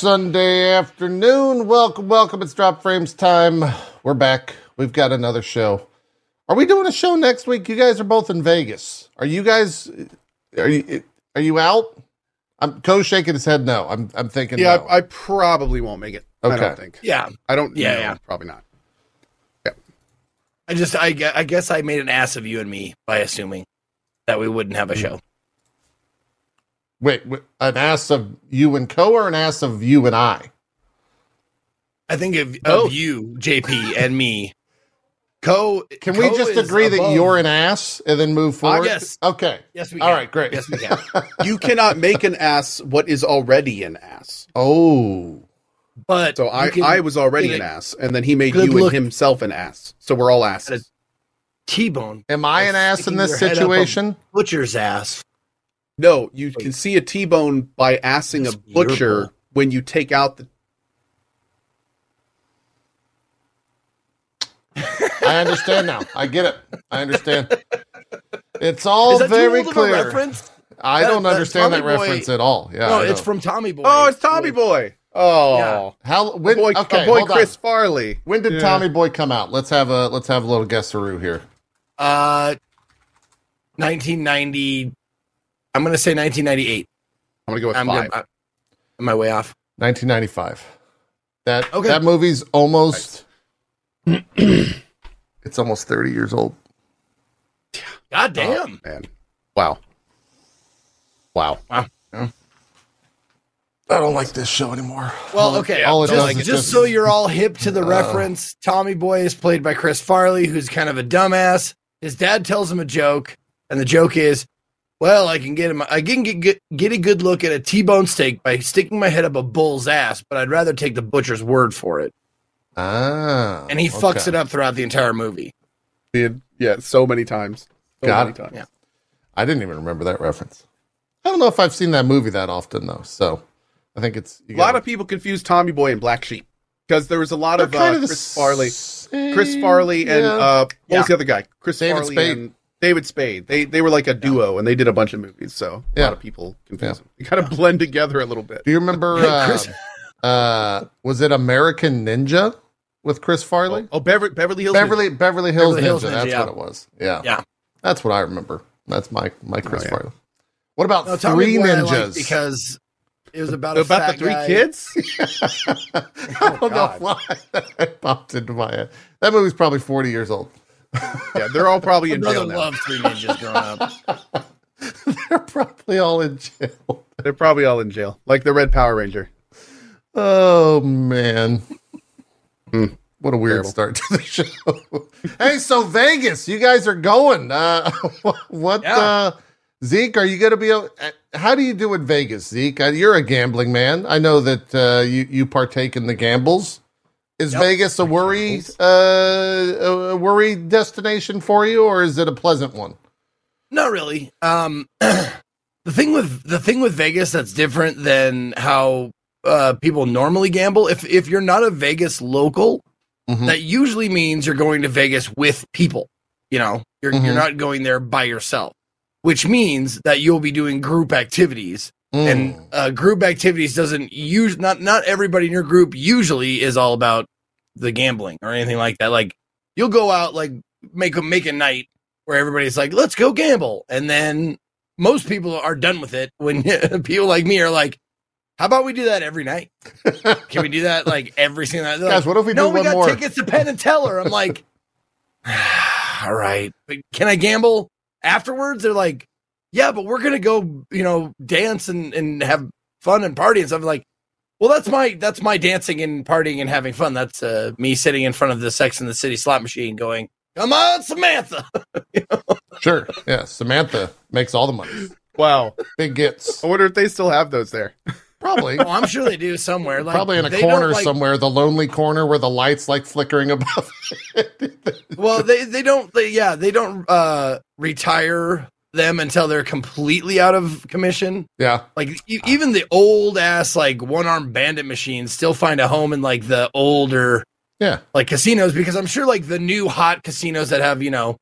Good Sunday afternoon. Welcome, welcome. It's Dropped Frames time. We're back. We've got another show. Are we doing a show next week? You guys are both in Vegas. Are you guys? Are you? Are you out? I'm Cohh shaking his head. No, I'm. I'm thinking. Yeah, no. I, I probably won't make it. I Okay. don't think. Yeah, I don't. Yeah, no, yeah. probably not. Yeah. I just I, I guess I made an ass of you and me by assuming that we wouldn't have a hmm. show. Wait, wait, an ass of you and Cohh, or an ass of you and I? I think of, Both. of you, JP, and me. Cohh, Can we just agree that you're an ass and then move forward? yes. Okay. Yes, we can. right, great. Yes, we can. You cannot make an ass what is already an ass. Oh, But So I, can I was already an ass, and then he made you look- and himself an ass. So we're all asses. T-bone am I an ass in this your head up a situation? butcher's ass. No, you can see a T-bone by asking It's a butcher beautiful. when you take out the. I understand now. I get it. I understand. It's all Is that too very old of a clear. reference? I That- don't that understand that Tommy Boy- reference at all. Yeah, no, it's from Tommy Boy. Oh, it's Tommy Boy. Oh, Yeah. how when? boy, our okay, boy hold Chris on. Farley. When did Yeah. Tommy Boy come out? Let's have a let's have a little guesseroo here. Uh, 1990. I'm gonna say 1998. I'm gonna go with I'm five. gonna, am I way off? 1995. That Okay. that movie's almost. it's almost 30 years old. God damn. Oh, man. Wow. Wow. Wow. I don't like this show anymore. Well, okay. all just, just just- so you're all hip to the Uh. reference, Tommy Boy is played by Chris Farley, who's kind of a dumbass. His dad tells him a joke, and the joke is, "Well, I can get him. I can get get, get a good look at a T-bone steak by sticking my head up a bull's ass, but I'd rather take the butcher's word for it." Ah, And he fucks okay. it up throughout the entire movie. Did yeah, so many times. So Got many it. times. Yeah. I didn't even remember that reference. I don't know if I've seen that movie that often though. So I think it's you A lot gotta- of people confuse Tommy Boy and Black Sheep because there was a lot they're of uh, of the Chris Farley, same- Chris Farley, and yeah. uh, what Yeah. was the other guy? Chris David Farley Spade. and David Spade. They they were like a duo, and they did a bunch of movies. So a Yeah. lot of people confuse them. They kind of blend together a little bit. Do you remember? Uh, Chris- uh, was it American Ninja with Chris Farley? Oh, Beverly, Beverly Hills. Beverly Beverly Hills Beverly Ninja. Hills Ninja, that's yeah. what it was. Yeah, Yeah. That's what I remember. That's my my Chris Oh, yeah. Farley. What about No, Three Boy I liked Ninjas? because it was about a about the three guy. kids. I don't know why that popped into my head. That movie's probably forty years old. Yeah, they're all probably in jail now. loved Three Ninjas growing up. They're probably all in jail. They're probably all in jail, like the Red Power Ranger. Oh man. Hmm. What a weird Terrible. start to the show. hey, so Vegas, you guys are going. Uh, what, Yeah. uh, Zeke, are you going to be? a- How do you do in Vegas, Zeke? Uh, You're a gambling man. I know that uh, you you partake in the gambles. Is Yep. Vegas a worry uh, a worry destination for you, or is it a pleasant one? Not really. Um, the thing with the thing with Vegas that's different than how uh, people normally gamble. If if you're not a Vegas local, Mhm. that usually means you're going to Vegas with people. You know, you're Mhm. you're not going there by yourself, which means that you'll be doing group activities. And Mm. uh, group activities doesn't use not not everybody in your group usually is all about the gambling or anything like that. Like you'll go out like make a make a night where everybody's like, let's go gamble, and then most people are done with it. When people like me are like, how about we do that every night? Can we do that like every single night? They're Guys, like, what if we no, do we one got more? tickets to Penn and Teller. I'm like, all right, but can I gamble afterwards? They're like, yeah, but we're gonna go, you know, dance and, and have fun and party and stuff. I'm like, well, that's my that's my dancing and partying and having fun. That's uh, me sitting in front of the Sex and the City slot machine, going, "Come on, Samantha." Sure. Yeah. Samantha makes all the money. Wow. Big gets. I wonder if they still have those there. Probably. oh, I'm sure they do somewhere. Like, Probably in a corner like- somewhere, the lonely corner where the lights like flickering above. Well, they they don't. They, yeah, they don't uh, retire them until they're completely out of commission. yeah. Like e- even the old ass like one armed bandit machines still find a home in like the older Yeah. like casinos because I'm sure like the new hot casinos that have you know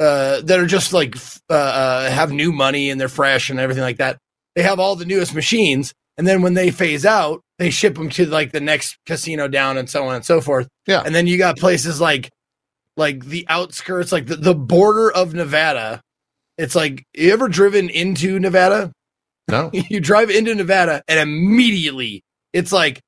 uh that are just like uh, uh have new money and they're fresh and everything like that. They have all the newest machines, and then when they phase out, they ship them to like the next casino down and so on and so forth. Yeah. And then you got places like like the outskirts, like the, the border of Nevada. It's like you ever driven into Nevada? No. you drive into Nevada and immediately it's like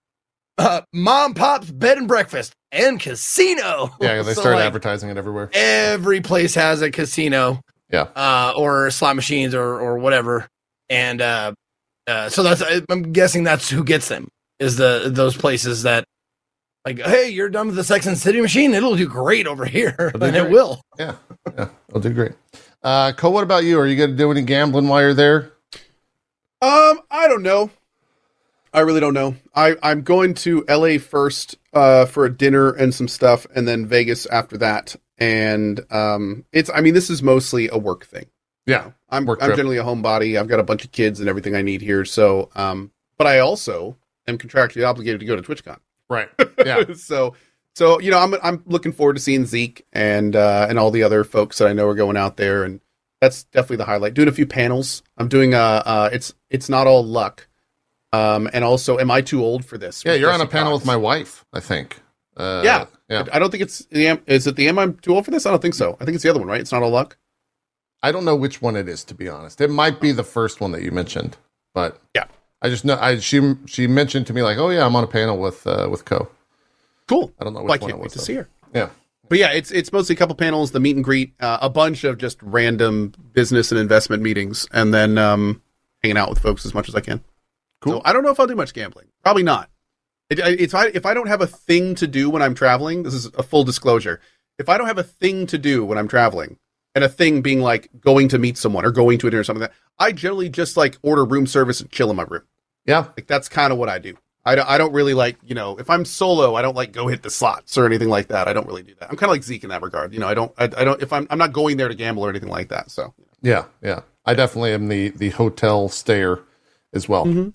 uh, mom pop's bed and breakfast and casino. Yeah, they So, started like, advertising it everywhere. Every place has a casino. Yeah. Uh, or slot machines or or whatever. And uh, uh, so that's I'm guessing that's who gets them is the those places that like hey you're done with the Sex and City machine it'll do great over here It'll and it will. Yeah, yeah, they'll do great. Uh, Cole, what about you? Are you going to do any gambling while you're there? Um, I don't know. I really don't know. I I'm going to LA first uh for a dinner and some stuff and then Vegas after that. And um it's I mean this is mostly a work thing. Yeah, I'm Work I'm generally a homebody. I've got a bunch of kids and everything I need here. So um but I also am contractually obligated to go to TwitchCon. right. Yeah, so so you know I'm I'm looking forward to seeing Zeke and uh and all the other folks that I know are going out there and that's definitely the highlight. Doing a few panels. I'm doing uh uh it's it's not all luck. Um and also am I too old for this? yeah. You're on a panel Cox. with my wife, I think. Uh, Yeah. yeah. I don't think it's the is it the am I'm too old for this? I don't think so. I think it's the other one, right? It's not all luck. I don't know which one it is to be honest. It might be the first one that you mentioned, but Yeah. I just know I she she mentioned to me like, oh yeah, I'm on a panel with uh, with Cohh. Cool. I don't know Well, I can't wait to though. see her. Yeah, But yeah, it's it's mostly a couple panels, the meet and greet, uh, a bunch of just random business and investment meetings, and then um, hanging out with folks as much as I can. Cool. So I don't know if I'll do much gambling. Probably not. It, I- if I if I don't have a thing to do when I'm traveling, this is a full disclosure. If I don't have a thing to do when I'm traveling, and a thing being like going to meet someone or going to a dinner or something like that, I generally just like order room service and chill in my room. yeah, Like that's kind of what I do. I don't, I don't really like, you know, if I'm solo, I don't like go hit the slots or anything like that. I don't really do that. I'm kind of like Zeke in that regard. You know, I don't, I, I don't, if I'm, I'm not going there to gamble or anything like that. So yeah, yeah. I definitely am the the hotel stayer as well. Mm-hmm.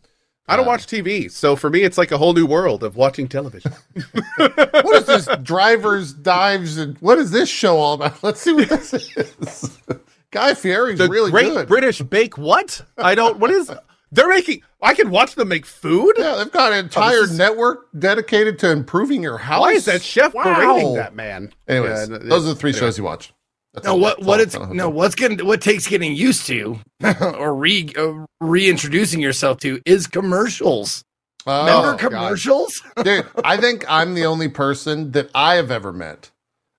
I don't Uh, watch TV. So for me, it's like a whole new world of watching television. What is this drivers dives and what is this show all about? Let's see what this is. Guy Fieri's the really Great good. British Bake what? I don't, what is, they're making, I can watch them make food? yeah, they've got an entire Oh, is- network dedicated to improving your house. Why is that chef Wow. berating that man? Anyways, Yeah, those are the three anyway. shows you watch. That's No, all- what that's what it's no hotel. what's getting what takes getting used to or re uh, reintroducing yourself to is commercials. Oh, Remember commercials? dude. I think I'm the only person that I have ever met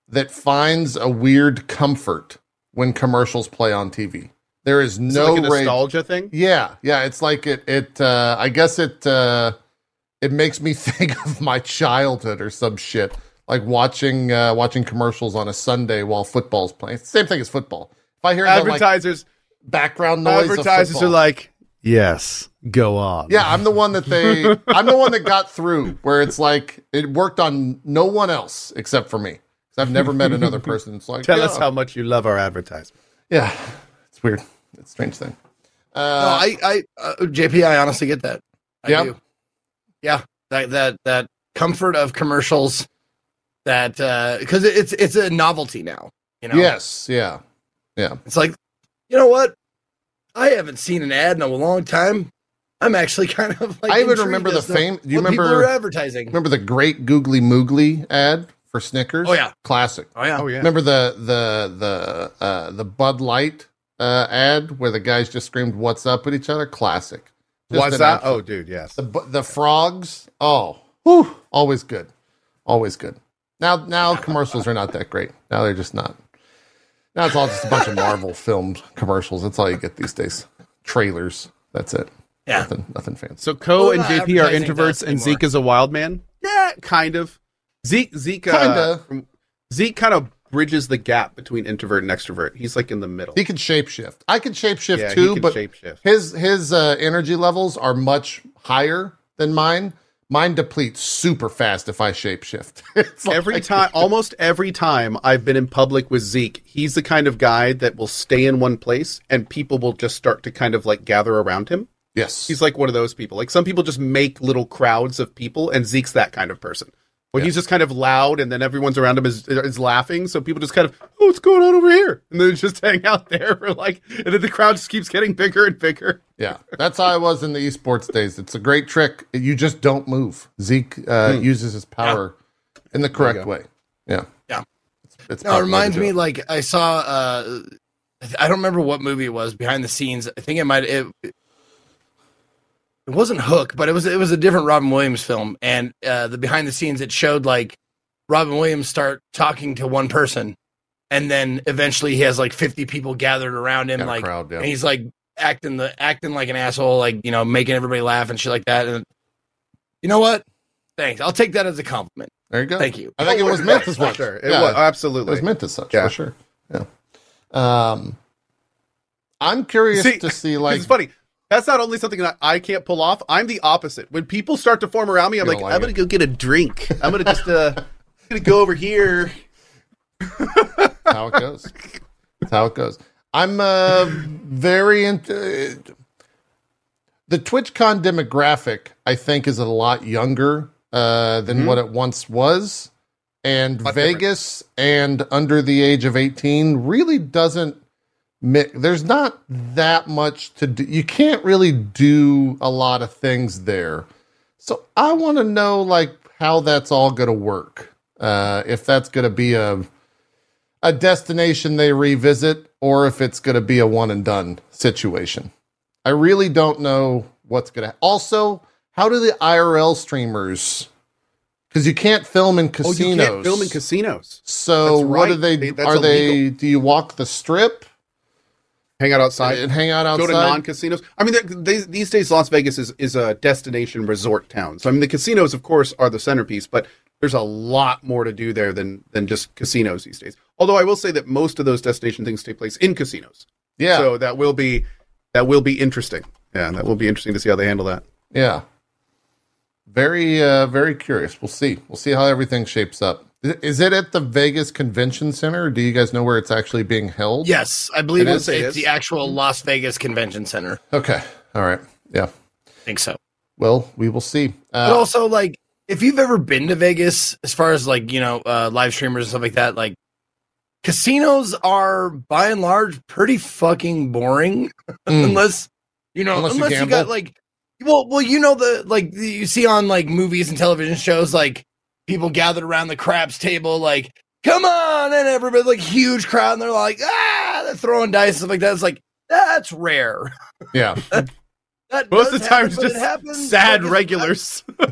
that finds a weird comfort when commercials play on TV. There is no like nostalgia thing? Yeah, yeah. It's like it. It. Uh, I guess it. Uh, it makes me think of my childhood or some shit. Like watching uh, watching commercials on a Sunday while football's playing. Same thing as football. If I hear the like Advertisers, background noise, of advertisers are like, yes, go on. yeah, I'm the one that they. I'm the one that got through. Where it's like it worked on no one else except for me. I've never met another person. It's like Tell yeah, us how much you love our advertisement. Yeah, it's weird. It's a strange thing. no, Uh, I I uh, JP I honestly get that. I Yeah. do. Yeah, that that that comfort of commercials that uh cuz it's it's a novelty now, you know. yes, yeah, yeah. It's like, you know what? I haven't seen an ad in a long time. I'm actually kind of like I even remember the fame- do you what people remember- are advertising. Remember the great Googly Moogly ad for Snickers? Oh, yeah. classic. Oh yeah. Oh yeah. Remember the the the uh, the Bud Light uh, ad where the guys just screamed "What's up" at each other? Classic. Just Was an that? absolute- Oh, dude, yes. the the frogs? Oh, whew, always good, always good. Now now commercials are not that great. Now they're just not. Now it's all just a bunch of Marvel film commercials. That's all you get these days. Trailers. That's it. Yeah. Nothing nothing fancy. So Cohh Well, and JP are introverts, and. Zeke is a wild man. Yeah, kind of. Zeke, Zeke, uh, Zeke kind of bridges the gap between introvert and extrovert. He's like in the middle. He can shapeshift. I can shapeshift yeah, too, he can but shapeshift. his his uh, energy levels are much higher than mine. Mine depletes super fast if I shapeshift. It's like- Every time, almost every time I've been in public with Zeke, he's the kind of guy that will stay in one place and people will just start to kind of like gather around him. Yes. He's like one of those people. Like some people just make little crowds of people, and Zeke's that kind of person Where Yeah. he's just kind of loud, and then everyone's around him is is laughing. So people just kind of, oh, what's going on over here? And then just hang out there for like, and then the crowd just keeps getting bigger and bigger. Yeah, that's how I was in the esports days. It's a great trick. You just don't move. Zeke uh, uses his power in the correct way. Yeah, Yeah. It's, it's No, it reminds me like I saw. uh I don't remember what movie it was behind the scenes. I think it might. It, it wasn't Hook, but it was it was a different Robin Williams film, and uh the behind the scenes it showed like Robin Williams start talking to one person, and then eventually he has like fifty people gathered around him, Got like crowd, yeah. and he's like acting the acting like an asshole, like you know making everybody laugh and shit like that. And you know what? Thanks. I'll take that as a compliment. There you go. Thank you. I think it was meant as For much. sure. It Yeah, was It absolutely. was meant as such Yeah. for sure. Yeah. Um, I'm curious See, to see like it's funny. That's not only something that I can't pull off. I'm the opposite. When people start to form around me, I'm like, like I'm gonna it. go get a drink. I'm gonna just uh, gonna go over here. how it goes. That's how it goes. I'm uh, very into the TwitchCon demographic. I think is a lot younger uh, than Mhm. what it once was, and Vegas and under the age of 18 really doesn't. There's not that much to do. You can't really do a lot of things there. So I want to know like how that's all going to work. Uh, if that's going to be a a destination they revisit or if it's going to be a one and done situation. I really don't know what's going to. Also, how do the IRL streamers? Because you can't film in Oh, casinos. you can't film in casinos. So That's what do they? They- are they? illegal. Do you walk the strip Hang out outside. and hang out outside. Go to non-casinos. I mean, they, these days Las Vegas is, is a destination resort town. So I mean, the casinos, of course, are the centerpiece, but there's a lot more to do there than than just casinos these days. Although I will say that most of those destination things take place in casinos. yeah, So that will be that will be interesting. Yeah, that will be interesting to see how they handle that. yeah. Very, uh, very curious. We'll see. We'll see how everything shapes up. Is it at the Vegas Convention Center? Do you guys know where it's actually being held? Yes, I believe It it's, it's the actual Las Vegas Convention Center. Okay. All right. Yeah. I think so. Well, we will see. But Uh, also, like, if you've ever been to Vegas, as far as like you know, uh, live streamers and stuff like that, like casinos are by and large pretty fucking boring, mm, unless you know, Unless unless, you you, got like, well, well, you know the like you see on like movies and television shows, like people gathered around the craps table, like, come on, and everybody like huge crowd, and they're like, ah, they're throwing dice stuff like that. It's like that's rare. yeah. That Most of the time, happen, it's but it just happens, sad like, regulars. no,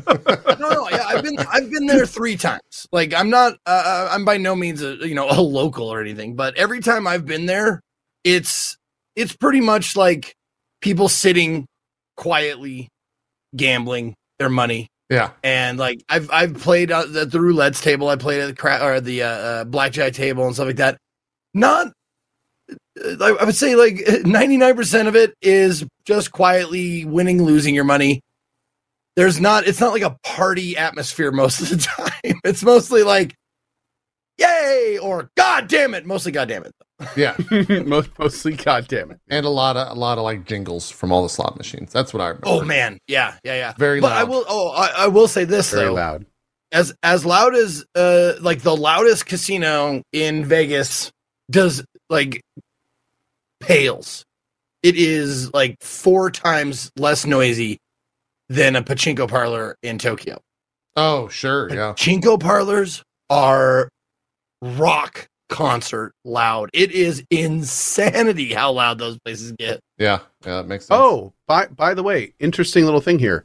no, yeah, I've been I've been there three times. Like I'm not uh, I'm by no means a you know a local or anything, but every time I've been there, it's it's pretty much like people sitting quietly gambling their money. Yeah. And like I've I've played at the, the roulette's table, I played at the cra- or the uh, uh, blackjack table and stuff like that. Not I I would say like 99% of it is just quietly winning, losing your money. There's not, it's not like a party atmosphere most of the time. It's mostly like, yay, or God damn it. Mostly God damn it. Yeah. Most, mostly, God damn it. And a lot of a lot of like jingles from all the slot machines. That's what I remember. Oh man. Yeah. Yeah. Yeah. Very but I will, oh, I, I will say this Very though. loud. as as loud as uh like the loudest casino in Vegas does like pales. It is like four times less noisy than a pachinko parlor in Tokyo. Oh, sure. Yeah. Pachinko parlors are rock concert loud. It is insanity how loud those places get. Yeah. Yeah. That makes sense. Oh, by by the way, interesting little thing here.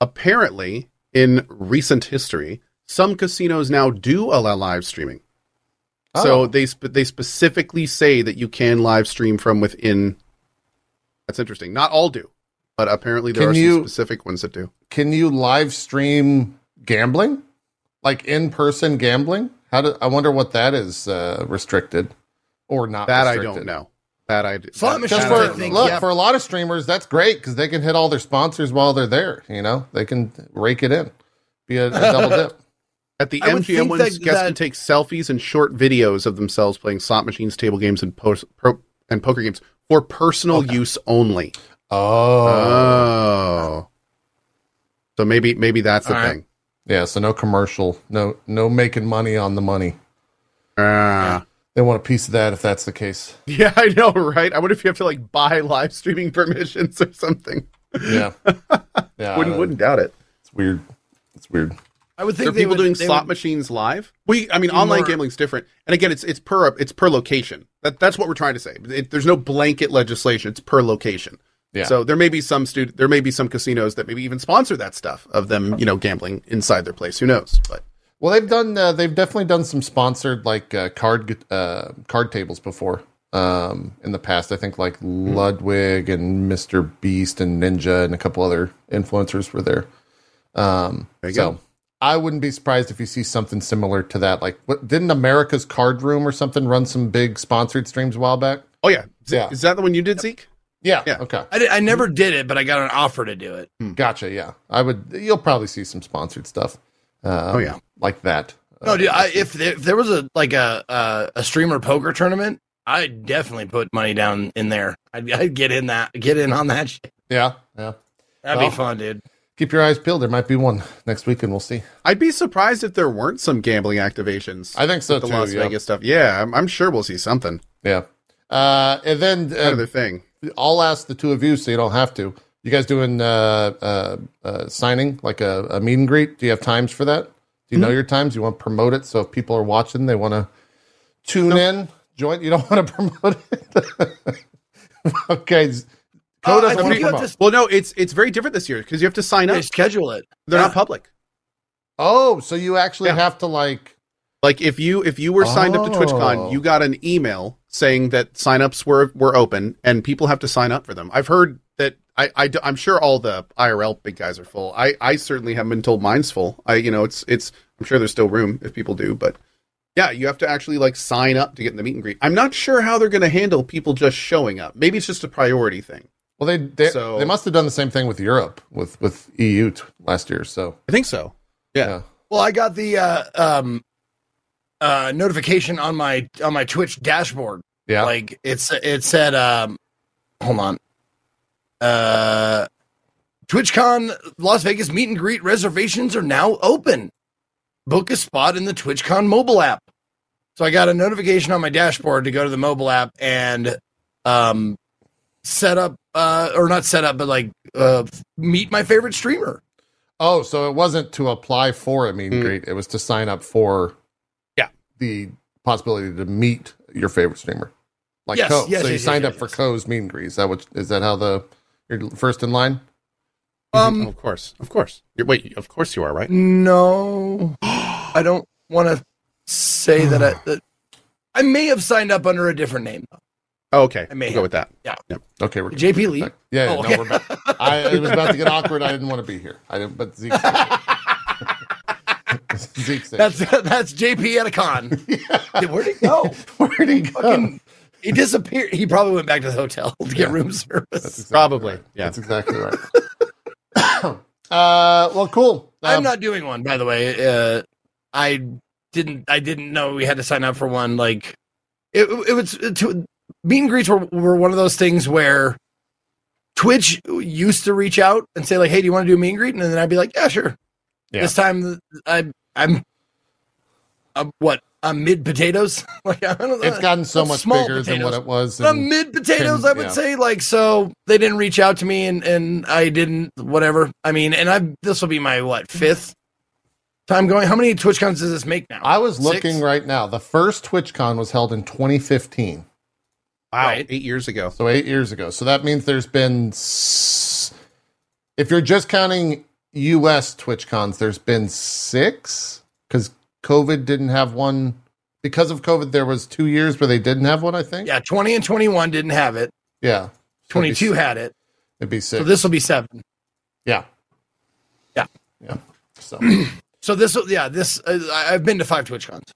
Apparently, in recent history, some casinos now do allow live streaming. So Oh. they sp- they specifically say that you can live stream from within. That's interesting. Not all do, but apparently there Can are you- some specific ones that do. Can you live stream gambling? Like in person gambling? How do I wonder what that is uh, restricted or not? That I don't know. That I do. Slot machines, Just I for think, look yeah. for a lot of streamers, that's great because they can hit all their sponsors while they're there. You know, they can rake it in, be a, a double dip. At the I would MGM think ones, that- guests that- can take selfies and short videos of themselves playing slot machines, table games, and pos- pro- and poker games for personal use only. Oh, Oh. So maybe maybe that's the All right. thing. Yeah, so no commercial, no no making money on the money. Ah. They want a piece of that if that's the case. Yeah, I know, right? I wonder if you have to like buy live streaming permissions or something. Yeah, yeah, wouldn't uh, wouldn't doubt it. It's weird. It's weird. I would think Are they people would- doing slot would- machines live? We, I mean, online more- gambling's different. And again, it's it's per it's per location. That that's what we're trying to say. It, there's no blanket legislation. It's per location. Yeah. So there may be some student, there may be some casinos that maybe even sponsor that stuff of them, you know, gambling inside their place. Who knows? But Well, they've done. Uh, they've definitely done some sponsored like uh, card uh, card tables before. Um, in the past, I think like Ludwig and Mister Beast and Ninja and a couple other influencers were there. Um, There you so go. I wouldn't be surprised if you see something similar to that. Like, what didn't America's Card Room or something run some big sponsored streams a while back? oh yeah, Is- Yeah. Is that the one you did, Zeke? Yeah. Yeah. Okay. I, did, I never did it, but I got an offer to do it. Gotcha. Yeah. I would. You'll probably see some sponsored stuff. Um, Oh, yeah. Like that. No, dude. I, if there, if there was a like a, a a streamer poker tournament, I'd definitely put money down in there. I'd, I'd get in that, get in on that. Shit. Yeah. Yeah. That'd Well, be fun, dude. Keep your eyes peeled. There might be one next week, and we'll see. I'd be surprised if there weren't some gambling activations. I think so the too. Las yeah. Vegas stuff. Yeah, I'm, I'm sure we'll see something. Yeah. Uh, and then uh, Another thing. I'll ask the two of you, so you don't have to. You guys doing uh, uh, uh, signing like a, a meet and greet? Do you have times for that? Do you know your times? You want to promote it so if people are watching, they want to tune in, join. You don't want to promote it. okay. Uh, Code I doesn't think want to promote. to- Well, no, it's it's very different this year because you have to sign up. They schedule it. They're Yeah. not public. Oh, so you actually Yeah. have to like. Like if you if you were signed up to Oh. TwitchCon, you got an email saying that signups were were open and people have to sign up for them. I've heard that I, I am sure all the IRL big guys are full. I I certainly haven't been told mine's full. I you know it's it's I'm sure there's still room if people do, but yeah, you have to actually like sign up to get in the meet and greet. I'm not sure how they're going to handle people just showing up. Maybe it's just a priority thing. Well, they they, So- they must have done the same thing with Europe with with EU t- last year. So I think so. Yeah. Yeah. Well, I got the uh, um, uh, notification on my on my Twitch dashboard. yeah, Like it's it said, um, hold on, uh, TwitchCon Las Vegas meet and greet reservations are now open. Book a spot in the TwitchCon mobile app. So I got a notification on my dashboard to go to the mobile app and um, set up, uh, or not set up, but like uh, meet my favorite streamer. Oh, so it wasn't to apply for a meet and Mm. greet; it was to sign up for. The possibility to meet your favorite streamer, like Yes, Cohh. yes, so you yes, yes, signed yes, up for yes. Cohh's meet and greet. Is that what? Is that how the you're first in line? Um, Oh, of course, of course. You're, wait, of course you are, right? No, I don't want to say that I that I may have signed up under a different name. Oh, okay. I may we'll go with that. Yeah. Okay, we're JP Lee. back. Yeah, yeah, Oh, no, okay. we're back. I it was about to get awkward. I didn't want to be here. I didn't, but Zeke. Zeke said, That's that's JP at a con. Dude, Where'd he go? Where'd he go? Fucking, he disappeared. He probably went back to the hotel to get Yeah. room service. exactly Probably, right. yeah. That's exactly right. uh, well, cool. I'm Um, not doing one, by the way. Uh, I didn't. I didn't know we had to sign up for one. Like it, it was to, meet and greets were, were one of those things where Twitch used to reach out and say like, "Hey, do you want to do a meet and greet?" And then I'd be like, "Yeah, sure." Yeah. This time, I, I'm, um, I'm what? I'm mid potatoes. like I don't know. It's gotten so much small bigger than what it was. I'm mid potatoes, I would yeah. say. Like, so they didn't reach out to me, and and I didn't. Whatever. I mean, and I this will be my what fifth time going. How many TwitchCons does this make now? I was Six? looking right now. The first TwitchCon was held in 2015, Wow, Right. eight years ago. so eight years ago. So that means there's been, s- if you're just counting U.S. TwitchCons, there's been six because COVID didn't have one. Because of COVID, there was two years where they didn't have one. I think. yeah, twenty and twenty one didn't have it. Yeah. Twenty two had it. it'd be six. So this will be seven. yeah. Yeah. Yeah. So So this will yeah this uh, I've been to five TwitchCons.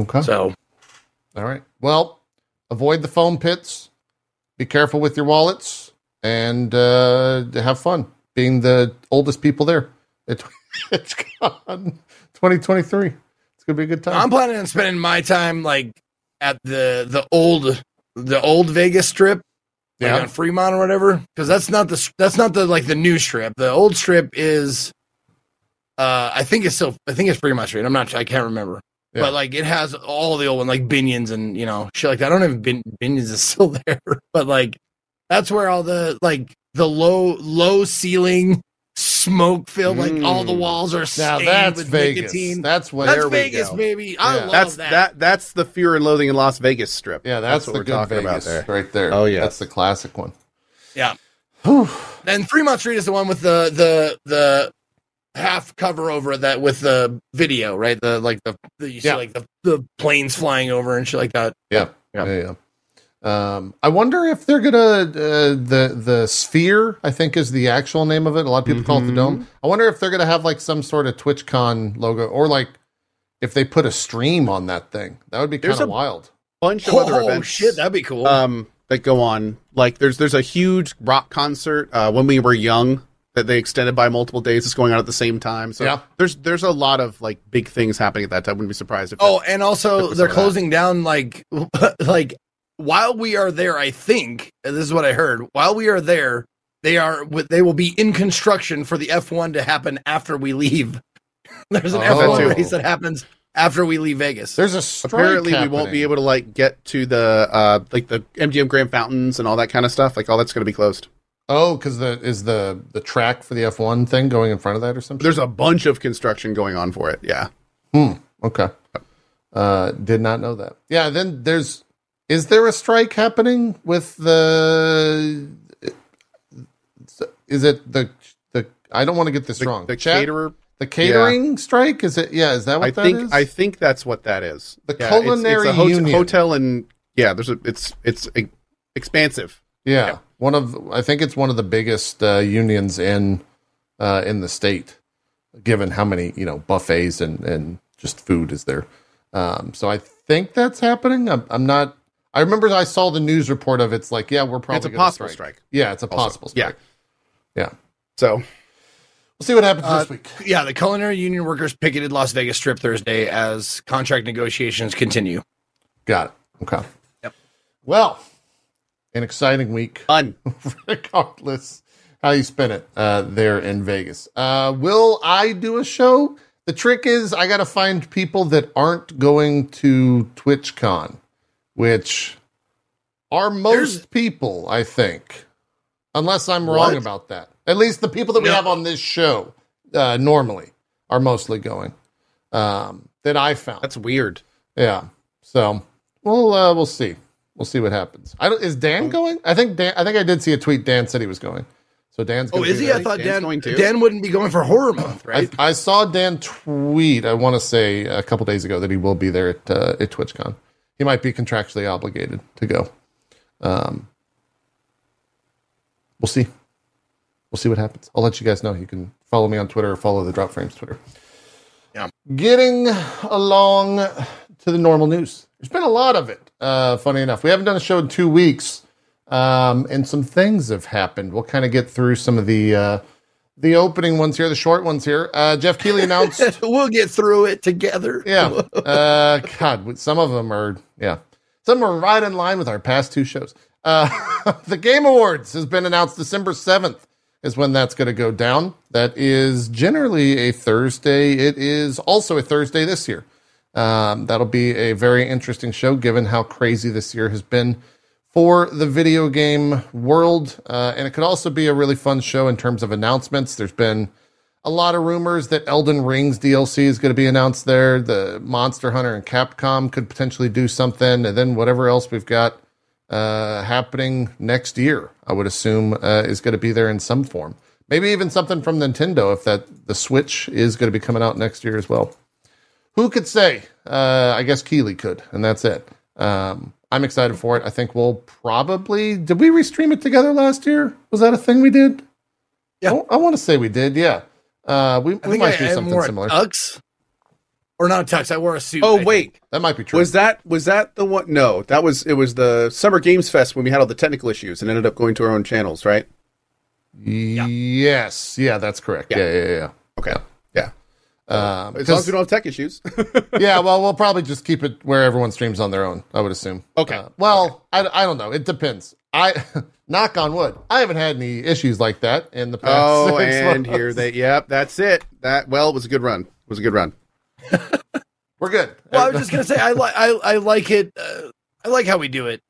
okay. So All right. Well, avoid the foam pits. Be careful with your wallets and uh, have fun being the oldest people there. It, it's gone 2023. It's gonna be a good time. I'm planning on spending my time like at the the old the old Vegas strip like yeah. on Fremont or whatever, because that's not the that's not the like the new strip. The old strip is Uh, I think it's still. I think it's pretty much right. I'm not. I can't remember. Yeah. But like it has all the old one, like Binions and you know shit like that. I don't know if Bin- Binions is still there, but like that's where all the like the low low ceiling smoke filled like all the Mm. walls are Now stained that's with Vegas. nicotine. That's what. That's There we Vegas, go. baby. I Yeah. love That's that. that. That's the Fear and Loathing in Las Vegas strip. yeah, that's, what the we're talking Vegas about there. right there. Oh, yeah, that's the classic one. Yeah. Whew. Then Fremont Street is the one with the the the half cover over that with the video, right? The like the, the you see like the, the planes flying over and shit like that. Yeah, Yeah. yeah, yeah. Um, I wonder if they're gonna uh, the the sphere. I think is the actual name of it. A lot of people call it the Mhm. dome. I wonder if they're gonna have like some sort of TwitchCon logo, or like if they put a stream on that thing. That would be kind There's of a- wild. Bunch of Oh other events. Oh, shit, that'd be cool. um, that go on. Like there's there's a huge rock concert uh, when we were young that they extended by multiple days. It's going on at the same time. So Yeah. there's there's a lot of like big things happening at that time. Wouldn't be surprised if oh, and also they're closing down like like while we are there. I think and this is what I heard. While we are there, they are they will be in construction for the F1 to happen after we leave. There's an Oh. F1 race that happens after we leave Vegas. There's a strike apparently we won't be able to like get to the uh like the MGM Grand Fountains and all that kind of stuff. Like all that's going to be closed. Oh, because the is the the track for the F one thing going in front of that or something? There's a bunch of construction going on for it. Yeah. Hmm. Okay. Uh, did not know that. Yeah. Then there's is there a strike happening with the? Is it the the? I don't want to get this The, wrong. the Chat- caterer. the catering strike. Is it? Yeah. Is that what I that think is? I think that's what that is. The Yeah, culinary it's, a hot- union. hotel and yeah. There's a it's it's e- expansive. Yeah, one of I think it's one of the biggest uh, unions in uh, in the state, given how many you know buffets and and just food is there. Um, so I think that's happening. I'm, I'm not. I remember I saw the news report of it's like yeah we're probably it's a gonna possible strike. Yeah, it's a Also, possible yeah. strike. Yeah, So we'll see what happens Uh, this week. Yeah, the culinary union workers picketed Las Vegas Strip Thursday as contract negotiations continue. Got it. Okay. Yep. Well, an exciting week. fun. regardless how you spin it uh, there in Vegas. Uh, will I do a show? The trick is I got to find people that aren't going to TwitchCon, which are most There's- people, I think, unless I'm wrong What? about that. At least the people that we No. have on this show uh, normally are mostly going. Um, that I found. That's weird. Yeah. So we'll uh, we'll see. We'll see what happens. I don't, is. Dan going? I think Dan. I think I did see a tweet. Dan said he was going. So Dan's. Oh, is be he? I thought Dan's Dan going too? Dan wouldn't be going for horror month, right? I, I saw Dan tweet. I want to say a couple days ago that he will be there at uh, at TwitchCon. He might be contractually obligated to go. Um, we'll see. We'll see what happens. I'll let you guys know. You can follow me on Twitter or follow the Dropped Frames Twitter. Yeah. Getting along to the normal news. There's been a lot of it. Uh, funny enough, we haven't done a show in two weeks, um, and some things have happened. We'll kind of get through some of the uh, the opening ones here, the short ones here. Uh, Geoff Keighley announced we'll get through it together. yeah. Uh, God, some of them are, yeah. Some are right in line with our past two shows. Uh, the Game Awards has been announced December 7th is when that's going to go down. That is generally a Thursday. It is also a Thursday this year. Um, that'll be a very interesting show given how crazy this year has been for the video game world. Uh, and it could also be a really fun show in terms of announcements. There's been a lot of rumors that Elden Ring's DLC is going to be announced there. The Monster Hunter and Capcom could potentially do something, and then whatever else we've got uh, happening next year, I would assume uh, is going to be there in some form. Maybe even something from Nintendo if that the Switch is going to be coming out next year as well. Who could say? Uh, I guess Keighley could, and that's it. Um, I'm excited for it. I think we'll probably did we restream it together last year? Was that a thing we did? Yeah. I, want to say we did. Yeah. Uh, we, I we think might I, do I something wore similar. tux, or not a tux. I wore a suit. Oh I wait, think. that might be true. was that was that the one? No, that was it. Was the Summer Games Fest when we had all the technical issues and ended up going to our own channels, right? Yes. Yeah, that's correct. Yeah, Yeah. yeah, yeah. Okay, yeah. Yeah. Um, As long 'cause- as we don't have tech issues. yeah, well, we'll probably just keep it where everyone streams on their own. I would assume. Okay. Uh, well, I, I don't know. It depends. I knock on wood. I haven't had any issues like that in the past. Oh, six and months. here they. Yep, that's it. That well, it was a good run. It was a good run. we're good. Well, I was just gonna say I like I I like it. Uh, I like how we do it.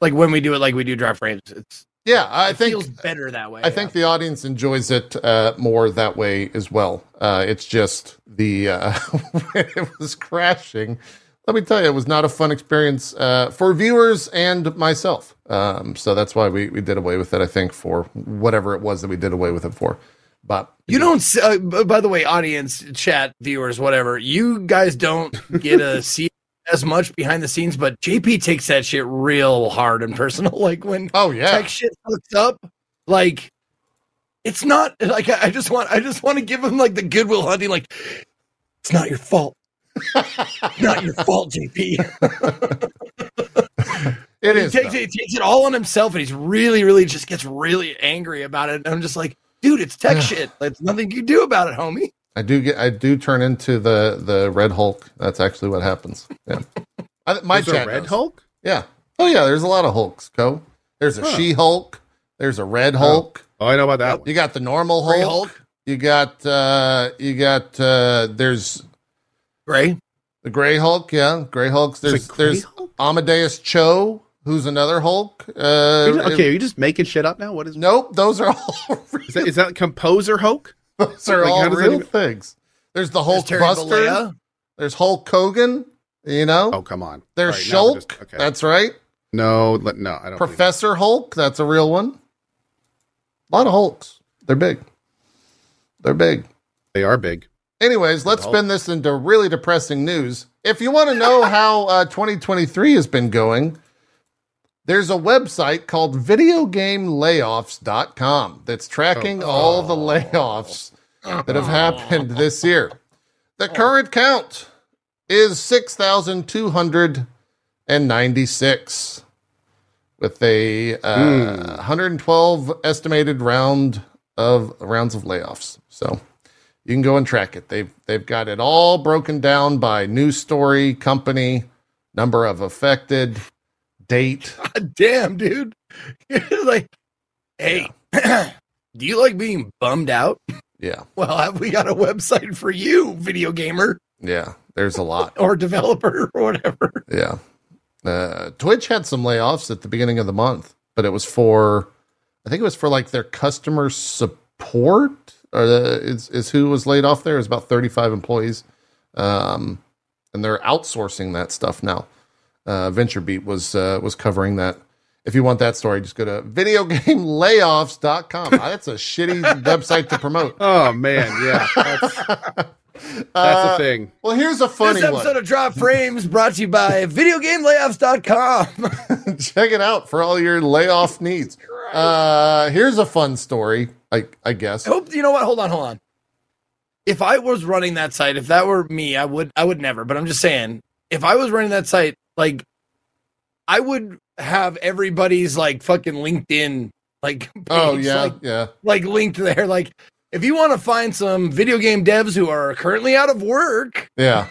Like when we do it, like we do Dropped Frames. It's yeah, I it think feels better that way. I think the audience enjoys it uh, more that way as well. Uh, it's just the uh, when it was crashing. Let me tell you, it was not a fun experience uh, for viewers and myself. Um, so that's why we, we did away with it. I think for whatever it was that we did away with it for. But You don't. Uh, by the way, audience, chat, viewers, whatever. You guys don't get a see as much behind the scenes, but JP takes that shit real hard and personal. Like when oh yeah, tech shit hooks up, like it's not like I I just want. I just want to give him like the Goodwill Hunting. Like it's not your fault. not your fault, JP. it he is. takes it, he takes it all on himself, and he's really, really just gets really angry about it. And I'm just like, dude, it's tech shit. There's nothing you can do about it, homie. I do get. I do turn into the the Red Hulk. That's actually what happens. Yeah, I, my There's a Red knows. Hulk. Yeah. Oh yeah. There's a lot of Hulks. Cohh. There's a Huh. She Hulk. There's a Red Hulk. Oh, I know about that one. You got the normal Hulk. Gray Hulk, You got uh you got uh there's Gray. the Gray Hulk, yeah. Gray Hulks. There's There's Grey there's Hulk? Amadeus Cho, who's another Hulk. Uh Are you okay, are you just making shit up now? What is? Nope, those are all Is that, is that composer Hulk? those are like, all real even- things. There's the There's Hulk Terry Buster. Bollea. There's Hulk Hogan, you know? Oh, come on. There's All right, Shulk. just- okay. That's right. no, no, I don't. Professor Hulk, that's a real one. A lot of Hulks. They're big. They're big. They are big. Anyways, let's Hulk. spin this into really depressing news. If you want to know how uh, 2023 has been going, there's a website called videogamelayoffs.com that's tracking all the layoffs that have happened this year. The current count is 6,296 with a uh, 112 estimated round of rounds of layoffs. So you can go and track it. They've they've got it all broken down by news story, company, number of affected, date. God damn, dude. Like, hey, do you like being bummed out? Yeah, Well, have we got a website for you, video gamer yeah. There's a lot. or developer or whatever? Yeah. Uh, Twitch had some layoffs at the beginning of the month, but it was for, I think it was for like their customer support. Or uh, is is who was laid off there? It was about 35 employees, um, and they're outsourcing that stuff now. Uh, VentureBeat was uh, was covering that. If you want that story, just go to videogamelayoffs.com. That's a shitty website to promote. Oh man, yeah, that's, that's Uh, a thing. Well, here's a funny this episode one. of Dropped Frames brought to you by VideoGameLayoffs.com. Check it out for all your layoff needs. Uh, here's a fun story. I I guess. I hope you know what. Hold on, hold on. If I was running that site, if that were me, I would I would never. But I'm just saying, if I was running that site, like I would have everybody's like fucking LinkedIn like page, Oh yeah, like, yeah. like linked there. Like if you want to find some video game devs who are currently out of work, Yeah.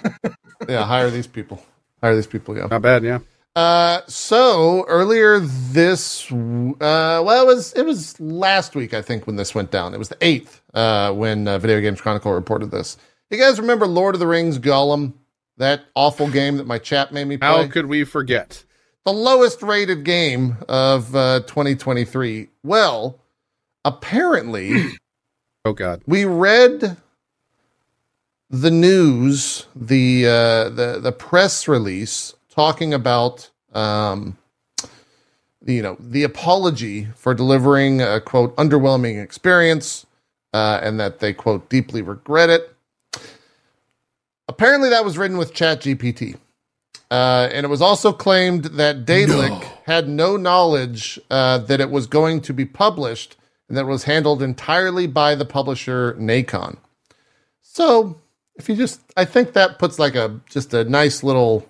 yeah, hire these people. Hire these people, yeah. Not bad, yeah. Uh so earlier this uh well it was it was last week I think when this went down. It was the 8th uh when uh, Video Games Chronicle reported this. You guys remember Lord of the Rings Gollum? That awful game that my chat made me play? How could we forget? the lowest rated game of uh 2023. Well, apparently Oh god. we read the news, the uh, the the press release talking about um, you know the apology for delivering a quote underwhelming experience, uh, and that they quote deeply regret it. Apparently, that was written with ChatGPT. Uh, and it was also claimed that Daedalic had no knowledge uh, that it was going to be published and that it was handled entirely by the publisher Nacon. So, if you just, I think that puts like a just a nice little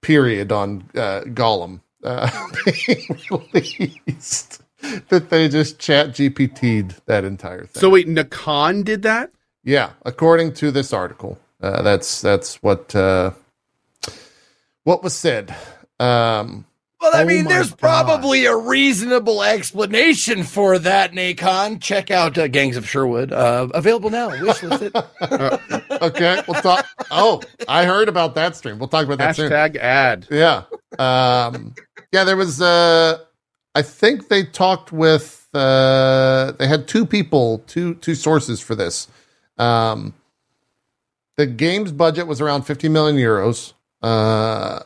period on uh, Gollum uh, being released. that they just chat GPT'd that entire thing. So wait, Nacon did that? Yeah, according to this article, uh, that's that's what uh, what was said. Um, Well, I Oh mean, there's God. probably a reasonable explanation for that, Nacon. Check out uh, Gangs of Sherwood. Uh, available now. Wishlist it. okay, we'll talk. Oh, I heard about that stream. We'll talk about that soon. Hashtag ad. Yeah. Um, yeah, there was, uh, I think they talked with, uh, they had two people, two, two sources for this. Um, the game's budget was around 50 million euros. Uh,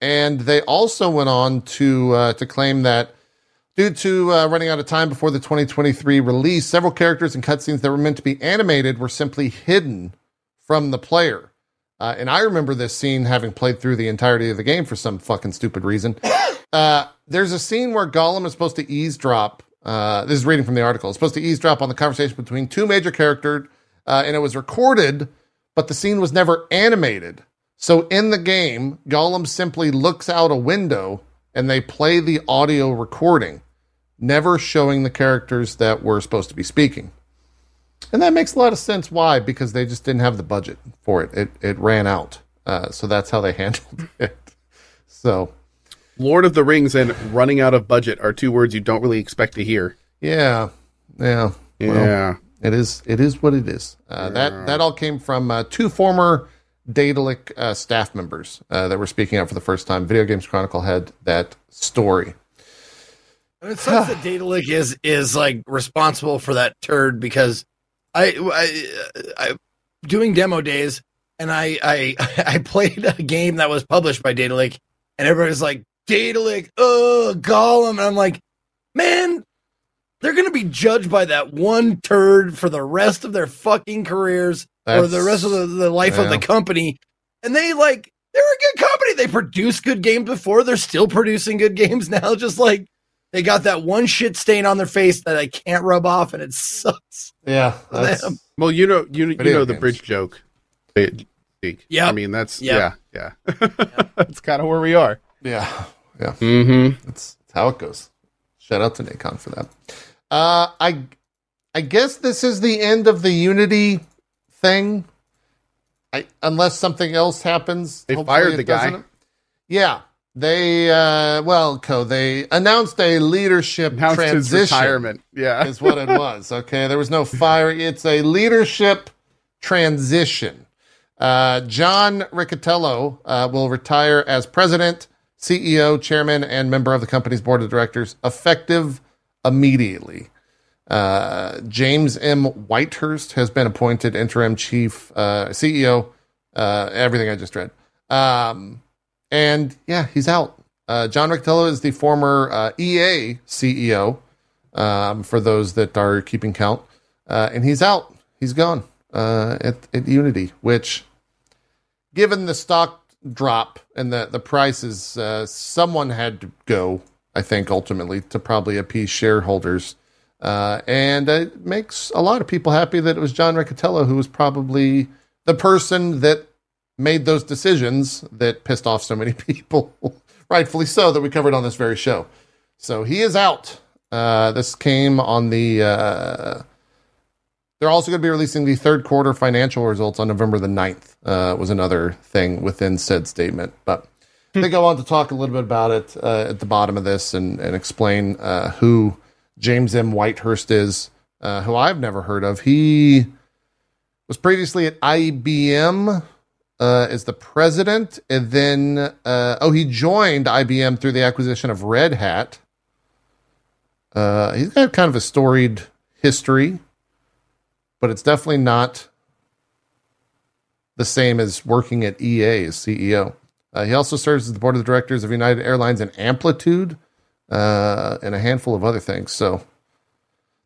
and they also went on to, uh, to claim that due to uh, running out of time before the 2023 release, several characters and cutscenes that were meant to be animated were simply hidden from the player. Uh, and I remember this scene having played through the entirety of the game for some fucking stupid reason. Uh, there's a scene where Gollum is supposed to eavesdrop. Uh, this is reading from the article. It's supposed to eavesdrop on the conversation between two major characters, uh, and it was recorded, but the scene was never animated. So in the game, Gollum simply looks out a window and they play the audio recording, never showing the characters that were supposed to be speaking. And that makes a lot of sense. Why? Because they just didn't have the budget for it. It it ran out. Uh, so that's how they handled it. So Lord of the Rings and running out of budget are two words you don't really expect to hear. yeah, yeah, Well, Yeah. It is. It is what it is. Uh, That that all came from uh, two former Daedalic uh, staff members uh, that were speaking out for the first time. Video Games Chronicle had that story. And it sucks that Daedalic is is like responsible for that turd because I I, I doing demo days and I I I played a game that was published by Daedalic and everybody's like Daedalic, oh Gollum, and I'm like, man, they're gonna be judged by that one turd for the rest of their fucking careers or the rest of the, the life of the company, and they like they're a good company. They produced good games before. They're still producing good games now. Just like they got that one shit stain on their face that I can't rub off, and it sucks. Yeah, that's. Well, you know, you, you know the games. bridge joke. Yeah. I mean, that's Yep. yeah, yeah. that's kind of where we are. yeah, yeah. Mm-hmm. That's, that's how it goes. Shout out to Nacon for that. Uh, I I guess this is the end of the Unity thing. I, unless something else happens, They fired the guy. Yeah, they uh, well, Co. They announced a leadership Announced his transition. retirement. Yeah. is what it was. Okay, there was no fire. It's a leadership transition. Uh, John Riccitiello uh, will retire as president, CEO, chairman, and member of the company's board of directors, effective immediately. Uh, James M. Whitehurst has been appointed interim chief uh, CEO. Uh, everything I just read. Um, and yeah, he's out. Uh, John Riccitiello is the former uh, EA CEO um, for those that are keeping count. Uh, and he's out. He's gone at, at Unity, which, given the stock drop and the, the prices, someone had to go, I think, ultimately, to probably appease shareholders. Uh, and it makes a lot of people happy that it was John Riccitiello who was probably the person that made those decisions that pissed off so many people, rightfully so, that we covered on this very show. So he is out. Uh, this came on the. Uh, they're also going to be releasing the third quarter financial results on November the 9th, uh, was another thing within said statement. But they I want to talk a little bit about it uh, at the bottom of this and, and explain uh, who James M. Whitehurst is, uh, who I've never heard of. He was previously at IBM uh, as the president, and then, uh, oh, he joined IBM through the acquisition of Red Hat. Uh, he's got kind of a storied history, but it's definitely not the same as working at EA as CEO. Uh, he also serves as the board of directors of United Airlines and Amplitude, uh, and a handful of other things. So,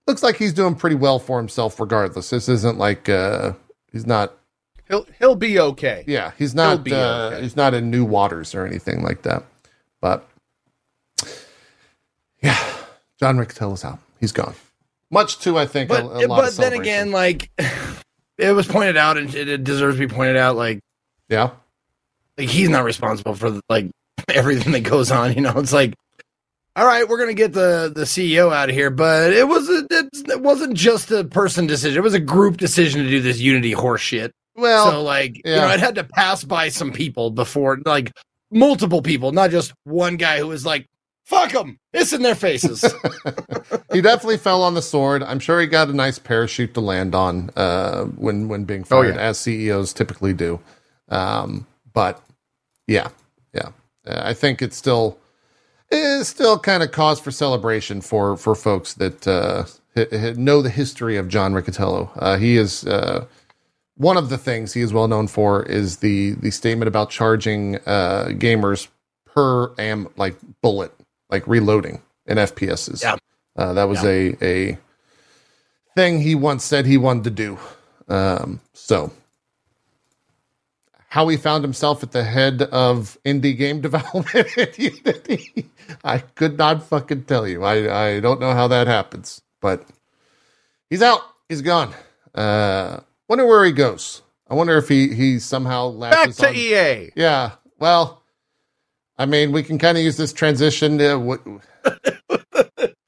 looks like he's doing pretty well for himself, regardless. This isn't like uh, he's not. He'll he'll be okay. Yeah, he's not. Uh, okay. He's not in new waters or anything like that. But yeah, John Riccitiello's out. He's gone. Much to I think But a, a but then again, like it was pointed out, and it, it deserves to be pointed out. Like yeah, like he's not responsible for like everything that goes on. You know, it's like, all right, we're gonna get the the CEO out of here, but it was a, it, it wasn't just a person decision; it was a group decision to do this Unity horse shit. well, so like, you know, it had to pass by some people before, like multiple people, not just one guy who was like, "Fuck them," it's in their faces. he definitely fell on the sword. I'm sure he got a nice parachute to land on uh, when when being fired, yeah. as CEOs typically do. Um, but yeah, yeah, Uh, I think it's still it's still kind of cause for celebration for for folks that uh, know the history of John Riccitiello. Uh, he is. Uh, one of the things he is well known for is the the statement about charging uh, gamers per am like bullet, like reloading in FPSs. Yeah. Uh, that was a a thing he once said he wanted to do. Um, so how he found himself at the head of indie game development at Unity, I could not fucking tell you. I I don't know how that happens, but he's out. He's gone. Uh, wonder where he goes. I wonder if he he somehow Back latches to on- EA. yeah. Well, I mean, we can kind of use this transition to what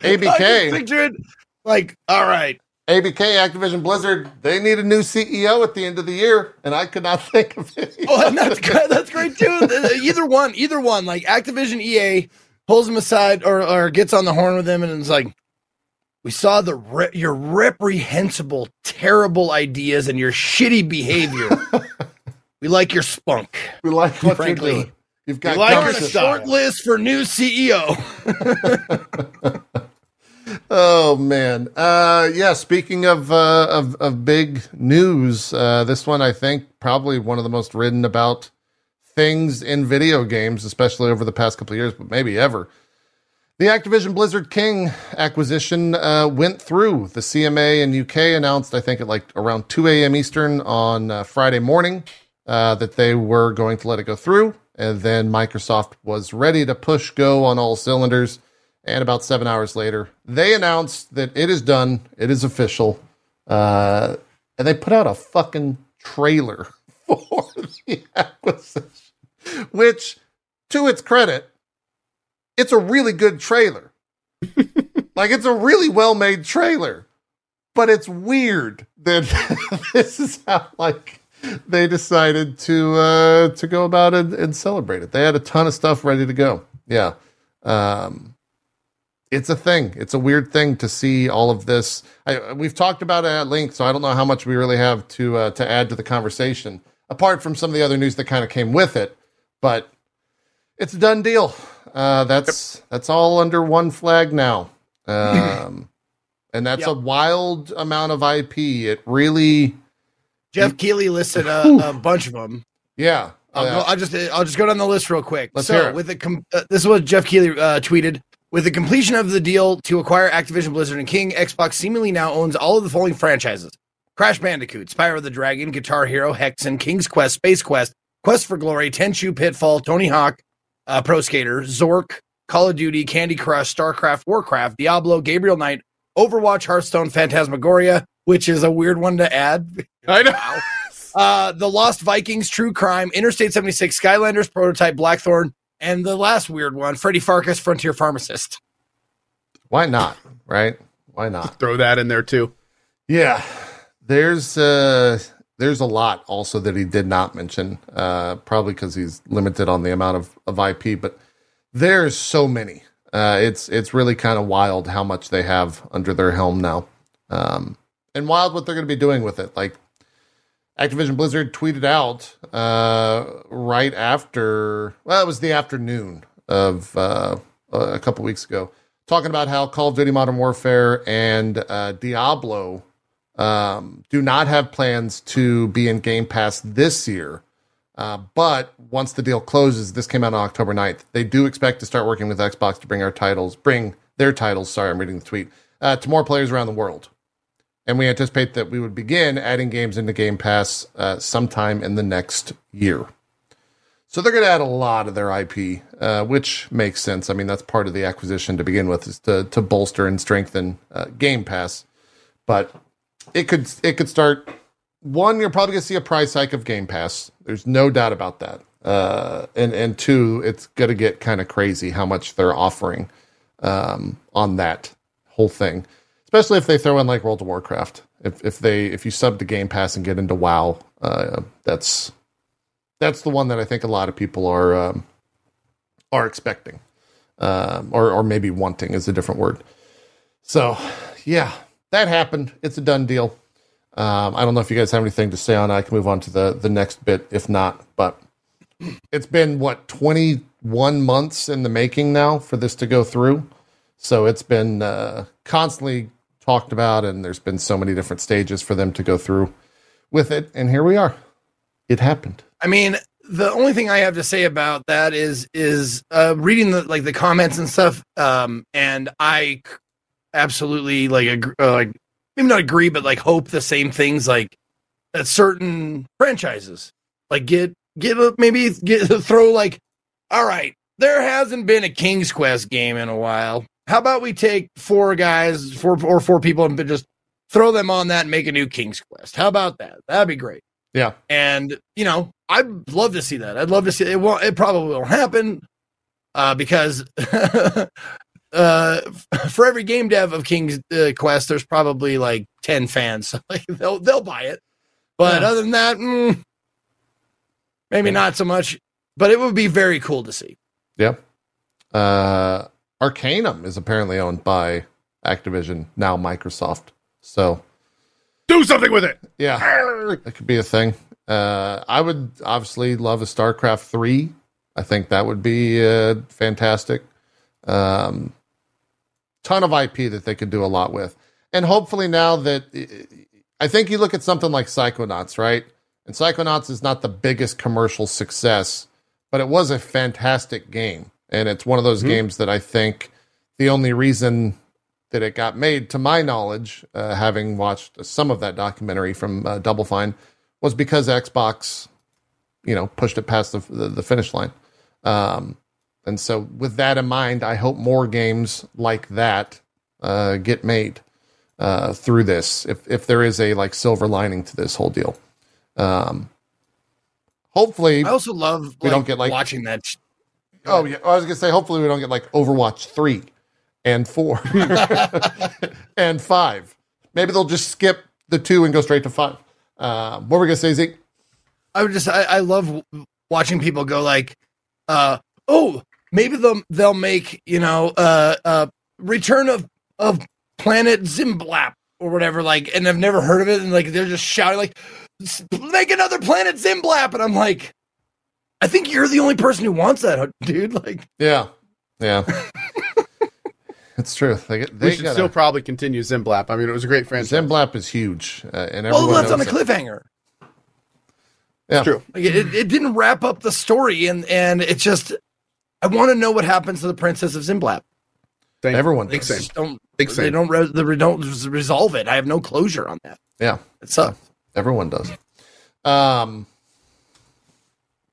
ABK. like, all right, ABK, Activision Blizzard, they need a new CEO at the end of the year, and I could not think of it. Oh, and that's good. That's great too. Either one, either one. Like Activision EA pulls them aside or or gets on the horn with them, and is like, "We saw the re- your reprehensible, terrible ideas and your shitty behavior. we like your spunk. we like what Frankly, you're doing. You've got we like your short list for new CEO. Oh man. Uh yeah, speaking of uh of of big news, uh this one I think probably one of the most written about things in video games, especially over the past couple of years, but maybe ever. The Activision Blizzard King acquisition uh, went through. The CMA in UK announced, I think, at like around 2 a.m. Eastern on uh, Friday morning, uh, that they were going to let it go through. And then Microsoft was ready to push go on all cylinders. And about seven hours later, they announced that it is done, it is official. Uh, and they put out a fucking trailer for the acquisition, which, to its credit, it's a really good trailer. like it's a really well made trailer, but it's weird that this is how like they decided to uh, to go about it and celebrate it. They had a ton of stuff ready to go. Yeah, um, it's a thing. It's a weird thing to see all of this. I, we've talked about it at length, so I don't know how much we really have to uh, to add to the conversation apart from some of the other news that kind of came with it. But it's a done deal. Uh, that's that's all under one flag now, um, and that's Yep. a wild amount of IP. It really, Geoff Keighley listed a, a bunch of them. yeah. I'll, Uh, go, I'll just I'll just go down the list real quick. Let's so it. with the com- uh, this is what Geoff Keighley uh, tweeted. With the completion of the deal to acquire Activision Blizzard and King, Xbox seemingly now owns all of the following franchises: Crash Bandicoot, Spyro the Dragon, Guitar Hero, Hexen, King's Quest, Space Quest, Quest for Glory, Tenchu, Pitfall, Tony Hawk, uh, Pro Skater, Zork, Call of Duty, Candy Crush, StarCraft, Warcraft, Diablo, Gabriel Knight, Overwatch, Hearthstone, Phantasmagoria, which is a weird one to add. I know. Uh, the Lost Vikings, True Crime, Interstate 76, Skylanders, Prototype, Blackthorne, and the last weird one, Freddy Pharkas, Frontier Pharmacist. why not? Right? Why not? Throw that in there too. Yeah, there's uh there's a lot also that he did not mention, uh, probably because he's limited on the amount of, of IP, but there's so many. Uh, it's it's really kind of wild how much they have under their helm now, um, and wild what they're going to be doing with it. Like Activision Blizzard tweeted out uh, right after, well, it was the afternoon of uh, a couple weeks ago, talking about how Call of Duty Modern Warfare and uh, Diablo um, do not have plans to be in Game Pass this year. Uh, but once the deal closes, this came out on October 9th. They do expect to start working with Xbox to bring our titles, bring their titles, sorry, I'm reading the tweet, uh, to more players around the world. And we anticipate that we would begin adding games into Game Pass uh, sometime in the next year. So they're going to add a lot of their IP, uh, which makes sense. I mean, that's part of the acquisition to begin with, is to to bolster and strengthen uh, Game Pass. But it could it could start. One, you're probably going to see a price hike of Game Pass. There's no doubt about that. Uh, and and two, it's going to get kind of crazy how much they're offering um, on that whole thing especially if they throw in like World of Warcraft. If if they if you sub to Game Pass and get into WoW, uh, that's that's the one that I think a lot of people are um, are expecting, um, or or maybe wanting is a different word. So, yeah, that happened. It's a done deal. Um, I don't know if you guys have anything to say on. I can move on to the the next bit if not, but it's been what 21 months in the making now for this to go through. So it's been uh, constantly talked about, and there's been so many different stages for them to go through with it. And here we are. It happened. I mean, the only thing I have to say about that is is uh, reading the like the comments and stuff. Um, and I absolutely like agree, uh, like maybe not agree, but like hope the same things like that certain franchises like get get a, maybe get throw like all right there hasn't been a king's quest game in a while how about we take four guys four or four people and just throw them on that and make a new king's quest how about that that'd be great Yeah. and you know i'd love to see that i'd love to see it won't it probably won't happen uh because uh for every game dev of king's uh, quest there's probably like 10 fans so like, they'll they'll buy it but Yeah. other than that mm, maybe Yeah. not so much but it would be very cool to see Yeah. Uh, Arcanum is apparently owned by Activision, now Microsoft. So, Do something with it. yeah, that could be a thing. Uh, I would obviously love a StarCraft 3. I think that would be uh, fantastic. Um, ton of IP that they could do a lot with. And hopefully now that I think you look at something like Psychonauts, right? And Psychonauts is not the biggest commercial success, but it was a fantastic game. And it's one of those games that I think the only reason that it got made, to my knowledge, uh, having watched some of that documentary from uh, Double Fine, was because Xbox, you know, pushed it past the, the, the finish line. Um, and so, with that in mind, I hope more games like that uh, get made uh, through this. If if there is a like silver lining to this whole deal, um, hopefully, i also love We don't get, like- watching that sh- Oh yeah, I was gonna say hopefully we don't get like Overwatch three and four and five. Maybe they'll just skip the two and go straight to five. Uh, what were we gonna say, Zeke? I would just I, I love watching people go like, uh, oh, maybe they'll they'll make you know uh uh Return of of Planet Zimblap or whatever like, and I've never heard of it, and like they're just shouting like, make another Planet Zimblap, and I'm like, I think you're the only person who wants that, dude. Like, Yeah, yeah, it's true. They, get- they we should gotta- still probably continue Zimblap. I mean, it was a great franchise. Zimblap is huge, uh, and well, that's on a knows it. cliffhanger. Yeah, True. Like, it, it didn't wrap up the story, and and it's just. I want to know what happens to the Princess of Zimblap. Same. Everyone Big does. same. Just don't Big they same. don't re- they don't resolve it. I have no closure on that. Yeah, It sucks. everyone does. Um,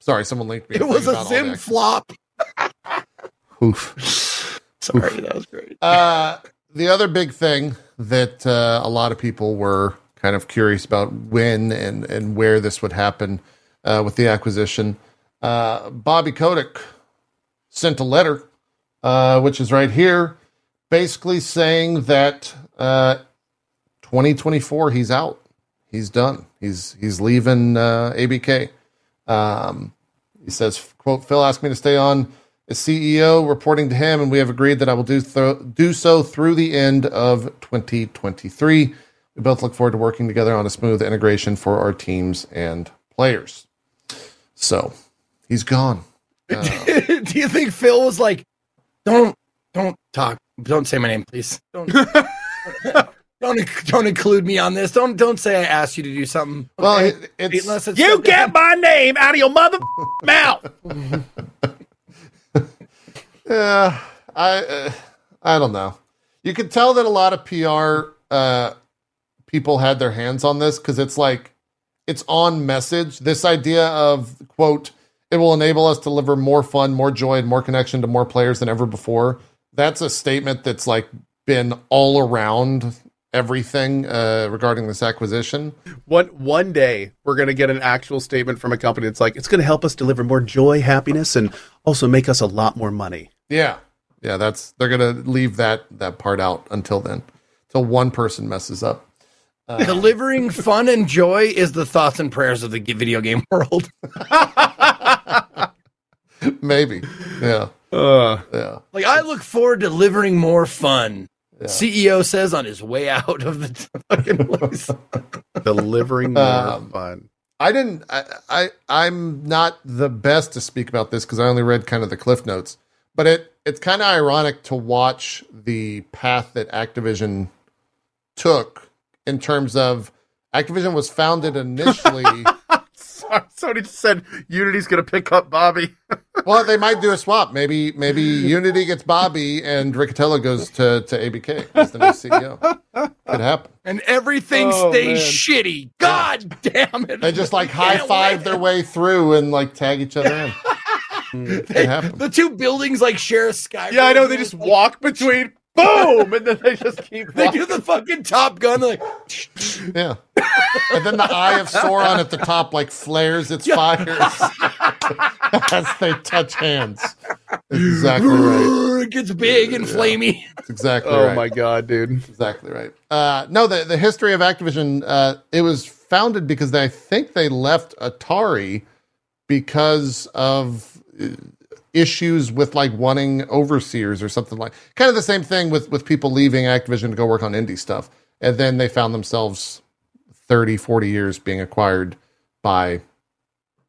sorry, someone linked me. It was a thing about sim flop. Oof. Sorry, that was great. Uh, the other big thing that uh, a lot of people were kind of curious about when and, and where this would happen uh, with the acquisition, uh, Bobby Kotick sent a letter, uh, which is right here, basically saying that uh, 2024 he's out, he's done, he's he's leaving uh, ABK. Um, he says, "quote Phil asked me to stay on as CEO, reporting to him, and we have agreed that I will do th- do so through the end of 2023. We both look forward to working together on a smooth integration for our teams and players." So he's gone. Uh, Do you think Phil was like, "Don't, don't talk, don't say my name, please. Don't, don't, don't include me on this. Don't, don't say I asked you to do something. well, it, it's Unless it's You get my name out of your mother mouth. Yeah, I uh, I don't know. You could tell that a lot of PR uh, people had their hands on this because it's like it's on message. This idea of quote, it will enable us to deliver more fun, more joy, and more connection to more players than ever before. That's a statement that's like been all around everything uh, regarding this acquisition. One one day we're gonna get an actual statement from a company that's like, it's gonna help us deliver more joy, happiness, and also make us a lot more money. Yeah, yeah. That's they're gonna leave that that part out until then, till one person messes up. delivering fun and joy is the thoughts and prayers of the video game world. Maybe. Yeah. Uh, Yeah. Like I look forward to delivering more fun. Yeah. CEO says on his way out of the fucking place. delivering more Um, fun. I didn't. I, I I'm not the best to speak about this because I only read kind of the cliff notes. But it it's kind of ironic to watch the path that Activision took in terms of Activision was founded initially. Sorry, Somebody just said Unity's going to pick up Bobby. well, they might do a swap. Maybe maybe Unity gets Bobby and Riccitiello goes to to ABK as the new CEO. Could happen. and everything Oh, stays man. shitty. God damn it. They just like high five their way through and like tag each other in. Mm, could happen. The two buildings like share a sky. Yeah, I know. They just like- walk between, boom, and then they just keep They walking. do the fucking Top Gun. Like, Yeah. And then the eye of Sauron at the top like flares its fires as they touch hands. That's exactly right. it gets big and flamey. That's exactly Oh right. my god, dude. Exactly right. Uh, no, the, the history of Activision, uh, it was founded because they, I think they left Atari because of uh, issues with like wanting overseers or something like kind of the same thing with, with people leaving Activision to go work on indie stuff. And then they found themselves 30, 40 years being acquired by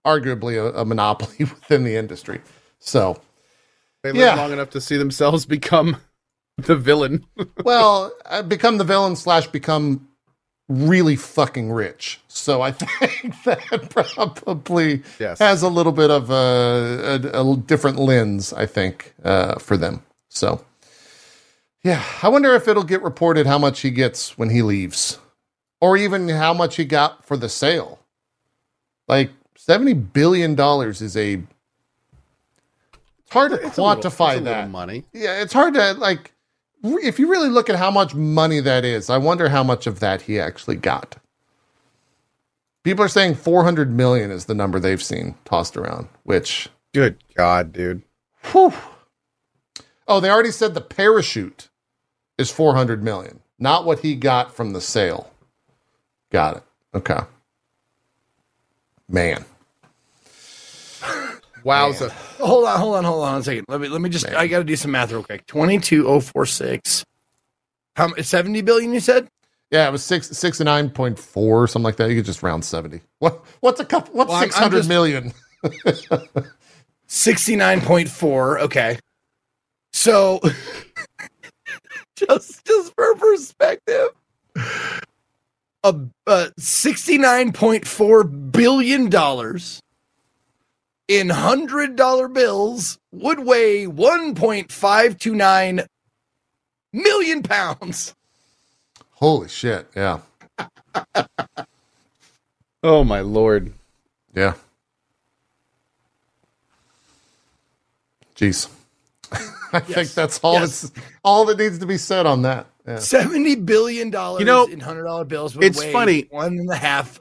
arguably a, a monopoly within the industry. So, They live Yeah. long enough to see themselves become the villain. well, uh, become the villain slash become really fucking rich. So I think that probably Yes. has a little bit of a, a, a different lens, I think, uh, for them. So, yeah, I wonder if it'll get reported how much he gets when he leaves, or even how much he got for the sale. Like seventy billion dollars is a. It's hard to It's quantify little that money. yeah, it's hard to like if you really look at how much money that is. I wonder how much of that he actually got. People are saying 400 million is the number they've seen tossed around, which Good God, dude. whew. Oh, they already said the parachute is 400 million, not what he got from the sale. Got it. Okay. Man. Wowza. Hold on, hold on, hold on a second. Let me let me just. I got to do some math real quick. Twenty two oh four six. How m- seventy billion? You said. Yeah, it was six six and nine point four, something like that. You could just round seventy. What what's a couple what's Well, I'm- I'm six hundred just- million? 69.4 okay so just just for perspective a, uh 69.4 billion dollars in hundred dollar bills would weigh 1.529 million pounds Holy shit. Yeah. Oh my lord. Yeah. Jeez. I think that's all Yes. that's all that needs to be said on that. Yeah. 70 billion dollars You know, in hundred dollar bills would it's weigh funny one and a half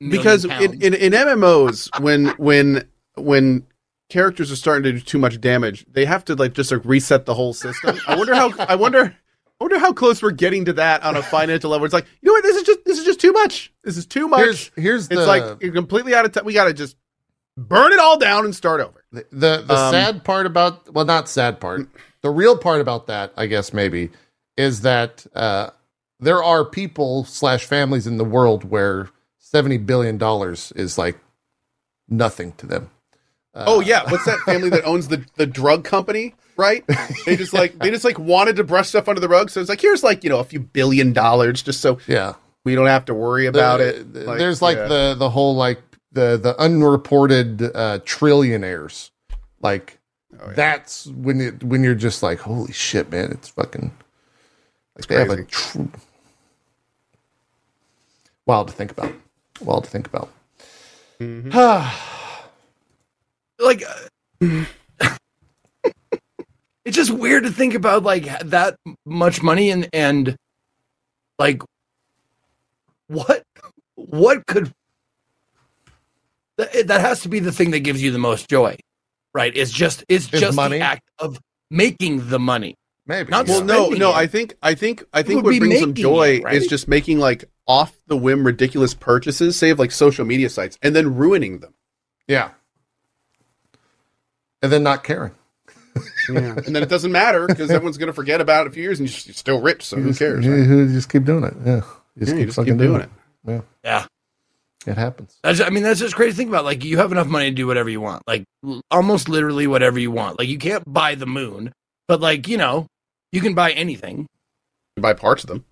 because in, in, in MMOs, when when when characters are starting to do too much damage, they have to like just like reset the whole system. I wonder how I wonder I wonder how close we're getting to that on a financial level. It's like you know what this is just this is just too much. This is too much. Here's here's it's the like you're completely out of time. We got to just burn it all down and start over. the the, the Um, sad part about well not sad part. The real part about that, I guess maybe, is that uh there are people slash families in the world where seventy billion dollars is like nothing to them. oh yeah, what's that family that owns the the drug company? Right? They just like they just like wanted to brush stuff under the rug. So it's like here's like you know a few billion dollars just so Yeah. we don't have to worry about The- it. Like, there's like yeah. the the whole like the the unreported uh trillionaires. Like Oh, yeah. that's when it when you're just like, holy shit, man, it's fucking like they have a tr- wild to think about. Wild to think about. like uh, it's just weird to think about like that much money and and like what what could that, that has to be the thing that gives you the most joy right it's just it's Is just money? the act of making the money Maybe. Not. Well, no, no. it. I think, I think, I think would what be brings them joy it, right? is just making like off the whim ridiculous purchases, say of like social media sites, and then ruining them. yeah. And then not caring. Yeah. and then it doesn't matter because everyone's going to forget about it in a few years and you're still rich. So You who just, cares? You, right? you just keep doing it. Yeah. You just Yeah, keep you just fucking keep doing, doing it. it. Yeah. It happens. That's, I mean, that's just crazy to think about. Like, you have enough money to do whatever you want. Like, l- almost literally whatever you want. Like, you can't buy the moon, but like, you know, you can buy anything. You buy parts of them.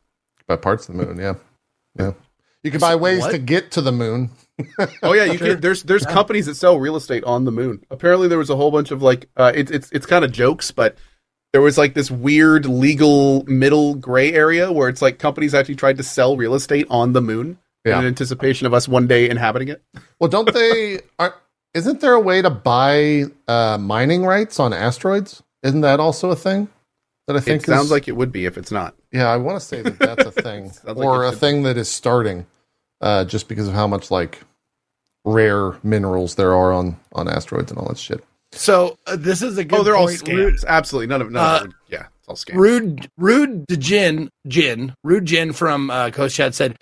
Buy parts of the moon, yeah. Yeah. You can buy ways What? to get to the moon. Oh yeah, you can. There's there's companies that sell real estate on the moon. Apparently, there was a whole bunch of like uh, it's it's it's kind of jokes, but there was like this weird legal middle gray area where it's like companies actually tried to sell real estate on the moon Yeah. in anticipation of us one day inhabiting it. Well, don't they? Are, isn't there a way to buy uh, mining rights on asteroids? Isn't that also a thing? That I think It sounds is- like it would be if it's not. Yeah, I want to say that that's a thing, Sounds like or a should thing that is starting, uh, just because of how much like rare minerals there are on on asteroids and all that shit. So uh, this is a good. Oh, they're all point. scams. Absolutely, none of none Uh, of it. Yeah, it's all scams. Rude, rude Jin, Jin, rude Jin from uh, Cohh's Chat said,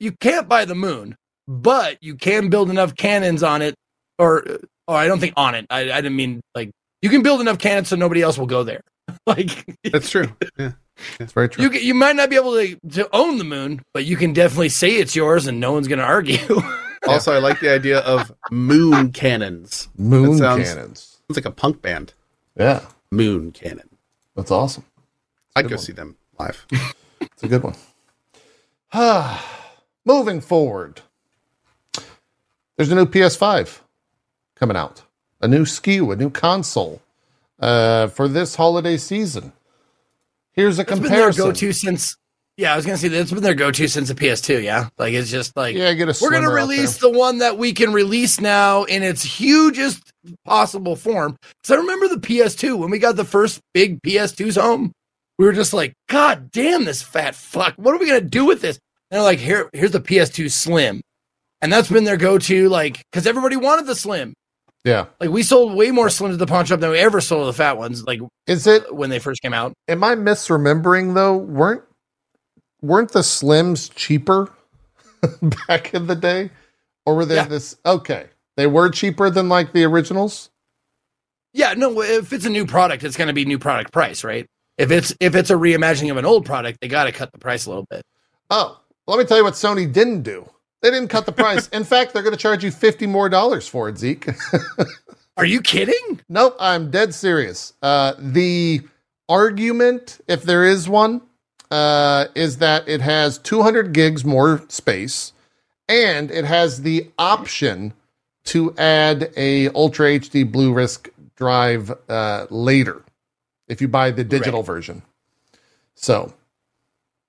"You can't buy the moon, but you can build enough cannons on it, or, or I don't think on it. I, I didn't mean like you can build enough cannons so nobody else will go there. like That's true. Yeah. It's very true. you, you might not be able to to own the moon, but you can definitely say it's yours, and no one's going to argue. Also, I like the idea of moon cannons. moon that sounds- cannons. It's like a punk band. Yeah, Moon cannon. that's awesome. I'd go one. see them live. It's a good one. Moving forward, there's a new PS5 coming out, a new SKU, a new console uh, for this holiday season. Here's a It's been their comparison. go-to since. Yeah, I was going to say that's been their go-to since the PS2. Yeah, like it's just like Yeah, get a. we're going to release the one that we can release now in its hugest possible form. Because I remember the PS2 when we got the first big PS2s home. We were just like, God damn, this fat fuck! What are we going to do with this? And they're like, here, here's the PS2 Slim, and that's been their go-to, like because everybody wanted the Slim. Yeah, Like we sold way more Slims to the pawn shop than we ever sold the fat ones. Like is it? Uh, when they first came out. Am I misremembering though? weren't weren't the Slims cheaper back in the day, or were they Yeah. this? Okay, they were cheaper than like the originals. Yeah, no. If it's a new product, it's going to be new product price, right? If it's if it's a reimagining of an old product, they got to cut the price a little bit. Oh, let me tell you what Sony didn't do. They didn't cut the price. In fact, they're going to charge you fifty more dollars for it, Zeke. Are you kidding? nope, I'm dead serious. Uh, the argument, if there is one, uh, is that it has 200 gigs more space, and it has the option to add a Ultra HD Blu-ray disc drive uh, later if you buy the digital Right. version. So,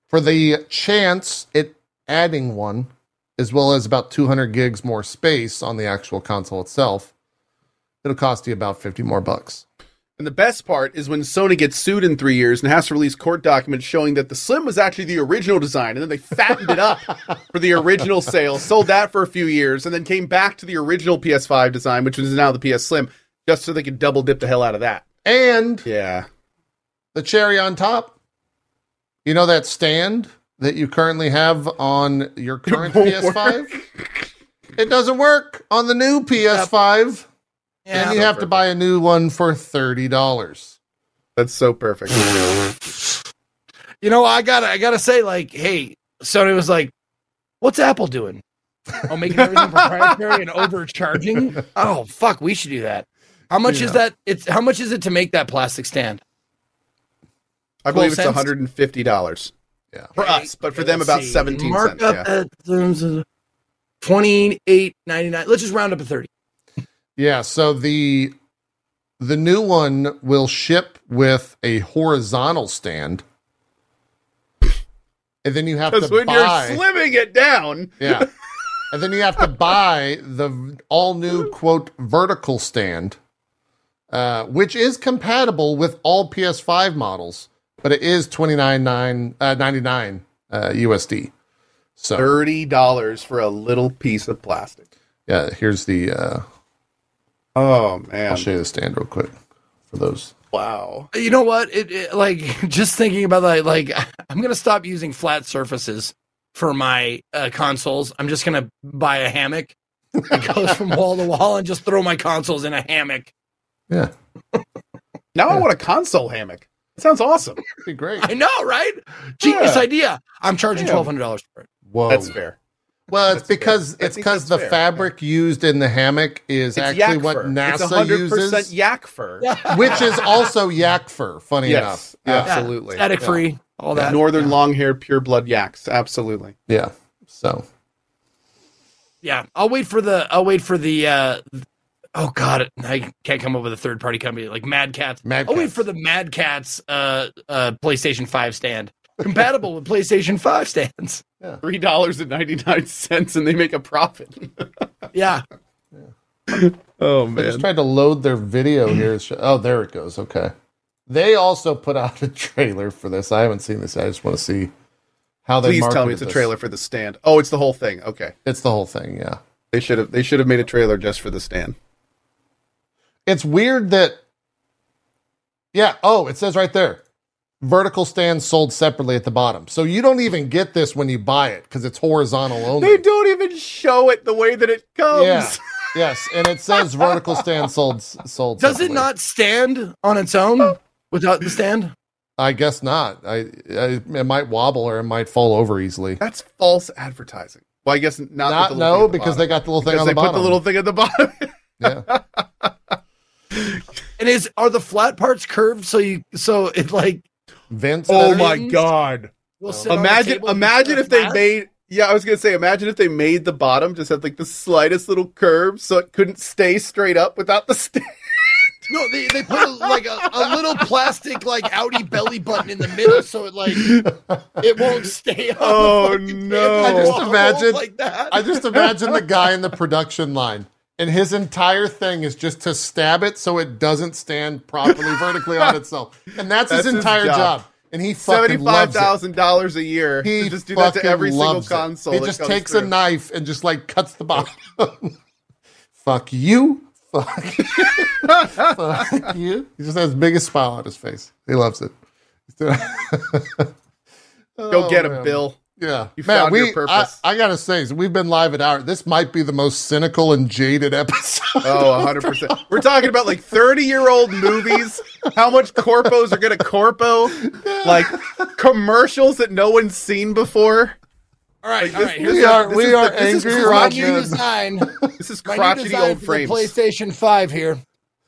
for the chance it adding one, as well as about 200 gigs more space on the actual console itself, it'll cost you about 50 more bucks. And the best part is when Sony gets sued in three years and has to release court documents showing that the Slim was actually the original design, and then they fattened it up for the original sale, sold that for a few years, and then came back to the original PS5 design, which is now the PS Slim, just so they could double dip the hell out of that. And Yeah. the cherry on top, you know that stand that you currently have on your current won't PS5? It doesn't work on the new PS5, and you have to buy a new one for $30. That's so perfect. You know, I gotta I gotta say, like, hey, Sony was like, "What's Apple doing? Oh, making everything proprietary and overcharging? Oh, fuck, we should do that. How much Yeah. is that? It's how much is it to make that plastic stand? I believe it's $150 Yeah. for us, but for them about see. 17 Mark cents. up Yeah. at terms of twenty eight ninety nine. Let's just round up to thirty. Yeah, so the the new one will ship with a horizontal stand. And then you have Because to when buy you're slimming it down, Yeah. And then you have to buy the all new quote vertical stand, uh, which is compatible with all PS5 models, but it is twenty nine nine uh, ninety nine uh, USD. So $30 for a little piece of plastic. yeah, here's the. Uh, Oh, man. I'll show you the stand real quick for those. Wow. You know what? It, it like just thinking about that. Like, I'm gonna stop using flat surfaces for my uh, consoles. I'm just gonna buy a hammock that goes from wall to wall and just throw my consoles in a hammock. Yeah, No, Now I want a console hammock. That sounds awesome. That'd be great. I know, right? Genius Yeah. idea. I'm charging twelve hundred dollars for it. Whoa. That's fair. Well, it's That's fair. because I it's because the fair. fabric used in the hammock is It's actually yak what fur. NASA it's 100% uses, yak fur. which is also yak fur. Funny Yes, enough. Yeah. absolutely. Static free, all that. Northern long-haired pure blood yaks. Absolutely. Yeah. So Yeah, I'll wait for the. I'll wait for the. uh Oh God, I can't come up with a third party company like Mad Catz. Mad I'll wait for the Mad Catz uh, uh, PlayStation Five stand, compatible with PlayStation Five stands. Yeah. Three dollars and ninety-nine cents, and they make a profit. Yeah, oh I just tried to load their video here. Oh, there it goes. Okay. They also put out a trailer for this. I haven't seen this. I just want to see how they Please tell me marketed it's a trailer for the stand. Oh, it's the whole thing. Okay, It's the whole thing. Yeah. they should have they should have made a trailer just for the stand. It's weird that. Yeah. Oh, it says right there. Vertical stands sold separately at the bottom. So you don't even get this when you buy it because it's horizontal only. They don't even show it the way that it comes. Yeah. yes, and it says vertical stand sold sold. does it not stand on its own without the stand? I guess not. I, I it might wobble or it might fall over easily. That's false advertising. Well, I guess not. Not no because they got the little thing because on they the put the little thing at the bottom. yeah. And is are the flat parts curved so you so it like Vince. oh my everything. god! will sit on the Imagine, imagine if they fast? made. Yeah, I was gonna say, imagine if they made the bottom just had like the slightest little curve, so it couldn't stay straight up without the stand. No, they, they put a, like a, a little plastic like Audi belly button in the middle so it like it won't stay on. the Oh, fucking no. I just imagine- like that. I just imagine the guy in the production line, and his entire thing is just to stab it so it doesn't stand properly vertically on itself, and that's, That's his his entire job. job. And he fucking loves it. thousand dollars a year. He to just do that to every single loves it. console. He just takes a knife and just like cuts the bottom. Fuck you. Fuck. Fuck you. He just has the biggest smile on his face. He loves it. Go get Oh, him, man. Bill. Yeah, You man. found we, your purpose. I, I gotta say, we've been live at hour. This might be the most cynical and jaded episode. Oh, 100%. We're talking about like 30 year old movies, how much corpos are going to corpo, like commercials that no one's seen before. all right, all this- right. this Here's we is- are this we is are the- this is angry my rock new design. This is My new crotchety design old for frames. The PlayStation Five here.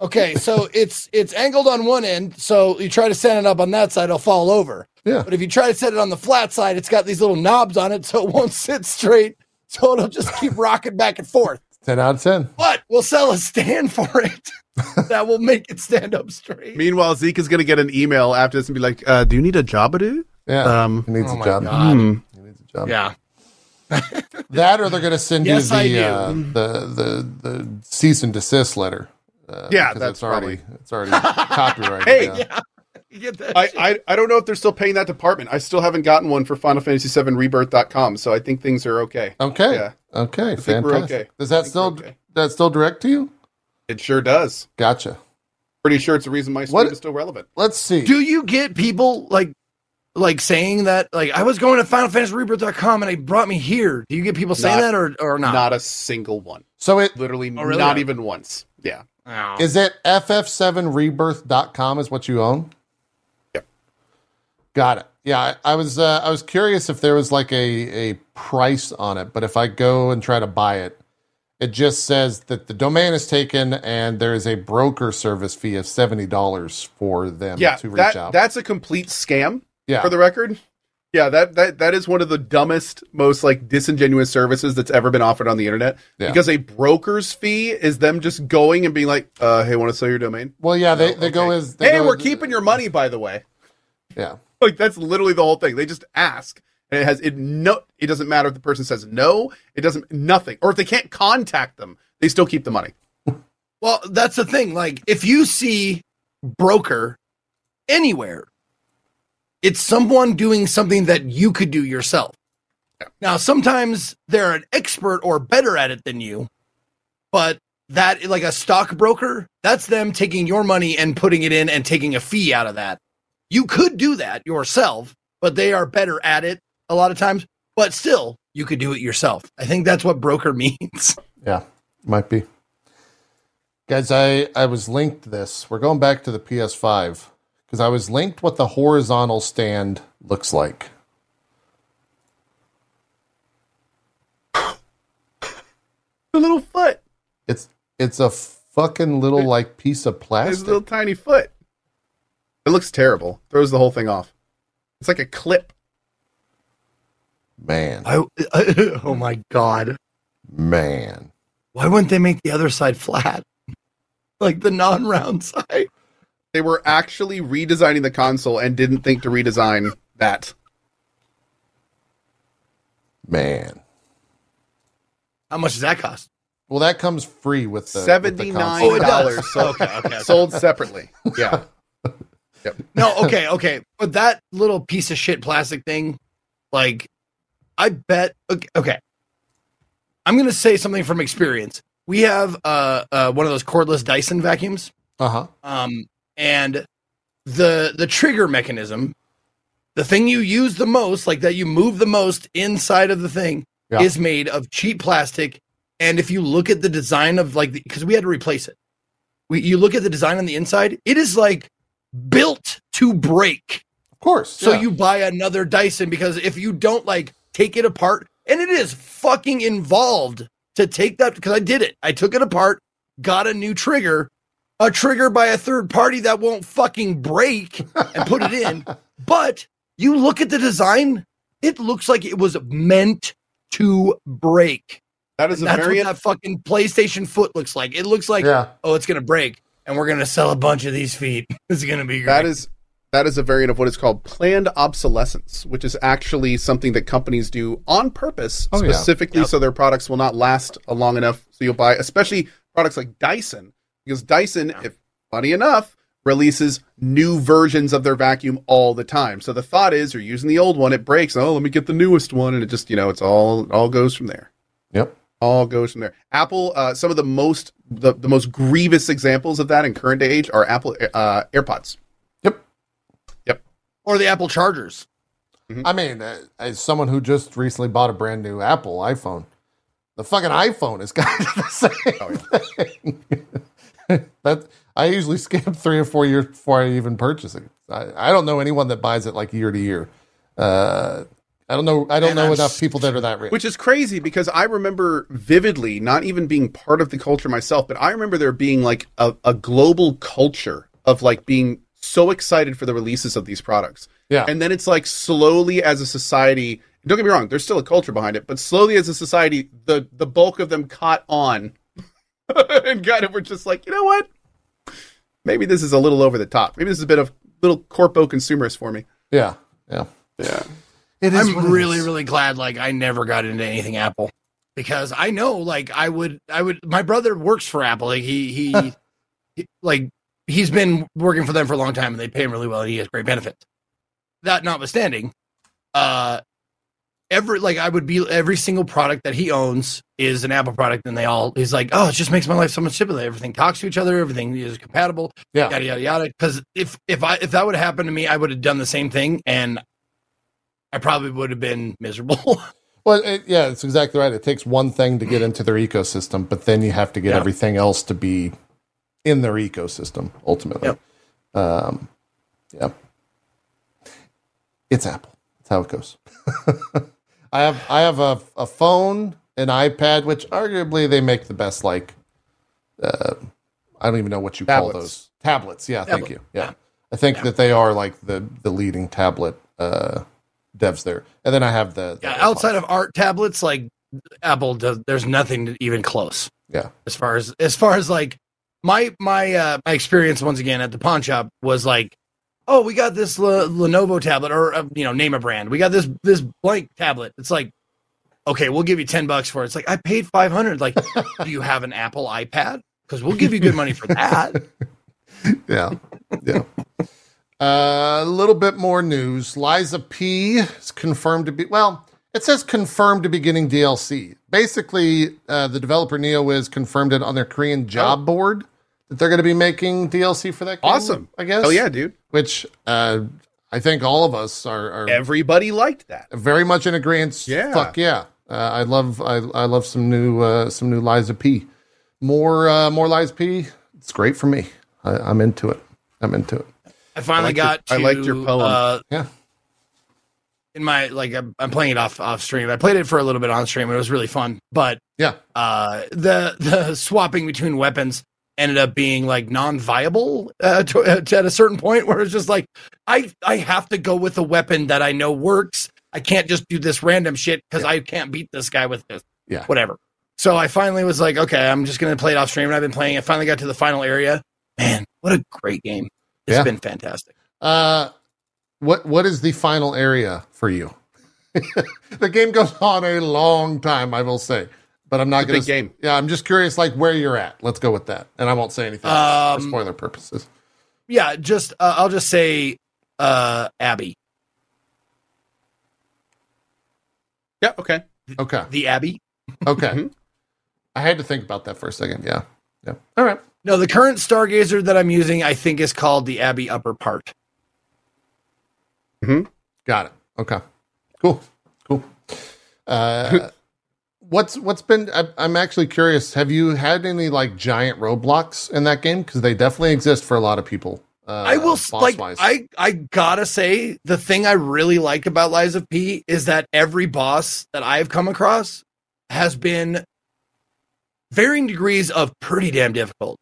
Okay, so it's it's angled on one end, so you try to set it up on that side, it'll fall over. Yeah. But if you try to set it on the flat side, it's got these little knobs on it, so it won't sit straight. So it'll just keep rocking back and forth. Ten out of ten. But we'll sell a stand for it that will make it stand up straight. Meanwhile, Zeke is going to get an email after this and be like, uh, "Do you need a job dude? Yeah, Um, he needs Oh a my job. God. Hmm. He needs a job. Yeah. That or they're going to send Yes, you the, uh, the the the cease and desist letter. Uh, Yeah, that's it's already it's already copyrighted. Hey, yeah. You get that? I, shit? I, I don't know if they're still paying that department. I still haven't gotten one for Final Fantasy VII Rebirth.com, so I think things are okay. Okay. Yeah. Okay. think we're Fantastic. okay. Does that still okay. that still direct to you? It sure does. Gotcha. Pretty sure it's the reason my What- stream is still relevant. Let's see. Do you get people like like saying that like I was going to Final Fantasy Rebirth.com and it brought me here? Do you get people saying Not- that or or not? Not a single one. so it Literally, Oh, really? not even once. Yeah. Oh. is it ff7rebirth.com is what you own? Got it. Yeah, I, I was uh, I was curious if there was like a a price on it, but if I go and try to buy it, it just says that the domain is taken and there is a broker service fee of seventy dollars for them Yeah, to reach that, out. that's a complete scam. yeah, for the record. Yeah, that, that that is one of the dumbest, most like disingenuous services that's ever been offered on the internet. Yeah. Because a broker's fee is them just going and being like, uh, "Hey, want to sell your domain? well, yeah, they, Oh, they go as they hey, go we're as- keeping your money, by the way." Yeah, Like that's literally the whole thing. They just ask, and it has it no. It doesn't matter if the person says no. It doesn't nothing, or if they can't contact them, they still keep the money. Well, that's the thing. Like, if you see broker anywhere, it's someone doing something that you could do yourself. Now, sometimes they're an expert or better at it than you, but that, like a stockbroker, that's them taking your money and putting it in and taking a fee out of that. You could do that yourself, but they are better at it a lot of times. But still, you could do it yourself. I think that's what broker means. yeah, might be. Guys, I, I was linked this. We're going back to the PS5 because I was linked what the horizontal stand looks like. The little foot. It's it's a fucking little like piece of His plastic. little tiny foot. It looks terrible. Throws the whole thing off. It's like a clip. Man, I, oh my god! man. Why wouldn't they make the other side flat, like the non-round side? They were actually redesigning the console and didn't think to redesign that. Man. How much does that cost? Well, that comes free with the with the Seventy console. nine Oh, it does. dollars Okay, okay, okay. sold separately. Yeah. No, okay, okay. But that little piece of shit plastic thing, like, I bet. Okay, okay. I'm gonna say something from experience. We have uh, uh one of those cordless Dyson vacuums, Uh huh. um, and the the trigger mechanism, the thing you use the most, like that you move the most inside of the thing, Yeah. is made of cheap plastic. And if you look at the design of like, because we had to replace it, we you look at the design on the inside, it is like built to break. Of course. So yeah. you buy another Dyson because if you don't like take it apart, and it is fucking involved to take that because I did it. I took it apart, got a new trigger, a trigger by a third party that won't fucking break and put it in. But you look at the design, it looks like it was meant to break. That is a That's what that fucking PlayStation foot looks like. It looks like, yeah. oh, it's gonna break, and we're gonna sell a bunch of these feet. It's gonna be great. That is that is a variant of what is called planned obsolescence, which is actually something that companies do on purpose, Oh, yeah. specifically Yep. so their products will not last long enough. So you'll buy, especially products like Dyson, because Dyson, if funny enough, releases new versions of their vacuum all the time. So the thought is, you're using the old one, it breaks. Oh, let me get the newest one, and it just you know, it's all it all goes from there. Yep. All goes from there. Apple, uh, some of the most the, the most grievous examples of that in current day age are Apple uh, AirPods. Yep. Yep. Or the Apple chargers. I mean, uh, as someone who just recently bought a brand new Apple iPhone, the fucking iPhone is kind of the same Oh, thing. that I usually skip three or four years before I even purchase it. I, I don't know anyone that buys it like year to year. Uh, I don't know. I don't And know I'm enough people that are that rich. Which is crazy because I remember vividly, not even being part of the culture myself, but I remember there being like a, a global culture of like being so excited for the releases of these products. yeah, And then it's like slowly as a society, don't get me wrong, there's still a culture behind it, but slowly as a society, the the bulk of them caught on and kind of were just like, you know what? Maybe this is a little over the top. Maybe this is a bit of little corpo consumerist for me. yeah, yeah. Yeah. It is I'm really, is. really glad like I never got into anything Apple because I know like I would I would my brother works for Apple. Like he he, he- like he's been working for them for a long time and they pay him really well and he has great benefits. That notwithstanding, uh every like I would be every single product that he owns is an Apple product and they all he's like, Oh, it just makes my life so much simpler. Everything talks to each other, everything is compatible, Yeah. yada yada yada. Because if if I if that would have happened to me, I would have done the same thing and I probably would have been miserable. Well, it, yeah, it's exactly right. It takes one thing to get into their ecosystem, but then you have to get Yeah. everything else to be in their ecosystem ultimately. Yep. Um, yeah, it's Apple. That's how it goes. I have I have a a phone, an iPad, which arguably they make the best. Like, uh, I don't even know what you call those tablets. Yeah, thank you. Yeah, Yeah. I think that they are like the the leading tablet uh, devs there. And then I have the, the yeah, outside of art tablets, like Apple does, there's nothing even close. Yeah. as far as as far as like my my uh, my experience once again at the pawn shop was like, oh, we got this Le- Lenovo tablet, or uh, you know, name a brand. We got this this blank tablet. It's like, okay, we'll give you ten bucks for it. It's like I paid five hundred. Like, do you have an Apple iPad? Because we'll give you good money for that. yeah, yeah. Uh, a little bit more news. Lies of P is confirmed to be well. It says confirmed to be getting DLC. Basically, uh, the developer NeoWiz confirmed it on their Korean job board that they're going to be making DLC for that. Game, Awesome. I guess. Oh yeah, dude. Which uh, I think all of us are, are Everybody liked that. very much in agreement. Yeah. Fuck yeah. Uh, I love I, I love some new uh, some new Lies of P. More uh, more Lies of P. it's great for me. I, I'm into it. I'm into it. I finally I got. your- To, I liked your poem. Uh, Yeah. In my like, I'm, I'm playing it off off stream. I played it for a little bit on stream. and It was really fun, but Yeah. uh, the the swapping between weapons ended up being like non-viable uh, to, uh, to- at a certain point where it's just like I I have to go with a weapon that I know works. I can't just do this random shit because I can't beat this guy with this. Yeah. Whatever. So I finally was like, okay, I'm just gonna play it off stream. And I've been playing. I finally got to the final area. Man, what a great game! It's Yeah. been fantastic. Uh, what what is the final area for you? the game goes on a long time, I will say, but I'm not going to game. Yeah, I'm just curious, like where you're at. Let's go with that, and I won't say anything else for Um, spoiler purposes. Yeah, just uh, I'll just say uh Abby, Yeah. Okay. Okay, the Abbey. okay. Mhm. I had to think about that for a second. Yeah, yeah. All right. No, the current Stargazer that I'm using, I think, is called the Abbey Upper Part. Hmm. Got it. Okay. Cool. Cool. Uh, what's what's been? I, I'm actually curious. Have you had any like giant roadblocks in that game? Because they definitely exist for a lot of people. Uh, I will like. I I gotta say the thing I really like about Lies of P is that every boss that I've come across has been varying degrees of pretty damn difficult.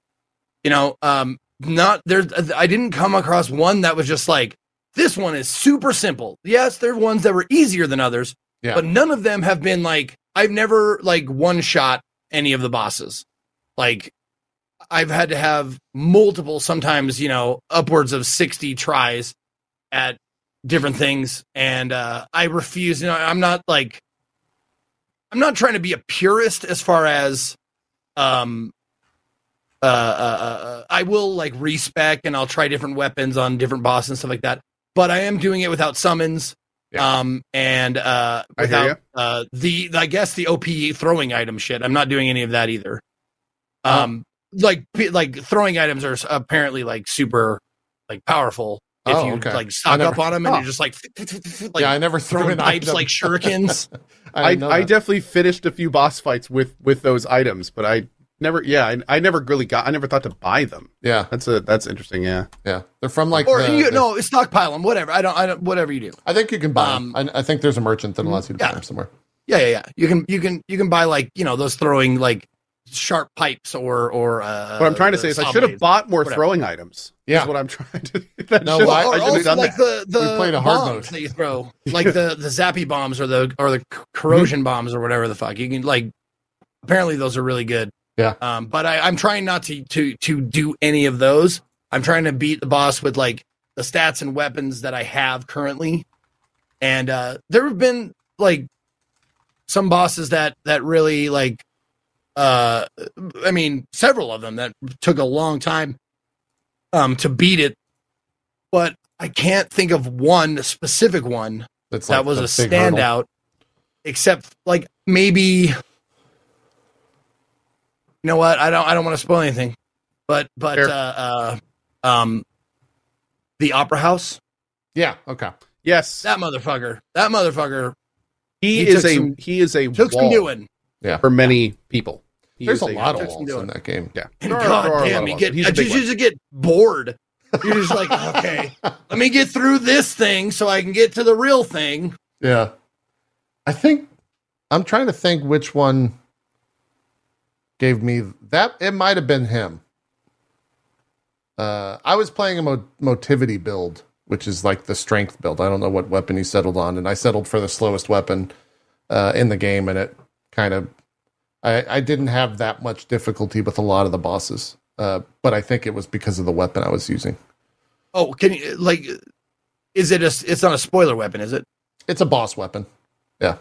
You know, um, not there. I didn't come across one that was just like this one is super simple. Yes, there are ones that were easier than others, Yeah. but none of them have been like I've never like one shot any of the bosses. Like I've had to have multiple, sometimes, you know, upwards of 60 tries at different things. And uh, I refuse, you know, I'm not like, I'm not trying to be a purist as far as, um, uh, uh, uh, I will like respec and I'll try different weapons on different bosses and stuff like that. But I am doing it without summons. Yeah. Um, and uh, I without uh, the, I guess the OP throwing item shit. I'm not doing any of that either. Um, like like throwing items are apparently like super like powerful if Oh, you okay. like I stock never- up on them and oh. you're just like like yeah, I never threw throwing an pipes like shurikens. I, didn't I definitely finished a few boss fights with with those items, but I never. Yeah, I, I never really got. I never thought to buy them. yeah, That's a that's interesting. Yeah. yeah. They're from like or the, you the- no stockpile them, whatever. I don't, I don't, whatever you do. I think you can buy um, them. I, I think there's a merchant that allows you to Yeah. buy them somewhere. Yeah, yeah, yeah. You can, you can, you can buy like you know those throwing like sharp pipes or or. uh What I'm trying to say is, I should have bought more Whatever. throng items. Yeah. what I'm trying to. that No, should- I- or I should've done like that. the the We played a hard bombs mode. that you throw, like the the zappy bombs or the or the corrosion bombs or whatever the fuck. You can like. Apparently, those are really good. Yeah. Um, but I, I'm trying not to to to do any of those. I'm trying to beat the boss with like the stats and weapons that I have currently, and uh, there have been like some bosses that that really like. Uh, I mean, several of them that took a long time um to beat it but I can't think of one specific one That's that like was a big hurdle. standout, except like maybe. You know what? I don't. I don't want to spoil anything, but but Fair. uh, uh, um, the Opera House. Yeah. Okay. yes, That motherfucker. That motherfucker he, he is a some- he is a took some wall doing. for many people. He There's a is lot of took walls in that game. Yeah. And There are- there God are damn, you get He's I a just, used to get bored. You're just like, okay, let me get through this thing so I can get to the real thing. Yeah. I think I'm trying to think which one gave me that. It might have been him. Uh, I was playing a mo- motivity build, which is like the strength build. I don't know what weapon he settled on, and I settled for the slowest weapon uh, in the game, and it kind of I, I didn't have that much difficulty with a lot of the bosses, uh, but I think it was because of the weapon I was using. Oh, can you like? Is it a? It's not a spoiler weapon, is it? It's a boss weapon. Yeah,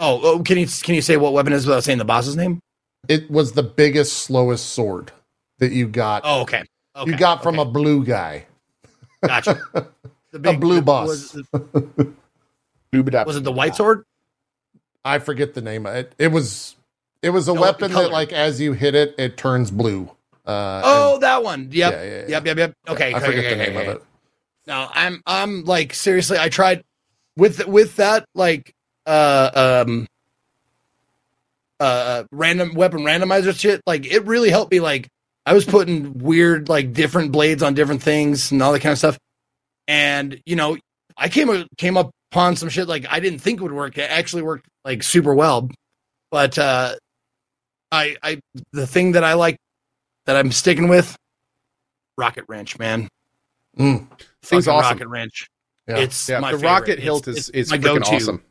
Oh, oh, can you can you say what weapon it is without saying the boss's name? it was the biggest, slowest sword that you got. Oh, okay. okay. you got from okay. a blue guy. gotcha. The A blue boss. Was, Doobadap. was it the white sword? I forget the name of it. It was it was a No, weapon that like as you hit it, it turns blue. Uh, Oh, that one. Yep. Yeah, yeah, yeah. Yep. Yep. Yep. Okay. I forget the name of it. No, I'm I'm like seriously. I tried with with that like uh um uh random weapon randomizer shit. Like it really helped me like I was putting weird like different blades on different things and all that kind of stuff. And you know, I came came up upon some shit like I didn't think would work. It actually worked like super well. But uh I I the thing that I like that I'm sticking with Rocket Wrench, man. Mm. Thing's awesome. Rocket Wrench. Yeah. It's Yeah, my the favorite. rocket hilt it's is is my freaking go-to. awesome.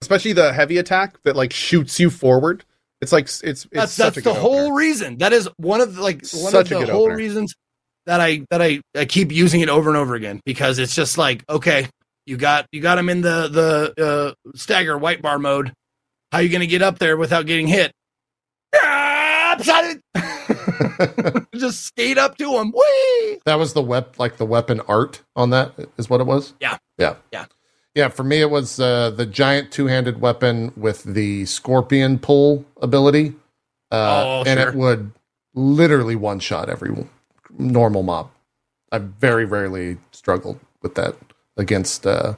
Especially the heavy attack that like shoots you forward. It's like it's it's that's such that's a the good whole reason. That is one of the, like one Such of the whole opener. reasons that I that I, I keep using it over and over again because it's just like okay, you got you got him in the the uh, stagger white bar mode. How you going to get up there without getting hit? Ah, upside it. just skate up to him. Whee! That was the wep like the weapon art on that is what it was. Yeah. Yeah. Yeah. Yeah. For me, it was uh, the giant two handed weapon with the scorpion pull ability, uh, Oh, and sure. it would literally one shot every normal mob. I very rarely struggled with that against uh,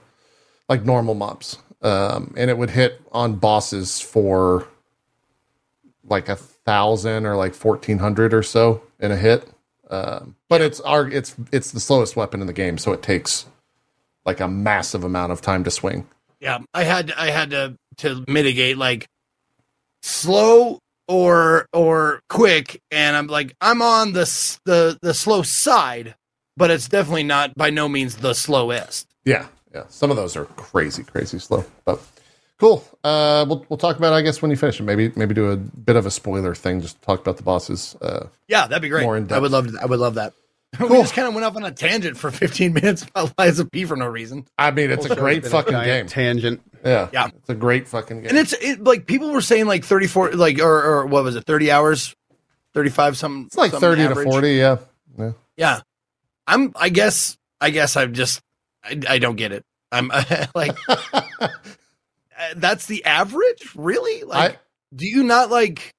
like normal mobs, um, and it would hit on bosses for like a thousand or like fourteen hundred or so in a hit. Um, but it's our it's it's the slowest weapon in the game, so it takes like a massive amount of time to swing. Yeah, I had I had to to mitigate like slow or or quick, and I'm like I'm on the the the slow side, but it's definitely not by no means the slowest. Yeah, yeah. Some of those are crazy, crazy slow. But cool. Uh, we'll we'll talk about it, I guess when you finish it. Maybe maybe do a bit of a spoiler thing, just talk about the bosses. Uh, Yeah, that'd be great. More in depth. I would love to, I would love that. we Cool. just kind of went off on a tangent for 15 minutes about Lies of P for no reason. I mean, it's a great been a fucking game. Tangent. Yeah, Yeah. It's a great fucking game. And it's it, like people were saying like 34 like or, or what was it 30 hours 35 something it's like some thirty average. to forty. Yeah, yeah. Yeah. I'm I guess I guess I'm just I, I don't get it. I'm like uh, that's the average? Really? Like I do you not like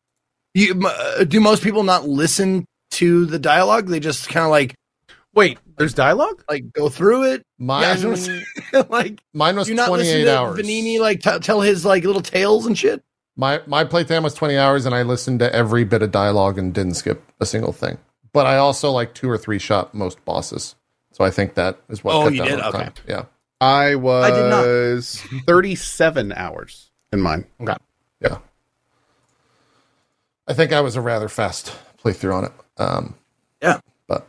you uh, do most people not listen to the dialogue? They just kind of like Wait, there's dialogue? like go through it. mine Yeah, was like mine was do you not twenty listen eight to hours. Venigni like t- tell his like little tales and shit? My my playtime was twenty hours, and I listened to every bit of dialogue and didn't skip a single thing. But I also like two or three shot most bosses, so I think that is what. Oh, cut you down did? Okay. time. Yeah. I was I did not. 37 hours in mine. Okay. Yeah. I think I was a rather fast playthrough on it. Um, Yeah. But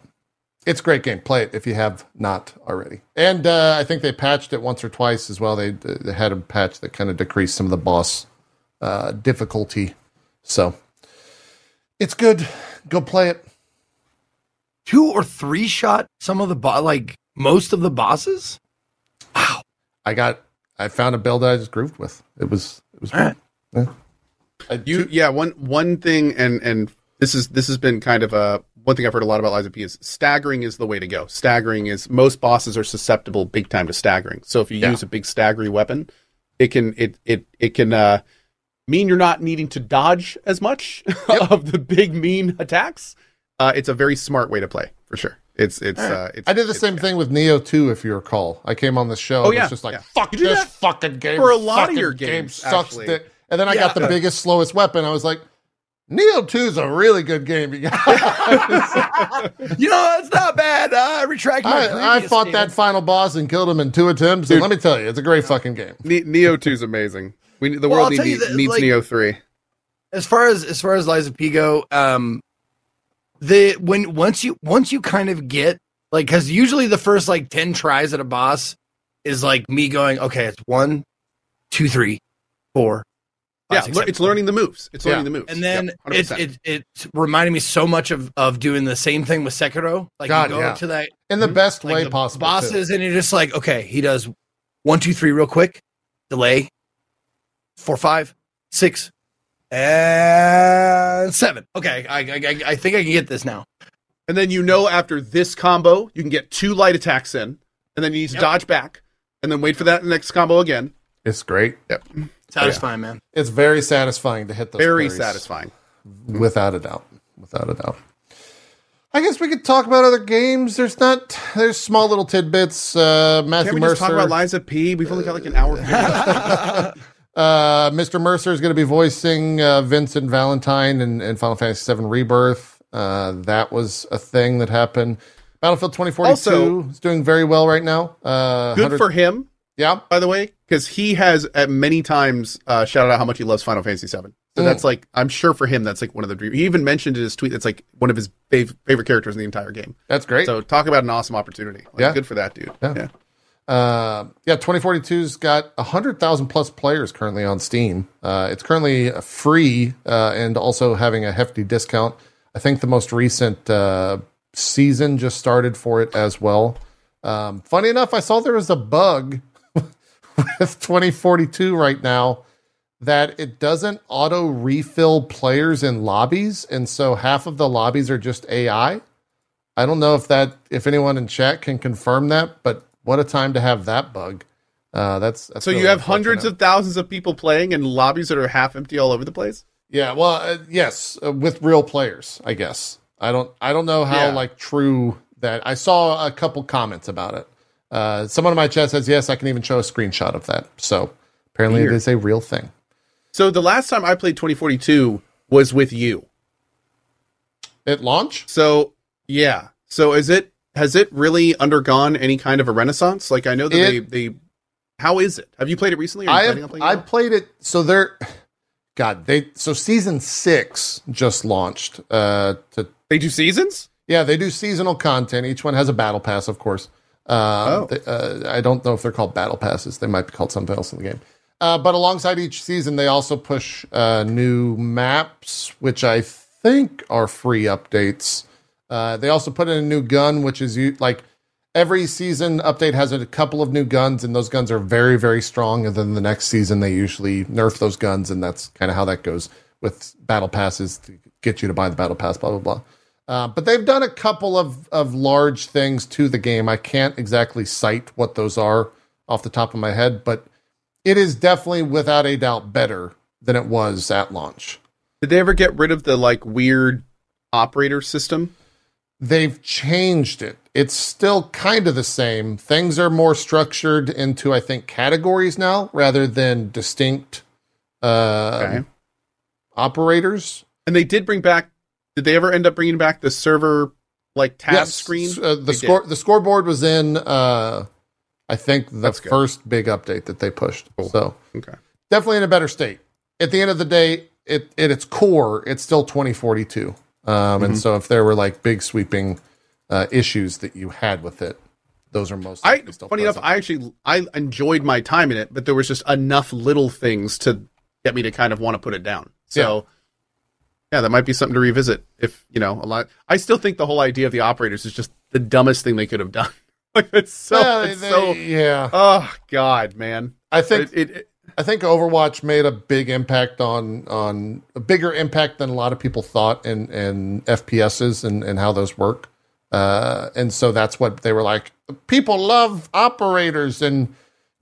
it's a great game. Play it if you have not already. And uh, I think they patched it once or twice as well. They, they had a patch that kind of decreased some of the boss uh, difficulty. So it's good. Go play it. Two or three shot some of the bo- like most of the bosses? Wow. I got, I found a build that I just grooved with. It was, it was All right. Yeah. I, You yeah, one one thing and and this is this has been kind of a one thing I've heard a lot about Lies of P is staggering is the way to go. Staggering is most bosses are susceptible big time to staggering. So if you Yeah. use a big staggery weapon, it can it it it can uh mean you're not needing to dodge as much of the big mean attacks. Uh it's a very smart way to play, for sure. It's it's uh it's I did the same thing with Nioh 2, if you recall. I came on the show. Oh, yeah, just like, yeah. fuck this fucking game. for a lot of your game sucks actually. And then I got the biggest, slowest weapon. I was like, Nioh 2 is a really good game. You guys. You know, it's not bad. I retract my I, I previous fought that final boss and killed him in two attempts. And let me tell you, it's a great fucking game. Ne- Nioh 2 is amazing. We the Well, world need, that, needs like- Nioh 3. as far as as far as Lies of P go, um, the when once you once you kind of get like because usually the first like ten tries at a boss is like me going okay it's one, two, three, four. Five, Yeah, six, lear- it's learning the moves. It's learning Yeah. the moves. And then Yep, it's 100%. it it's reminding me so much of of doing the same thing with Sekiro. Like God, you go yeah. to that In the best like way the possible. too. bosses, and you're just like okay, he does one, two, three, real quick, delay, four, five, six, and seven. Okay, I I, I think I can get this now. And then you know after this combo, you can get two light attacks in, and then you need to Yep. dodge back, and then wait for that next combo again. It's great. Yep. Satisfying, man. It's very satisfying to hit those. Very satisfying. without a doubt without a doubt i guess we could talk about other games there's not there's small little tidbits uh matthew Can't we mercer just talk about Lies of P? We've only got like an hour. uh mr mercer is going to be voicing uh vincent valentine in, in final fantasy VII rebirth Uh, that was a thing that happened. Battlefield 2042 Also- is doing very well right now. Uh, Good 100 for him, yeah. by the way, because he has at many times uh, shouted out how much he loves Final Fantasy VII. So Mm. that's like, I'm sure for him, that's like one of the dream. He even mentioned in his tweet that's like one of his fav- favorite characters in the entire game. That's great. So talk about an awesome opportunity. Like, Yeah. good for that dude. Yeah. yeah. Uh, yeah, 2042's got 100,000 plus players currently on Steam. Uh, it's currently free uh, and also having a hefty discount. I think the most recent uh, season just started for it as well. Um, funny enough, I saw there was a bug with 2042 right now that it doesn't auto refill players in lobbies. And so half of the lobbies are just AI. I don't know if that if anyone in chat can confirm that, but what a time to have that bug. Uh, that's, that's So you have hundreds of thousands of people playing and lobbies that are half empty all over the place. yeah. Well, uh, yes, uh, with real players, I guess. I don't I don't know how Yeah. like true that. I saw a couple comments about it. Uh, someone in my chat says yes, I can even show a screenshot of that. So apparently Weird. it is a real thing. So the last time I played 2042 was with you. At launch, So yeah. So is it has it really undergone any kind of a renaissance? Like I know that It- they they how is it? Have you played it recently? I have, I played it. So they're God. They so season six just launched. Uh, to They do seasons? Yeah, they do seasonal content. Each one has a battle pass, of course. Um, Oh. they- uh, I don't know if they're called battle passes. They might be called something else in the game. Uh, but alongside each season, they also push uh, new maps, which I think are free updates. Uh, they also put in a new gun, which is like every season update has a couple of new guns, and those guns are very, very strong. And then the next season, they usually nerf those guns, and that's kind of how that goes with battle passes to get you to buy the battle pass. Blah blah blah. Uh, but they've done a couple of, of large things to the game. I can't exactly cite what those are off the top of my head, but it is definitely without a doubt better than it was at launch. Did they ever get rid of the like weird operator system? They've changed it. It's still kind of the same. Things are more structured into, I think, categories now rather than distinct uh, Okay. operators. And they did bring back did they ever end up bringing back the server like tab Yes, screen? uh, the They score the scoreboard was in uh I think the That's good. first big update that they pushed. Cool. So. Okay. definitely in a better state. At the end of the day, it at its core, it's still 2042. Um, Mm-hmm. And so if there were like big sweeping uh, issues that you had with it, those are most I funny enough. I actually I enjoyed my time in it, but there was just enough little things to get me to kind of want to put it down. So yeah, that might be something to revisit if, you know, a lot I still think the whole idea of the operators is just the dumbest thing they could have done. like it's so Well, it's they- so yeah. Oh God, man. I think It, it, it- I think Overwatch made a big impact on on a bigger impact than a lot of people thought in in FPSs and and how those work. Uh, and so that's what they were like. People love operators and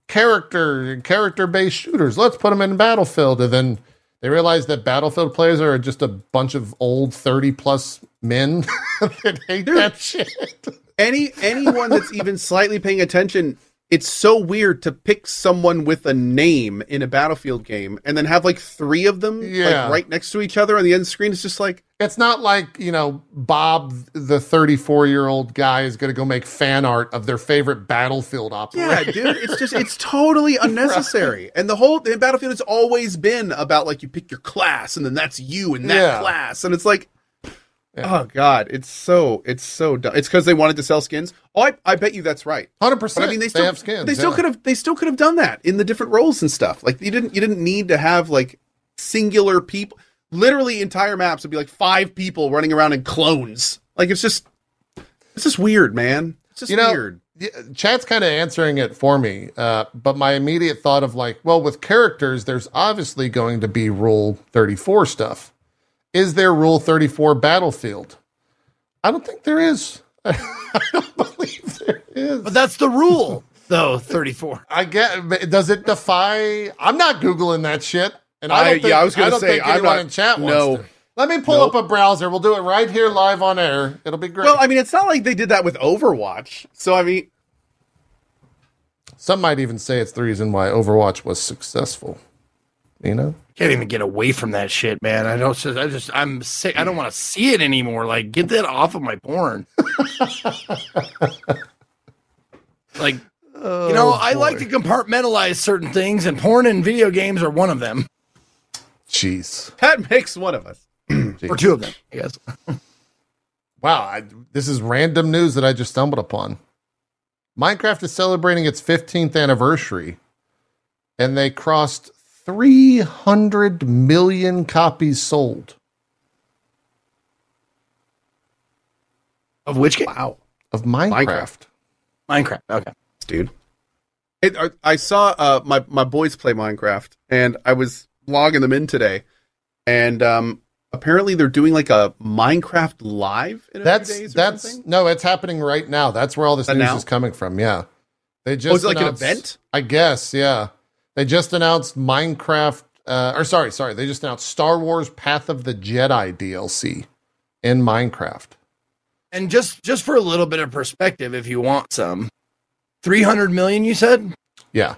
character and character based shooters. Let's put them in Battlefield. And then they realize that Battlefield players are just a bunch of old thirty plus men that hate that shit. any anyone that's even slightly paying attention it's so weird to pick someone with a name in a battlefield game and then have like three of them Yeah. like right next to each other on the end screen it's just like It's not like, you know, Bob, the 34 year old guy, is going to go make fan art of their favorite battlefield operator. yeah dude it's just it's totally unnecessary and the whole the battlefield has always been about like you pick your class and then that's you in that Yeah. class and it's like Yeah. oh god it's so it's so dumb it's because they wanted to sell skins oh I, I bet you that's right 100%. I mean, they still have skins. They still yeah. could have. They still could have done that in the different roles and stuff. Like you didn't. You didn't need to have like singular people. Literally, entire maps would be like five people running around in clones. Like it's just. It's just weird, man. It's just You know, weird. Yeah, Chat's kind of answering it for me, uh, but my immediate thought of like, well, with characters, there's obviously going to be Rule 34 stuff. Is there Rule 34 Battlefield? I don't think there is. I don't believe there is. But that's the rule, though. Thirty-four. I get. but Does it defy? I'm not googling that shit. And I I- don't think, yeah, I was gonna don't say, think I'm not- in chat no. wants to. Let me pull Nope. up a browser. We'll do it right here live on air. It'll be great. Well, I mean, it's not like they did that with Overwatch. So I mean, Some might even say it's the reason why Overwatch was successful. You know, Can't even get away from that shit, man. I don't. I just. I'm sick. I don't want to see it anymore. Like, get that off of my porn. like, oh, you know, I like to compartmentalize certain things, and porn and video games are one of them, Jeez. That makes one of us. or two of them, I guess. Wow, I, this is random news that I just stumbled upon. Minecraft is celebrating its 15th anniversary, and they crossed 300 million copies sold Of which game? Wow, of Minecraft. Minecraft. Minecraft. Okay. dude. It, I, I saw uh, my my boys play Minecraft, and I was logging them in today, and um, apparently they're doing like a Minecraft live in a few That's days or that's something. no, it's happening right now. That's where all this Uh, news now? is coming from. Yeah, they just Oh, is it like an event? I guess. Yeah, they just announced Minecraft. Uh, or sorry, sorry, they just announced Star Wars: Path of the Jedi DLC in Minecraft. And just just for a little bit of perspective, if you want some, three hundred million. You said Yeah,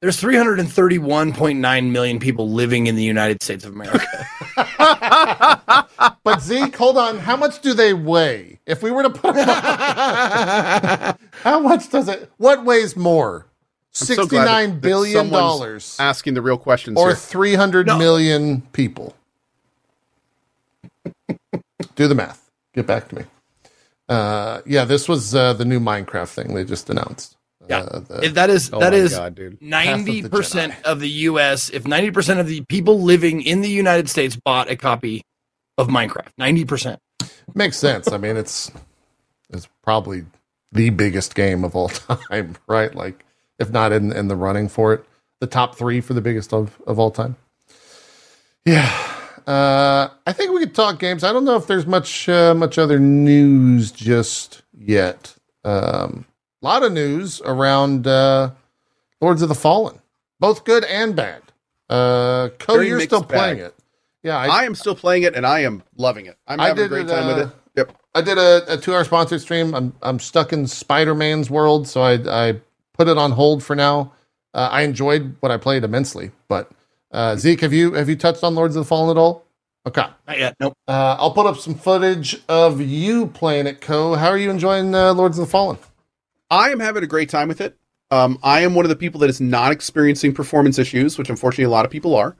there's three hundred and thirty-one point nine million people living in the United States of America. but Zeke, hold on. How much do they weigh? If we were to put, how much does it? What weighs more? So glad Sixty-nine that- that billion dollars, Asking the real questions or here. three hundred No. million people. Do the math. Get back to me. Uh, yeah, this was uh, the new Minecraft thing they just announced. Yeah. Uh, the- If that is Oh that my is God, dude. ninety percent of the U.S. If ninety percent of the people living in the United States bought a copy of Minecraft, ninety percent. Makes sense. I mean, it's it's probably the biggest game of all time, right? Like, if not in in the running for it, the top three for the biggest of of all time. Yeah, uh, I think we could talk games. I don't know if there's much uh, much other news just yet. Um, a lot of news around uh, Lords of the Fallen, both good and bad. Uh, Cohh, Very you're still playing bag. it. Yeah, I, I am still playing it, and I am loving it. I'm having a great it, time uh, with it. Yep. I did a, a two hour sponsored stream. I'm I'm stuck in Spider Man's world, so I I put it on hold for now. Uh, I enjoyed what I played immensely, but uh, Zeke, have you have you touched on Lords of the Fallen at all? Okay, Not yet. Nope. uh, I'll put up some footage of you playing it. Cohh, how are you enjoying uh, Lords of the Fallen? I am having a great time with it. Um, I am one of the people that is not experiencing performance issues, which unfortunately a lot of people are.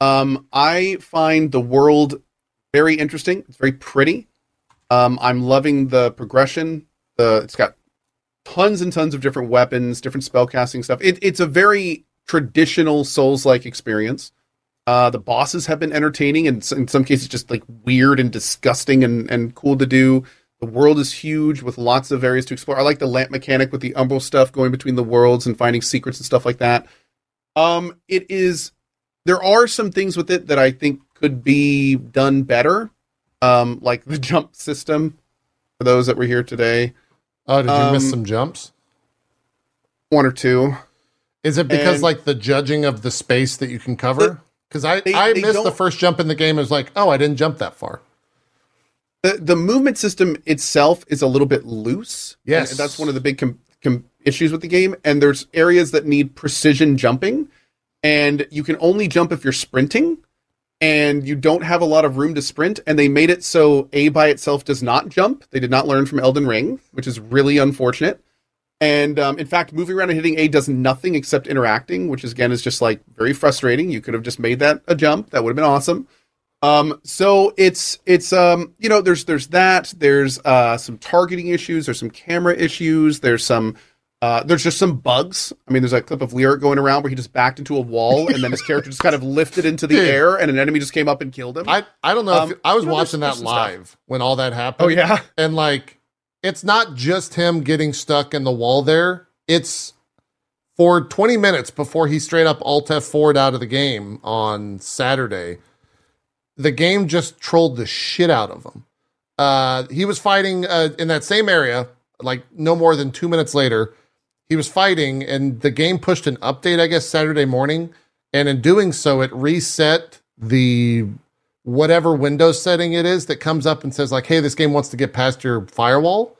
Um, I find the world very interesting. It's very pretty. Um, I'm loving the progression. The it's got tons and tons of different weapons, different spellcasting stuff. It, it's a very traditional Souls-like experience. Uh, the bosses have been entertaining and in some cases just like weird and disgusting and, and cool to do. The world is huge with lots of areas to explore. I like the lamp mechanic with the umbral stuff going between the worlds and finding secrets and stuff like that. Um, it is there are some things with it that I think could be done better. Um, like the jump system for those that were here today. Oh, did you miss Um, some jumps? One or two. Is it because and- like the judging of the space that you can cover? Because I They- I they missed the first jump in the game. It was like, oh, I didn't jump that far. the the movement system itself is a little bit loose. Yes. and that's one of the big com- com- issues with the game. And there's areas that need precision jumping, and you can only jump if you're sprinting, and you don't have a lot of room to sprint. And they made it so A by itself does not jump. They did not learn from Elden Ring, which is really unfortunate. And um, in fact, moving around and hitting A does nothing except interacting, which is, again is just like very frustrating. You could have just made that a jump. That would have been awesome. Um, so it's it's um you know there's there's that there's uh some targeting issues there's some camera issues there's some uh there's just some bugs. I mean there's a clip of LIRIK going around where he just backed into a wall and then his character just kind of lifted into the air and an enemy just came up and killed him. I I don't know. Um, if I was you know, watching that some stuff. live when all that happened. oh yeah, and like it's not just him getting stuck in the wall there it's for 20 minutes before he straight up alt f4'd out of the game on saturday the game just trolled the shit out of him uh, he was fighting uh, in that same area like no more than two minutes later he was fighting and the game pushed an update i guess saturday morning and in doing so it reset the whatever Windows setting it is that comes up and says like, "Hey, this game wants to get past your firewall,"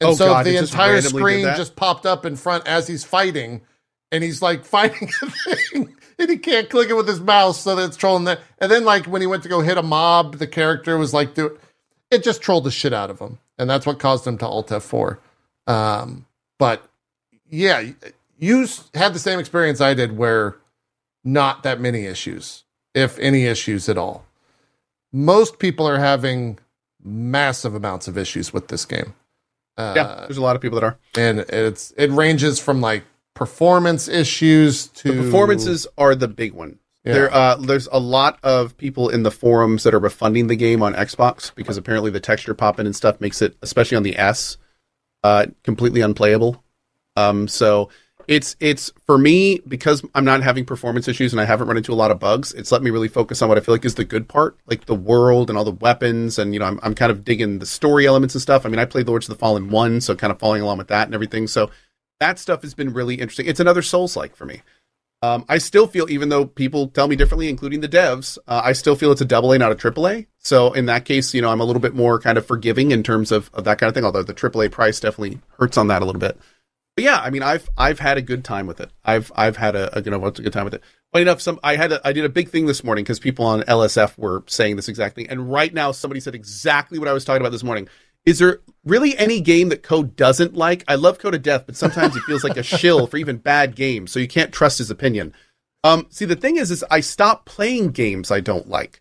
and Oh, so God, the entire screen just popped up in front as he's fighting, and he's like fighting a thing. and he can't click it with his mouse, so that's trolling that. And then like when he went to go hit a mob, the character was like, do it just trolled the shit out of him, and that's what caused him to Alt F4. Um, but yeah, you had the same experience I did, where not that many issues, if any issues at all. Most people are having massive amounts of issues with this game. Uh, yeah, there's a lot of people that are. and it's it ranges from like performance issues to The performances are the big one. Yeah. There, uh, there's a lot of people in the forums that are refunding the game on Xbox because apparently the texture popping and stuff makes it, especially on the S, uh, completely unplayable. Um, so it's it's for me because I'm not having performance issues and I haven't run into a lot of bugs. It's let me really focus on what I feel like is the good part, like the world and all the weapons, and you know I'm I'm kind of digging the story elements and stuff. I mean I played Lords of the Fallen one, so kind of following along with that and everything. So that stuff has been really interesting. It's another Souls like for me. Um, I still feel, even though people tell me differently, including the devs, uh, I still feel it's a double A, not a triple A. So in that case, you know, I'm a little bit more kind of forgiving in terms of, of that kind of thing. Although the triple A price definitely hurts on that a little bit. But yeah, I mean, I've I've had a good time with it. I've I've had a, a you know a good time with it. Funny enough, some I had a, I did a big thing this morning because people on LSF were saying this exact thing, and right now somebody said exactly what I was talking about this morning. Is there really any game that Cohh doesn't like? I love Cohh to death, but sometimes he feels like a shill for even bad games, so you can't trust his opinion. Um, see, the thing is, is I stop playing games I don't like.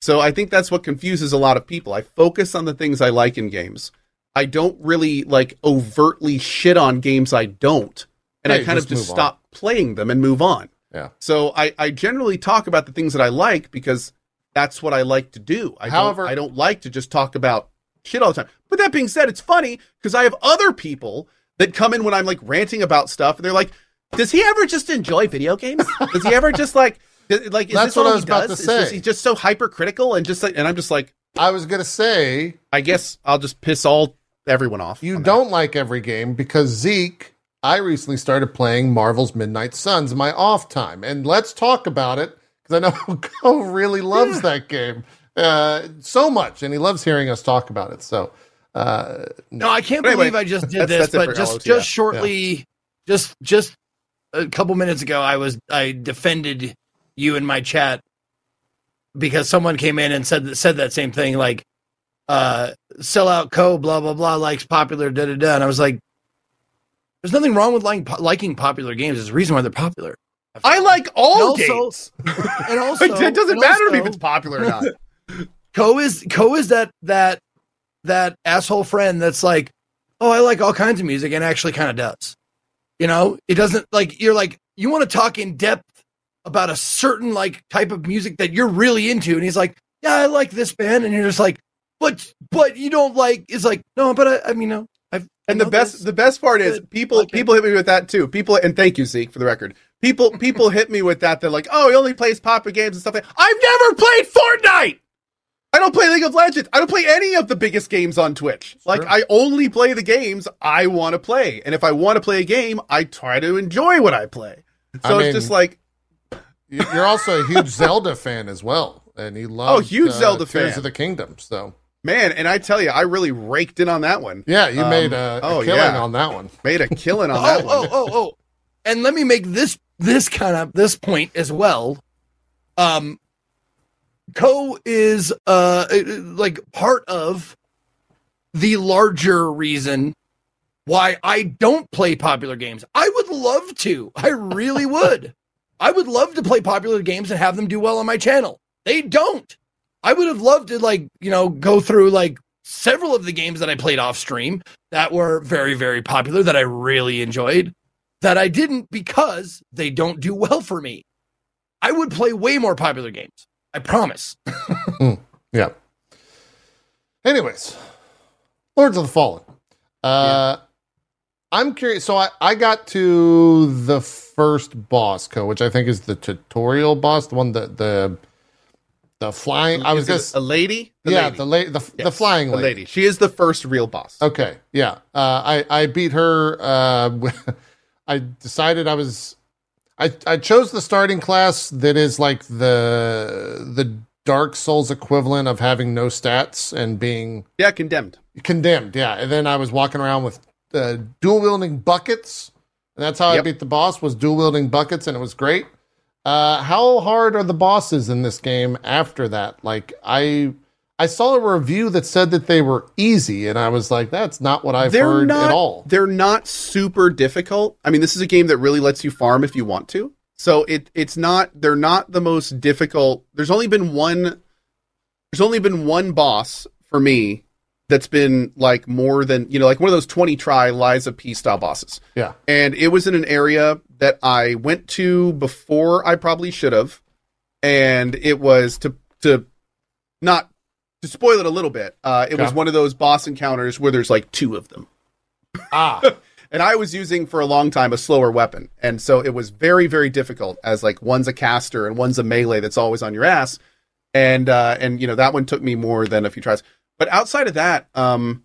So I think that's what confuses a lot of people. I focus on the things I like in games. I don't really like overtly shit on games I don't, and Yeah, I kind of just just move on. stop playing them and move on. Yeah. So I, I generally talk about the things that I like because that's what I like to do. I However- don't, I don't like to just talk about shit all the time. But that being said, it's funny because I have other people that come in when I'm like ranting about stuff, and they're like, "Does he ever just enjoy video games? Does he ever just like?" th- Like is That's this what all I was he about does? to Is just- say. he's just so hypercritical and just like, and I'm just like, I was gonna say I guess I'll just piss all everyone off. you don't like every game because Zeke. I recently started playing Marvel's Midnight Suns in my off time, and let's talk about it because I know Go really loves that game uh, so much, and he loves hearing us talk about it. So, uh, No, I can't But anyway, believe I just did that's- this, that's but just LOT, just yeah. shortly, just just a couple minutes ago, I was I defended you in my chat because someone came in and said said that same thing, like uh sell out Cohh blah blah blah likes popular da da da, and I was like, there's nothing wrong with liking liking popular games. There's a reason why they're popular. I like all And also- games. and also it doesn't matter to me if it's popular or not. Cohh is Cohh is that that that asshole friend that's like, oh, I like all kinds of music, and actually kind of does. You know, it doesn't like you're like you want to talk in depth about a certain like type of music that you're really into, and he's like, yeah, I like this band, and you're just like, but but you don't like. It's like no, but I, I mean, no, I've And the best this. the best part is Good. people Like it. people hit me with that too. People and thank you Zeke for the record. People people hit me with that. They're like, oh, he only plays popular games and stuff. Like, I've never played Fortnite. I don't play League of Legends. I don't play any of the biggest games on Twitch. Like I only play the games I want to play, and if I want to play a game, I try to enjoy what I play. So I it's mean- just like you- you're also a huge Zelda fan as well, and he loves Oh, huge uh, Zelda Tears fan. of the Kingdom. So, man, and I tell you, I really raked in on that one. yeah, you Um, made a, a oh, killing yeah. on that one. Made a killing on that one. oh, that oh, one. oh, oh. And let me make this this kind of this point as well. Um Cohh is uh like part of the larger reason why I don't play popular games. I would love to. I really would. I would love to play popular games and have them do well on my channel. They don't. I would have loved to like, you know, go through like several of the games that I played off stream that were very very popular that I really enjoyed that I didn't because they don't do well for me. I would play way more popular games. I promise. Yeah. Anyways, Lords of the Fallen. Uh, I'm curious. So I, I got to the first boss, Cohh, which I think is the tutorial boss, the one that the the flying. I was just a lady. The yeah, lady. the la- the, the Yes, flying the lady. lady. She is the first real boss. Okay, yeah. Uh, I I beat her. Uh, I decided I was. I I chose the starting class that is like the the Dark Souls equivalent of having no stats and being Yeah, condemned. condemned. Yeah, and then I was walking around with uh, dual wielding buckets, and that's how I beat the boss was dual wielding buckets, and it was great. Uh, how hard are the bosses in this game after that? Like I I saw a review that said that they were easy, and I was like, that's not what I've they're heard not, at all. They're not super difficult. I mean, this is a game that really lets you farm if you want to. So it it's not they're not the most difficult. There's only been one there's only been one boss for me that's been like more than, you know, like one of those 20 try Lies of P style bosses. Yeah. And it was in an area that I went to before I probably should have. And it was to to not to spoil it a little bit, uh, it was one of those boss encounters where there's like two of them. Ah, And I was using for a long time a slower weapon. And so it was very, very difficult as like one's a caster and one's a melee that's always on your ass. And uh and you know, that one took me more than a few tries. But outside of that, um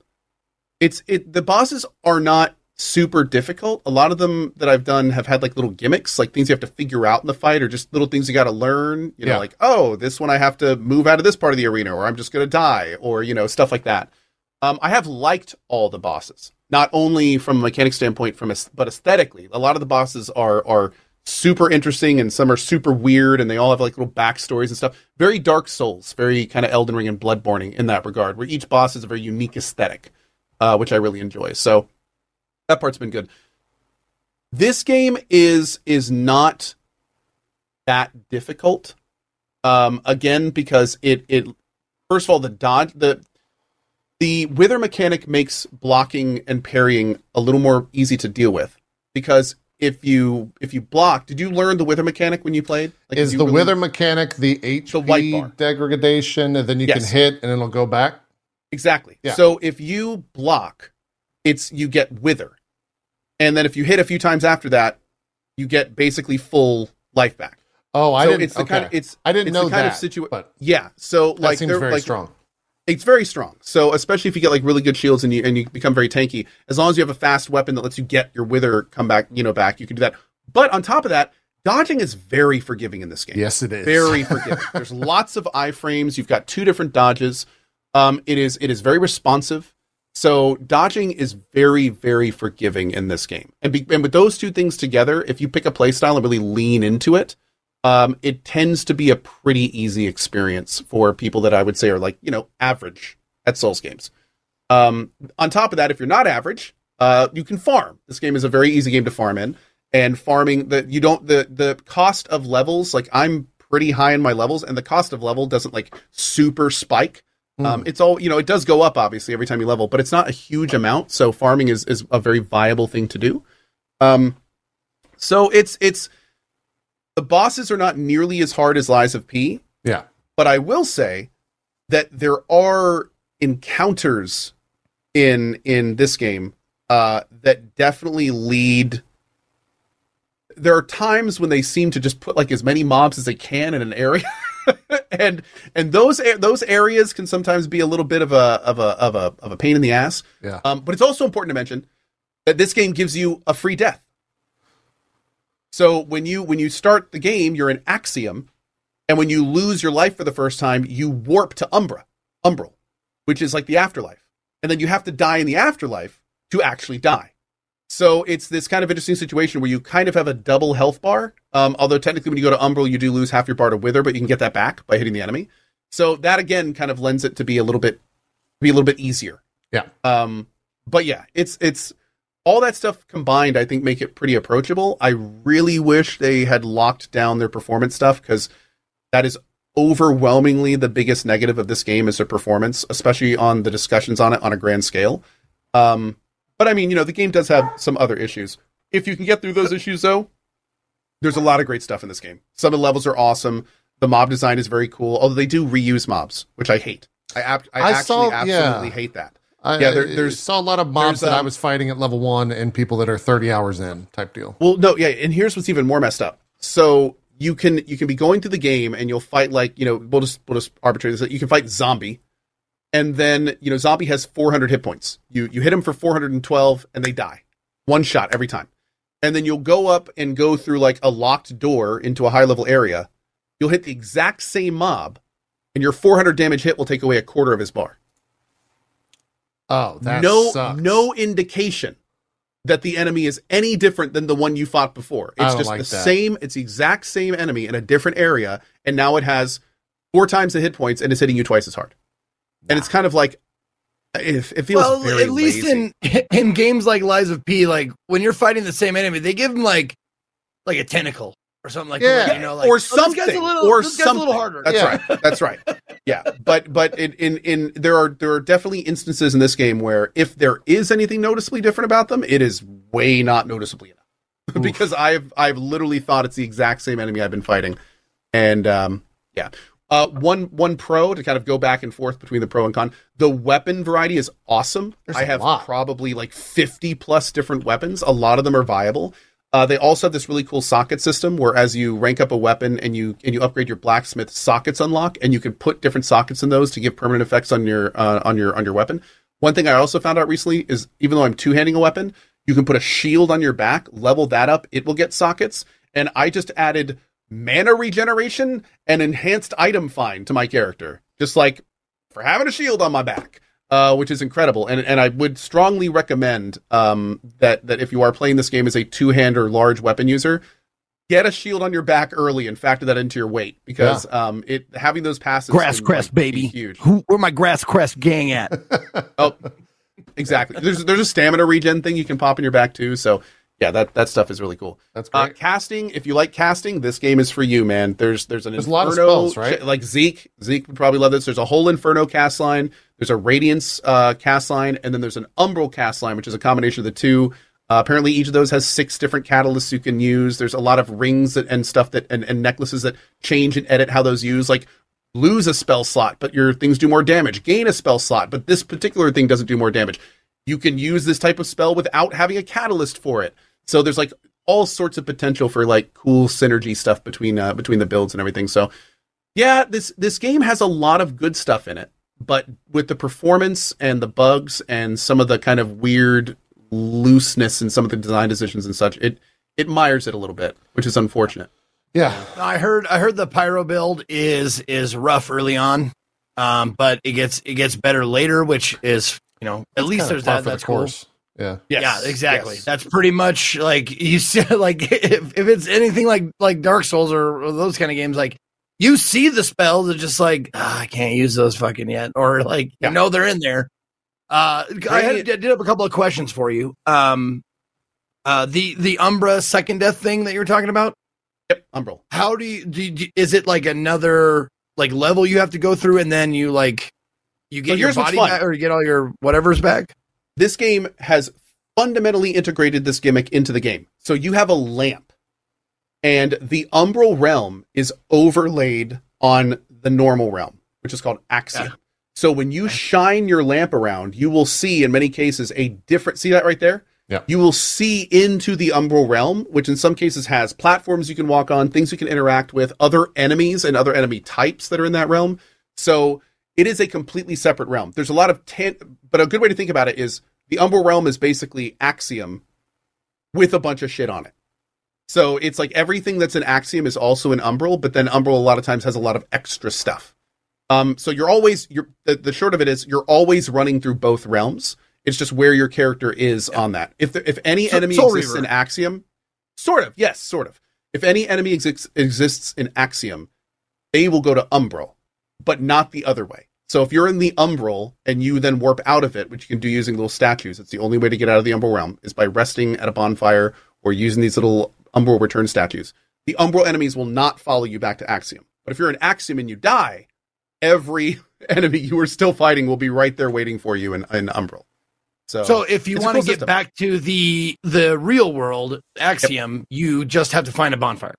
it's it the bosses are not super difficult. A lot of them that I've done have had like little gimmicks, like things you have to figure out in the fight or just little things you gotta learn. You know, Yeah. like, oh, this one I have to move out of this part of the arena or I'm just gonna die, or you know, stuff like that. Um, I have liked all the bosses, not only from a mechanic standpoint, from a, but aesthetically. A lot of the bosses are are super interesting, and some are super weird, and they all have like little backstories and stuff. Very Dark Souls, very kind of Elden Ring and Bloodborne in that regard, where each boss is a very unique aesthetic, uh, which I really enjoy. So that part's been good. This game is is not that difficult. Um, again, because it it first of all the dodge the the wither mechanic makes blocking and parrying a little more easy to deal with because if you if you block, did you learn the wither mechanic when you played? Like, is you the really- wither mechanic the HP white bar. degradation, and then you can hit and it'll go back? exactly? Yeah. So if you block, it's you get wither, and then if you hit a few times after that, you get basically full life back. Oh, I so didn't. it's the okay. kind of it's I didn't it's know the kind that, of situation. but Yeah, so that like seems they're very like strong. It's very strong. So especially if you get like really good shields and you and you become very tanky, as long as you have a fast weapon that lets you get your wither come back, you know, back, you can do that. But on top of that, dodging is very forgiving in this game. Yes, it is. Very forgiving. There's lots of iframes. You've got two different dodges. Um, it is it is very responsive. So dodging is very very forgiving in this game. And be, and with those two things together, if you pick a playstyle and really lean into it, um, it tends to be a pretty easy experience for people that I would say are like you know average at Souls games. Um, on top of that, if you're not average, uh, you can farm. This game is a very easy game to farm in, and farming the you don't the the cost of levels like I'm pretty high in my levels, and the cost of level doesn't like super spike. Um, it's all you know. It does go up obviously every time you level, but it's not a huge amount. So farming is is a very viable thing to do. Um, so it's it's the bosses are not nearly as hard as Lies of P, Yeah. but I will say that there are encounters in in this game uh, that definitely lead. There are times when they seem to just put like as many mobs as they can in an area, and and those those areas can sometimes be a little bit of a of a of a of a pain in the ass. Yeah. Um, but it's also important to mention that this game gives you a free death. So when you when you start the game, you're in Axiom, and when you lose your life for the first time, you warp to Umbra, Umbral, which is like the afterlife, and then you have to die in the afterlife to actually die. So it's this kind of interesting situation where you kind of have a double health bar. Um, although technically, when you go to Umbral, you do lose half your bar to Wither, but you can get that back by hitting the enemy. So that again kind of lends it to be a little bit be a little bit easier. Yeah. Um, but yeah, it's it's all that stuff combined. I think make it pretty approachable. I really wish they had locked down their performance stuff because that is overwhelmingly the biggest negative of this game is their performance, especially on the discussions on it on a grand scale. Um, but I mean, you know, the game does have some other issues. If you can get through those issues, though, there's a lot of great stuff in this game. Some of the levels are awesome. The mob design is very cool, although they do reuse mobs, which I hate. I, ab- I, I actually saw- absolutely yeah. hate that. I, Yeah, there- I there's- saw a lot of mobs that I um, was fighting at level one and people that are 30 hours in type deal. Well, no, yeah, and here's what's even more messed up. So you can you can be going through the game and you'll fight like you know we'll just we'll just arbitrate this. You can fight zombie, and then you know zombie has 400 hit points. You you hit him for 412 and they die, one shot every time. And then you'll go up and go through like a locked door into a high level area. You'll hit the exact same mob, and your 400 damage hit will take away a quarter of his bar Oh, that no sucks. no indication that the enemy is any different than the one you fought before. I It's don't just like the that. same, it's the exact same enemy in a different area, and now it has four times the hit points and it's hitting you twice as hard. And it's kind of like it, it feels like well, very at least lazy. in in games like Lies of P, like when you're fighting the same enemy, they give them like like a tentacle or something like Yeah. that. You know, like or "Oh, this guy's something, a little, or this guy's something. a little harder. That's Yeah. right. That's right. Yeah, but but in, in in there are there are definitely instances in this game where if there is anything noticeably different about them, it is way not noticeably enough because I've I've literally thought it's the exact same enemy I've been fighting, and um yeah. Uh, one one pro to kind of go back and forth between the pro and con. The weapon variety is awesome. There's I a have lot. probably like fifty plus different weapons. A lot of them are viable. Uh, they also have this really cool socket system where as you rank up a weapon and you and you upgrade your blacksmith, sockets unlock, and you can put different sockets in those to give permanent effects on your uh, on your on your weapon. One thing I also found out recently is even though I'm two handing a weapon, you can put a shield on your back, level that up, it will get sockets. And I just added mana regeneration and enhanced item find to my character, just like for having a shield on my back uh, which is incredible. And and I would strongly recommend um, that that if you are playing this game as a two hand or large weapon user, get a shield on your back early and factor that into your weight because um, it having those passes Grass crest, like, baby. huge. Who, where my grass crest gang at? Oh, exactly. There's there's a stamina regen thing you can pop in your back too. So yeah, that that stuff is really cool. That's Uh, casting, if you like casting, this game is for you, man. There's there's an There's a lot of Inferno spells, right? Like Zeke, Zeke would probably love this. There's a whole Inferno cast line. There's a Radiance uh, cast line, and then there's an Umbral cast line, which is a combination of the two. Uh, apparently, each of those has six different catalysts you can use. There's a lot of rings that, and stuff that and, and necklaces that change and edit how those use. Like lose a spell slot, but your things do more damage. Gain a spell slot, but this particular thing doesn't do more damage. You can use this type of spell without having a catalyst for it. So there's like all sorts of potential for like cool synergy stuff between uh, between the builds and everything. So yeah, this this game has a lot of good stuff in it, but with the performance and the bugs and some of the kind of weird looseness in some of the design decisions and such, it it mires it a little bit, which is unfortunate. Yeah. I heard I heard the pyro build is is rough early on, um, but it gets it gets better later, which is you know at least there's that. for the That's cool. course. Yeah. yeah, exactly. yes. That's pretty much like you said. Like if, if it's anything like like Dark Souls or, or those kind of games, like you see the spells, it's just like "Ah, I can't use those fucking yet, or like Yeah. you know they're in there. Uh, I, had, I did have a couple of questions for you. Um, uh, the the Umbra second death thing that you were talking about. Yep, Umbral. How do you, do you is it like another like level you have to go through and then you like you get So your body back or you get all your whatever's back? this game has fundamentally integrated this gimmick into the game. So you have a lamp, and the umbral realm is overlaid on the normal realm, which is called Axiom. Yeah. So when you shine your lamp around, you will see in many cases a different. See that right there? Yeah. You will see into the umbral realm, which in some cases has platforms you can walk on, things you can interact with, other enemies and other enemy types that are in that realm. So it is a completely separate realm. There's a lot of tan- but a good way to think about it is the Umbral realm is basically Axiom with a bunch of shit on it. So it's like everything that's an Axiom is also an Umbral, but then Umbral a lot of times has a lot of extra stuff. Um, so you're always you're the, the short of it is you're always running through both realms. It's just where your character is on that. If there, if any So- enemy exists Reaver. in Axiom, sort of yes, sort of. If any enemy exists exists in Axiom, they will go to Umbral, but not the other way. So if you're in the Umbral and you then warp out of it, which you can do using little statues, it's the only way to get out of the Umbral realm is by resting at a bonfire or using these little Umbral return statues. The Umbral enemies will not follow you back to Axiom. But if you're in Axiom and you die, every enemy you were still fighting will be right there waiting for you in, in Umbral. So, So if you want to cool get system. back to the the real world axiom, you just have to find a bonfire.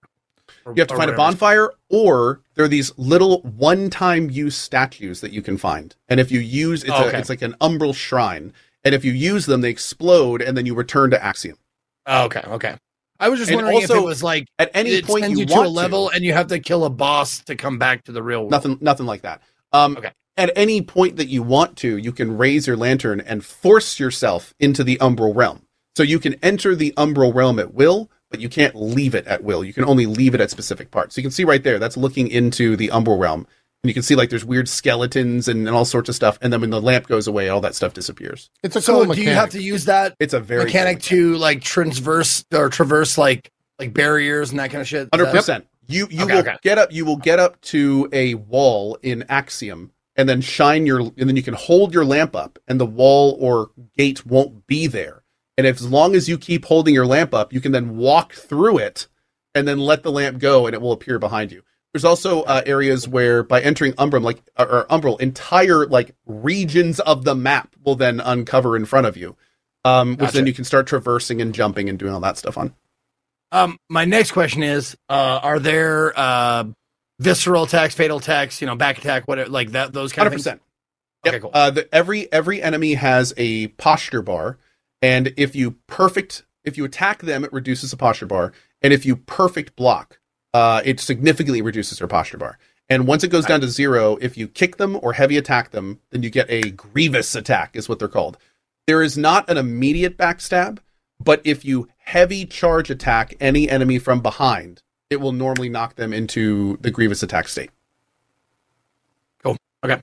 Or- You have to find a bonfire, or there are these little one-time use statues that you can find. And if you use, it's, Oh, a, it's like an umbral shrine. And if you use them, they explode, and then you return to Axiom. Oh, okay, okay. I was just And wondering if also, it was like At any point you, you, to a level and you have to kill a boss to come back to the real world. nothing, nothing like that. Um, Okay. At any point that you want to, you can raise your lantern and force yourself into the umbral realm. So you can enter the umbral realm at will, but you can't leave it at will. You can only leave it at specific parts. So you can see right there, that's looking into the umbral realm. And you can see like there's weird skeletons and, and all sorts of stuff. And then when the lamp goes away, all that stuff disappears. It's a So cool do mechanic. you have to use that It's a very mechanic to like transverse or traverse like like barriers and that kind of shit? Hundred percent. You you Okay, will okay. get up. You will get up to a wall in Axiom, and then shine your, and then you can hold your lamp up, and the wall or gate won't be there. And if, as long as you keep holding your lamp up, you can then walk through it, and then let the lamp go, and it will appear behind you. There's also uh, areas where by entering Umbrum, like or, Umbral, entire like regions of the map will then uncover in front of you, um, which Gotcha. then you can start traversing and jumping and doing all that stuff on. Um, my next question is: uh, Are there uh, visceral attacks, fatal attacks, you know, back attack, whatever, like that? Those kind Hundred of things. percent. Okay, cool. Uh, the, every every enemy has a posture bar, and if you perfect if you attack them, it reduces the posture bar, and if you perfect block, uh, it significantly reduces their posture bar. And once it goes down to zero, if you kick them or heavy attack them, then you get a grievous attack, is what they're called. There is not an immediate backstab, but if you heavy charge attack any enemy from behind, it will normally knock them into the grievous attack state. Cool. Okay.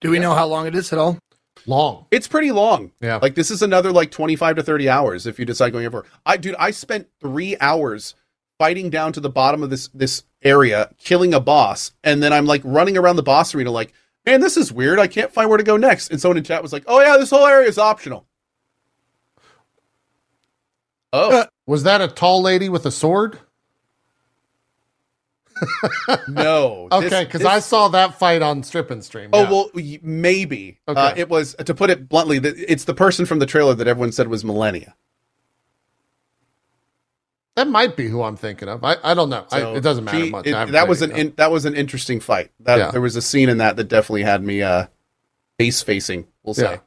Do we know how long it is at all? long. It's pretty long. Yeah. Like this is another like 25 to 30 hours if you decide going over. I dude, I spent 3 hours fighting down to the bottom of this this area, killing a boss, and then I'm like running around the boss arena like, "Man, this is weird. I can't find where to go next." And someone in chat was like, "Oh yeah, this whole area is optional." Oh, Was that a tall lady with a sword? no. Okay, because this- I saw that fight on Strip and Stream. Oh yeah. well, maybe. Okay. Uh, it was to put it bluntly. It's the person from the trailer that everyone said was Millennia. That might be who I'm thinking of. I, I don't know. I, it doesn't matter she- much. it- that was an in, that was an interesting fight. That Yeah. there was a scene in that that definitely had me uh face facing. We'll say.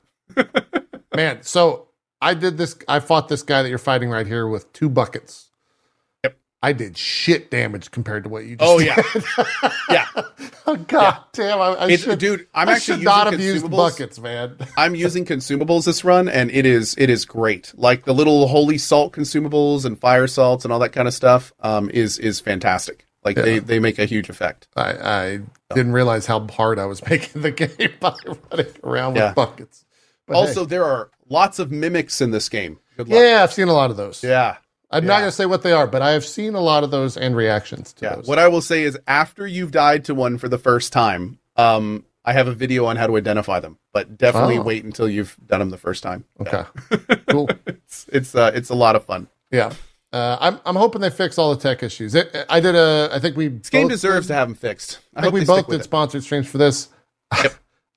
Man, so I did this. I fought this guy that you're fighting right here with two buckets. I did shit damage compared to what you just Oh, yeah. did. Yeah, oh, God damn. I, I it's, should, dude. I'm I actually should not using have used consumables. buckets, man. I'm using consumables this run, and it is it is great. Like the little holy salt consumables and fire salts and all that kind of stuff um, is is fantastic. Like they Yeah. they make a huge effect. I, I didn't realize how hard I was making the game by running around with buckets. But also, there are lots of mimics in this game. Good luck. yeah, I've seen a lot of those. Yeah. I'm not going to say what they are, but I have seen a lot of those and reactions to Yeah. those. What I will say is after you've died to one for the first time, um, I have a video on how to identify them, but definitely Oh. wait until you've done them the first time. okay, cool. It's it's uh, it's a lot of fun. Yeah, uh, I'm I'm hoping they fix all the tech issues. It, I did a. I think we. This game deserves to have them fixed. I, I think we both did sponsored streams for this.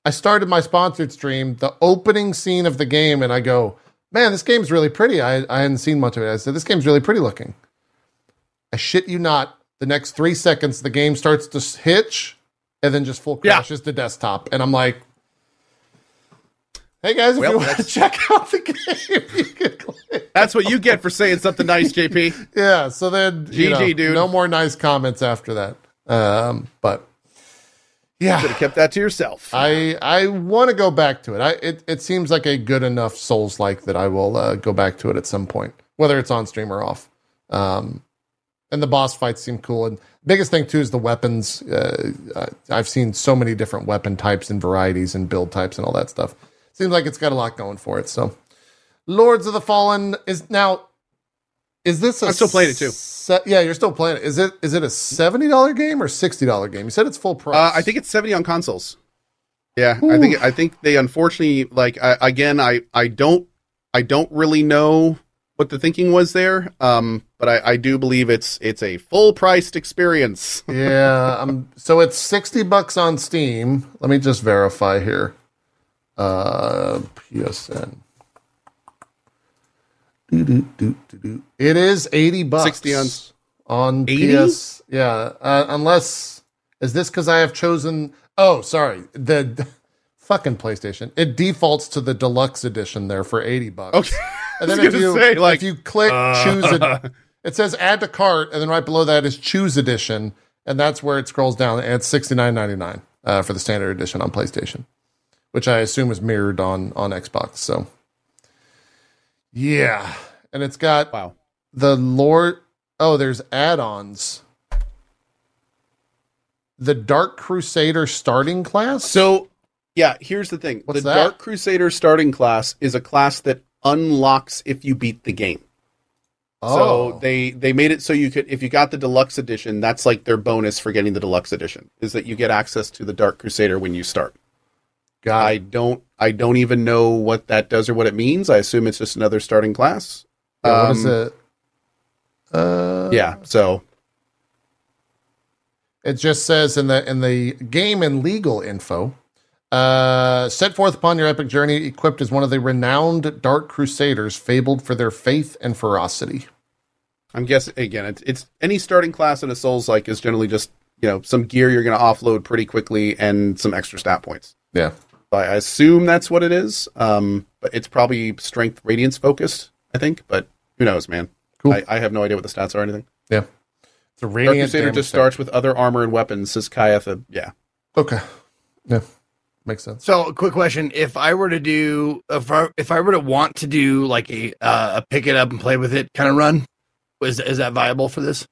I started my sponsored stream, the opening scene of the game, and I go, "Man, this game's really pretty." I I hadn't seen much of it. I said, "This game's really pretty looking." I shit you not. The next three seconds, the game starts to hitch, and then just full Yeah. crashes to desktop, and I'm like. Hey guys, if Well, you want to check out the game, you can click. That's what you get for saying something nice, JP. Yeah, so then you GG, know, dude. No more nice comments after that. Um, but yeah, Should have kept that to yourself. I I want to go back to it. I it, it seems like a good enough Souls like that I will uh, go back to it at some point, whether it's on stream or off. Um, and the boss fights seem cool. And biggest thing too is the weapons. Uh, I've seen so many different weapon types and varieties and build types and all that stuff. Seems like it's got a lot going for it. So, Lords of the Fallen is now. Is this a I'm still playing it, too. se- yeah, you're still playing it. Is it is it a seventy dollar game or sixty dollar game? You said it's full price. Uh, I think it's seventy on consoles. Yeah, I think I think they unfortunately like I, again I I don't I don't really know what the thinking was there. Um, but I, I do believe it's it's a full priced experience. yeah, um, so it's sixty bucks on Steam. Let me just verify here. Uh, PSN. It is eighty bucks. 60 on- on 80? PS. Yeah, uh, unless is this because I have chosen? Oh, sorry, the fucking PlayStation. It defaults to the deluxe edition there for eighty bucks. Okay. And then I if was you say, like, if you click choose it, it says add to cart, and then right below that is choose edition, and that's where it scrolls down, and it's sixty nine ninety nine uh, for the standard edition on PlayStation, which I assume is mirrored on on Xbox. So, yeah, and it's got Wow. the Lord. Oh, there's add-ons. the Dark Crusader starting class. So, yeah, here's the thing: What's the that? Dark Crusader starting class is a class that unlocks if you beat the game. oh, So they they made it so you could if you got the deluxe edition, that's like their bonus for getting the deluxe edition is that you get access to the Dark Crusader when you start. got I don't I don't even know what that does or what it means. I assume it's just another starting class. Yeah, what is Um, it? Uh, Yeah. So It just says in the in the game and legal info, uh, set forth upon your epic journey, equipped as one of the renowned Dark Crusaders, fabled for their faith and ferocity. I'm guessing again, it's, it's any starting class in a Souls like is generally just you know some gear you're going to offload pretty quickly and some extra stat points. Yeah, I assume that's what it is. Um, but it's probably strength radiance focused, I think. But who knows, man? Cool. I, I have no idea what the stats are or anything. yeah. It's a Dark radiant Crusader just starts with other armor and weapons, says Kayatha. Yeah. Okay, yeah, makes sense. So, quick question: If I were to do, if I, if I were to want to do like a uh, a pick it up and play with it kind of run, is is that viable for this?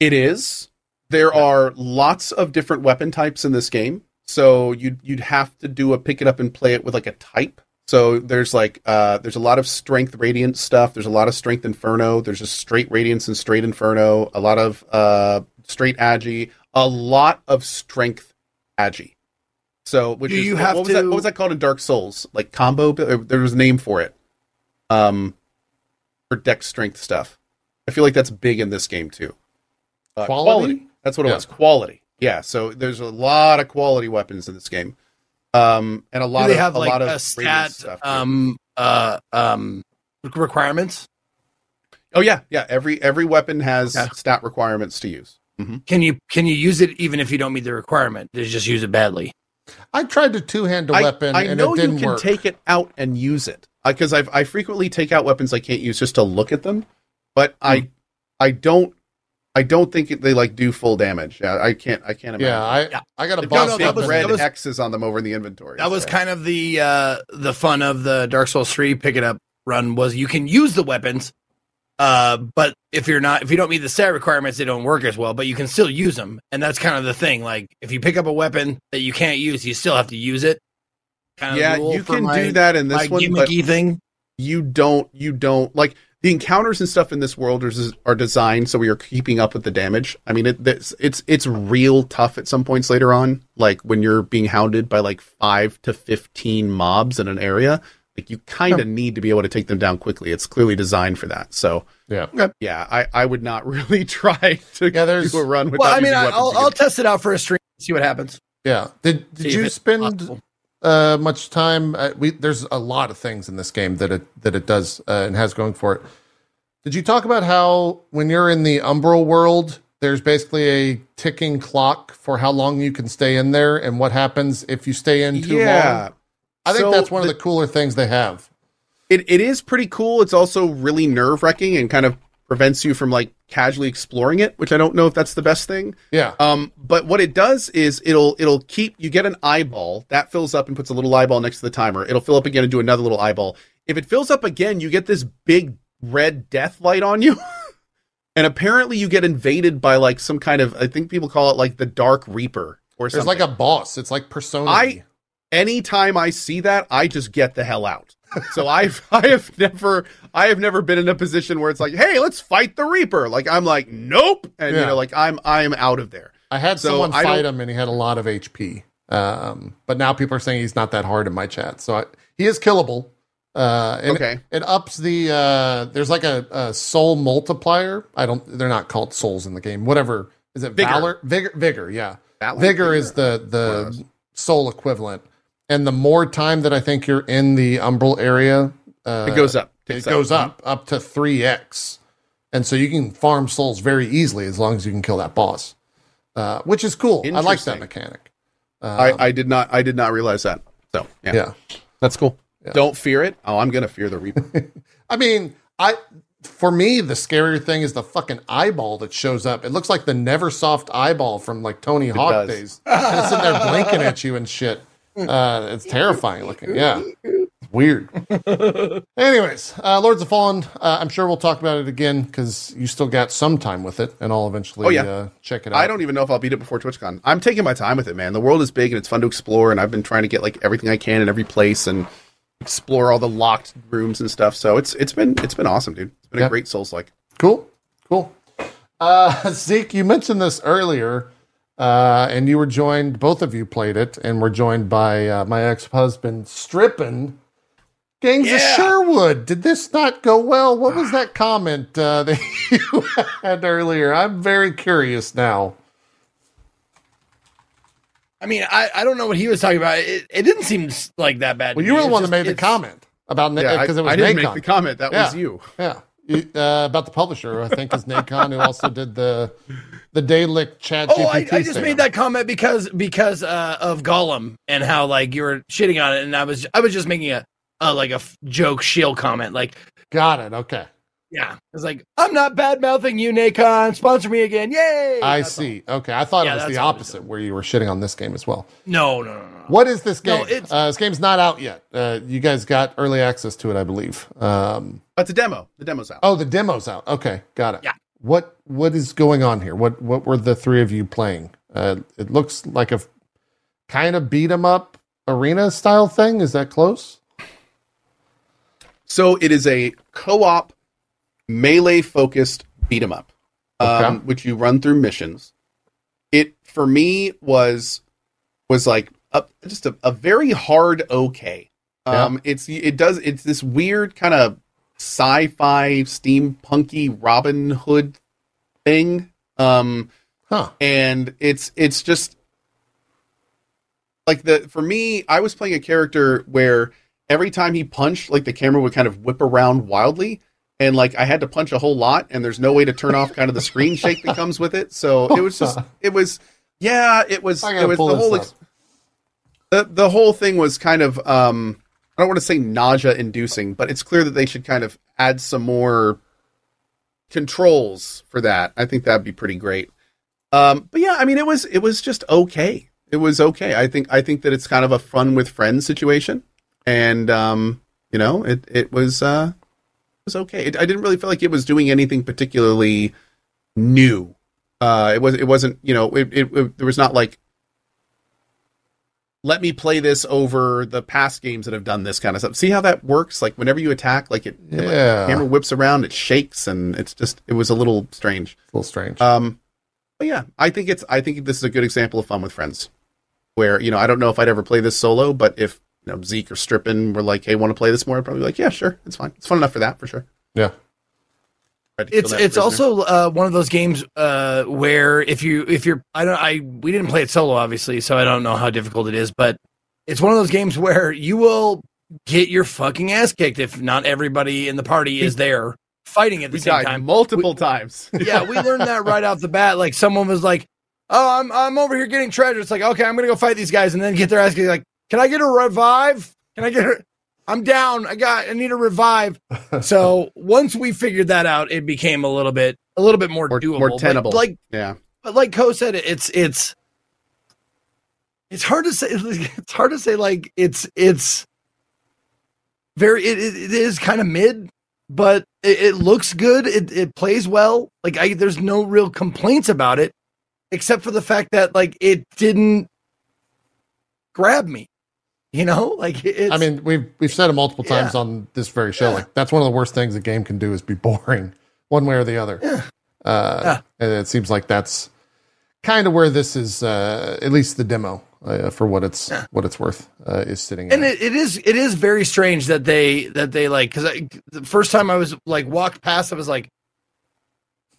It is. There are lots of different weapon types in this game. So you'd you'd have to do a pick it up and play it with like a type. So there's like uh there's a lot of strength radiant stuff. There's a lot of strength inferno. There's just straight radiance and straight inferno. A lot of uh straight agi. A lot of strength agi. So which Do is you what, have what was that? to- What was that called in Dark Souls? Like combo. There was a name for it. Um, for deck strength stuff. I feel like that's big in this game too. Uh, Quality? That's what it Yeah. was. Quality. Yeah. So there's a lot of quality weapons in this game, um, and a lot they of have a like lot of a radiant stat stuff. um uh um requirements? oh yeah, yeah. Every every weapon has Okay. stat requirements to use. Can you can you use it even if you don't meet the requirement? Just just use it badly. I tried to two hand a I, weapon I and know it you didn't can work. take it out and use it because I've I frequently take out weapons I can't use just to look at them, but Hmm. I I don't I don't think they like do full damage. Yeah, I can't I can't imagine. yeah, I Yeah. I got a No, boss no, big that was- red that was- X's on them over in the inventory. That was kind of the uh the fun of the Dark Souls 3 pick it up run was you can use the weapons uh but if you're not if you don't meet the stat requirements they don't work as well but you can still use them and that's kind of the thing like if you pick up a weapon that you can't use you still have to use it kind of yeah, you can my- do that in this one, but gimmicky thing you don't you don't like the encounters and stuff in this world are, are designed so we are keeping up with the damage. I mean, it, it's it's it's real tough at some points later on, like when you're being hounded by like five to fifteen mobs in an area. Like you kind of need to be able to take them down quickly. It's clearly designed for that. So yeah. yeah, I, I would not really try to Yeah, there's- do a run without well i mean I, weapons I'll. I'll test it out for a stream see what happens Yeah. Did did if you spend possible. Uh, much time? Uh, we there's a lot of things in this game that it that it does uh, and has going for it. Did you talk about how when you're in the Umbral world, there's basically a ticking clock for how long you can stay in there and what happens if you stay in too yeah. long? I think So that's one the- of the cooler things they have. it, it is pretty cool. It's also really nerve wracking and kind of prevents you from like casually exploring it, which I don't know if that's the best thing. Yeah. Um, but what it does is it'll it'll keep you get an eyeball that fills up and puts a little eyeball next to the timer. It'll fill up again and do another little eyeball. If it fills up again, you get this big red death light on you. and apparently you get invaded by like some kind of I think people call it like the Dark Reaper or There's something like a boss. It's like Persona. I- anytime I see that, I just get the hell out. So I've I have never I have never been in a position where it's like, hey, let's fight the Reaper. Like I'm like, nope, and Yeah. you know, like I'm I'm out of there. I had So someone I fight him and he had a lot of HP. Um, but now people are saying he's not that hard in my chat. So I, he is killable. Uh, and Okay. It ups the, uh, there's like a, a soul multiplier. I don't, they're not called souls in the game. Whatever. Is it Vigor. Valor? Vigor, Vigor. Yeah. Valor? Vigor is the, the soul equivalent. And the more time that I think you're in the umbral area, uh, It goes up. it Ticks goes up. up up to 3x and so you can farm souls very easily as long as you can kill that boss uh, which is cool i like that mechanic um, I, I did not I did not realize that. So yeah, yeah that's cool. Yeah. Don't fear it. Oh, I'm gonna fear the Reaper. i mean i for me the scarier thing is the fucking eyeball that shows up it looks like the neversoft eyeball from like tony hawk does. days and it's in there blinking at you and shit uh, it's terrifying looking yeah Weird. Anyways, uh, Lords of Fallen. Uh, I'm sure we'll talk about it again because you still got some time with it, and I'll eventually Oh, yeah. uh, check it out. I don't even know if I'll beat it before TwitchCon. I'm taking my time with it, man. The world is big and it's fun to explore, and I've been trying to get like everything I can in every place and explore all the locked rooms and stuff. So it's it's been it's been awesome, dude. It's been Yeah. a great Souls like. Cool, cool. Uh, Zeke, you mentioned this earlier, uh, and you were joined. Both of you played it, and were joined by uh, my ex-husband, Strippin. Gangs of Sherwood. Did this not go well? What was that comment uh, that you had earlier? I'm very curious now. I mean, I, I don't know what he was talking about. It, it didn't seem like that bad. Well, you were the It's one that made the comment about Yeah, because it was I didn't Nacon. make the comment. That was you. Yeah. Uh, about the publisher, I think is Nacon, who also did the the Daedalic chat. Oh, I, I just stand. made that comment because because uh, of Gollum and how like you were shitting on it, and I was I was just making a, a like a f- joke shield comment, like Got it. Okay. yeah, it's like I'm not bad mouthing you, Nacon. Sponsor me again, yay! I That's all. see. Okay. I thought Yeah, it was the all opposite, where you were shitting on this game as well. No, no, no, no. What is this game? No, it's- uh, this game's not out yet. Uh, you guys got early access to it, I believe. Um, It's a demo. The demo's out. oh, the demo's out. Okay, got it. Yeah. What What is going on here? What What were the three of you playing? Uh, it looks like a kind of beat 'em up arena style thing. Is that close? So it is a co-op melee focused beat 'em up, um, which you run through missions. It for me was was like a, just a, a very hard okay. Um, it's it does it's this weird kind of sci-fi steampunky Robin Hood thing. Um, Huh. and it's it's just like the for me i was playing a character where every time he punched like the camera would kind of whip around wildly and like i had to punch a whole lot and there's no way to turn off kind of the screen shake that comes with it so it was just it was yeah it was it was the whole ex- the, the whole thing was kind of um i don't want to say nausea inducing but it's clear that they should kind of add some more controls for that i think that'd be pretty great um, but yeah, I mean, it was it was just okay. It was okay. I think I think that it's kind of a fun with friends situation, and um, you know, it it was uh, it was okay. It, I didn't really feel like it was doing anything particularly new. Uh, it was it wasn't you know it, it, it there was not like let me play this over the past games that have done this kind of stuff. See how that works? Like whenever you attack, like it, it, like, the camera whips around, it shakes, and it's just it was a little strange. a little strange. Um, but yeah, I think it's I think this is a good example of fun with friends. Where you know I don't know if I'd ever play this solo, but if you know Zeke or Strippin were like, "Hey, want to play this more?" I'd probably be like, "Yeah, sure, it's fine. It's fun enough for that for sure." yeah. Tried to kill It's it's prisoner. also uh, one of those games uh, where if you if you're I don't I we didn't play it solo obviously, so I don't know how difficult it is, but it's one of those games where you will get your fucking ass kicked if not everybody in the party is there fighting at the we same died time. multiple times. yeah, we learned that right off the bat. Like someone was like, "Oh, I'm I'm over here getting treasure." It's like, okay, I'm gonna go fight these guys, and then get their ass kicked. Like, can I get a revive? Can I get her? I'm down. I got. I need a revive. so once we figured that out, it became a little bit a little bit more, More- doable, more But tenable. like, yeah, but like Cohh said, it's it's it's hard to say. It's hard to say. Like it's it's very. It, it, it is kind of mid, but it, it looks good. It it plays well. Like I, there's no real complaints about it, except for the fact that like it didn't grab me. You know, like it's, I mean, we've we've said it multiple times Yeah. on this very show. Yeah. Like that's one of the worst things a game can do is be boring, one way or the other. Yeah. Uh. And it seems like that's kind of where this is. Uh, at least the demo, uh, for what it's what it's worth, uh, is sitting. and it, it is it is very strange that they that they like because the first time I was like walked past, I was like,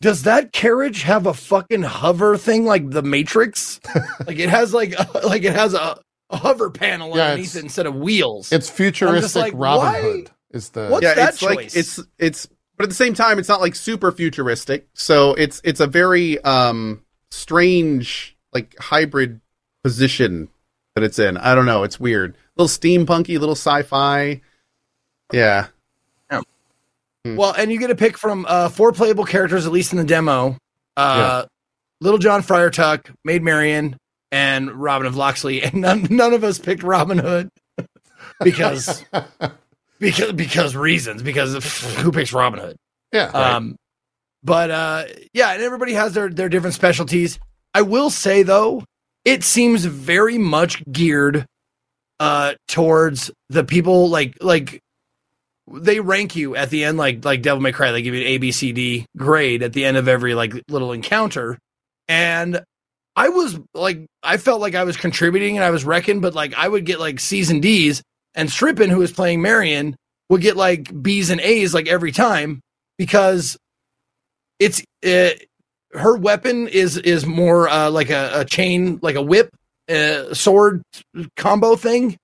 does that carriage have a fucking hover thing like the Matrix? like it has like like it has a, a hover panel Yeah, underneath it's- it instead of wheels. it's futuristic like, Robin why- Hood is the What's yeah. that it's like choice? it's it's, but at the same time, it's not like super futuristic. So it's it's a very um strange like hybrid position that it's in. I don't know. It's weird. A little steampunky, little sci-fi. Yeah. well, and you get a pick from uh, four playable characters at least in the demo. Uh, Little John Friar Tuck, Maid Marian, and Robin of Locksley, and none none of us picked Robin Hood because because because reasons because who picks Robin Hood. Yeah. Um, but uh, yeah, and everybody has their their different specialties. I will say though, it seems very much geared uh towards the people like like they rank you at the end like like Devil May Cry. They give you an A B C D grade at the end of every like little encounter, and I was like I felt like I was contributing and I was wrecking, but like I would get like C's and D's, and Strippin, who was playing Marian, would get like B's and A's like every time because it's uh, her weapon is is more uh, like a, a chain, like a whip, uh, sword combo thing,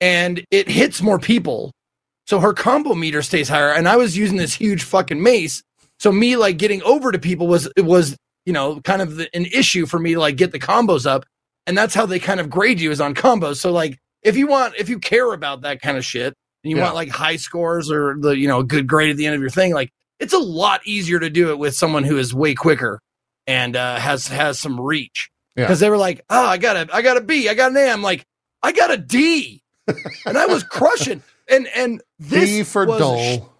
and it hits more people. So her combo meter stays higher. And I was using this huge fucking mace, so me like getting over to people was was you know kind of the, an issue for me to like get the combos up, and that's how they kind of grade you is on combos. So like if you want if you care about that kind of shit and you Yeah. want like high scores or the you know good grade at the end of your thing, like it's a lot easier to do it with someone who is way quicker and uh, has has some reach. Yeah. Because they were like, oh, I got a I got a B, I got an A. I'm like, I got a D, and I was crushing. And and this D for was dull.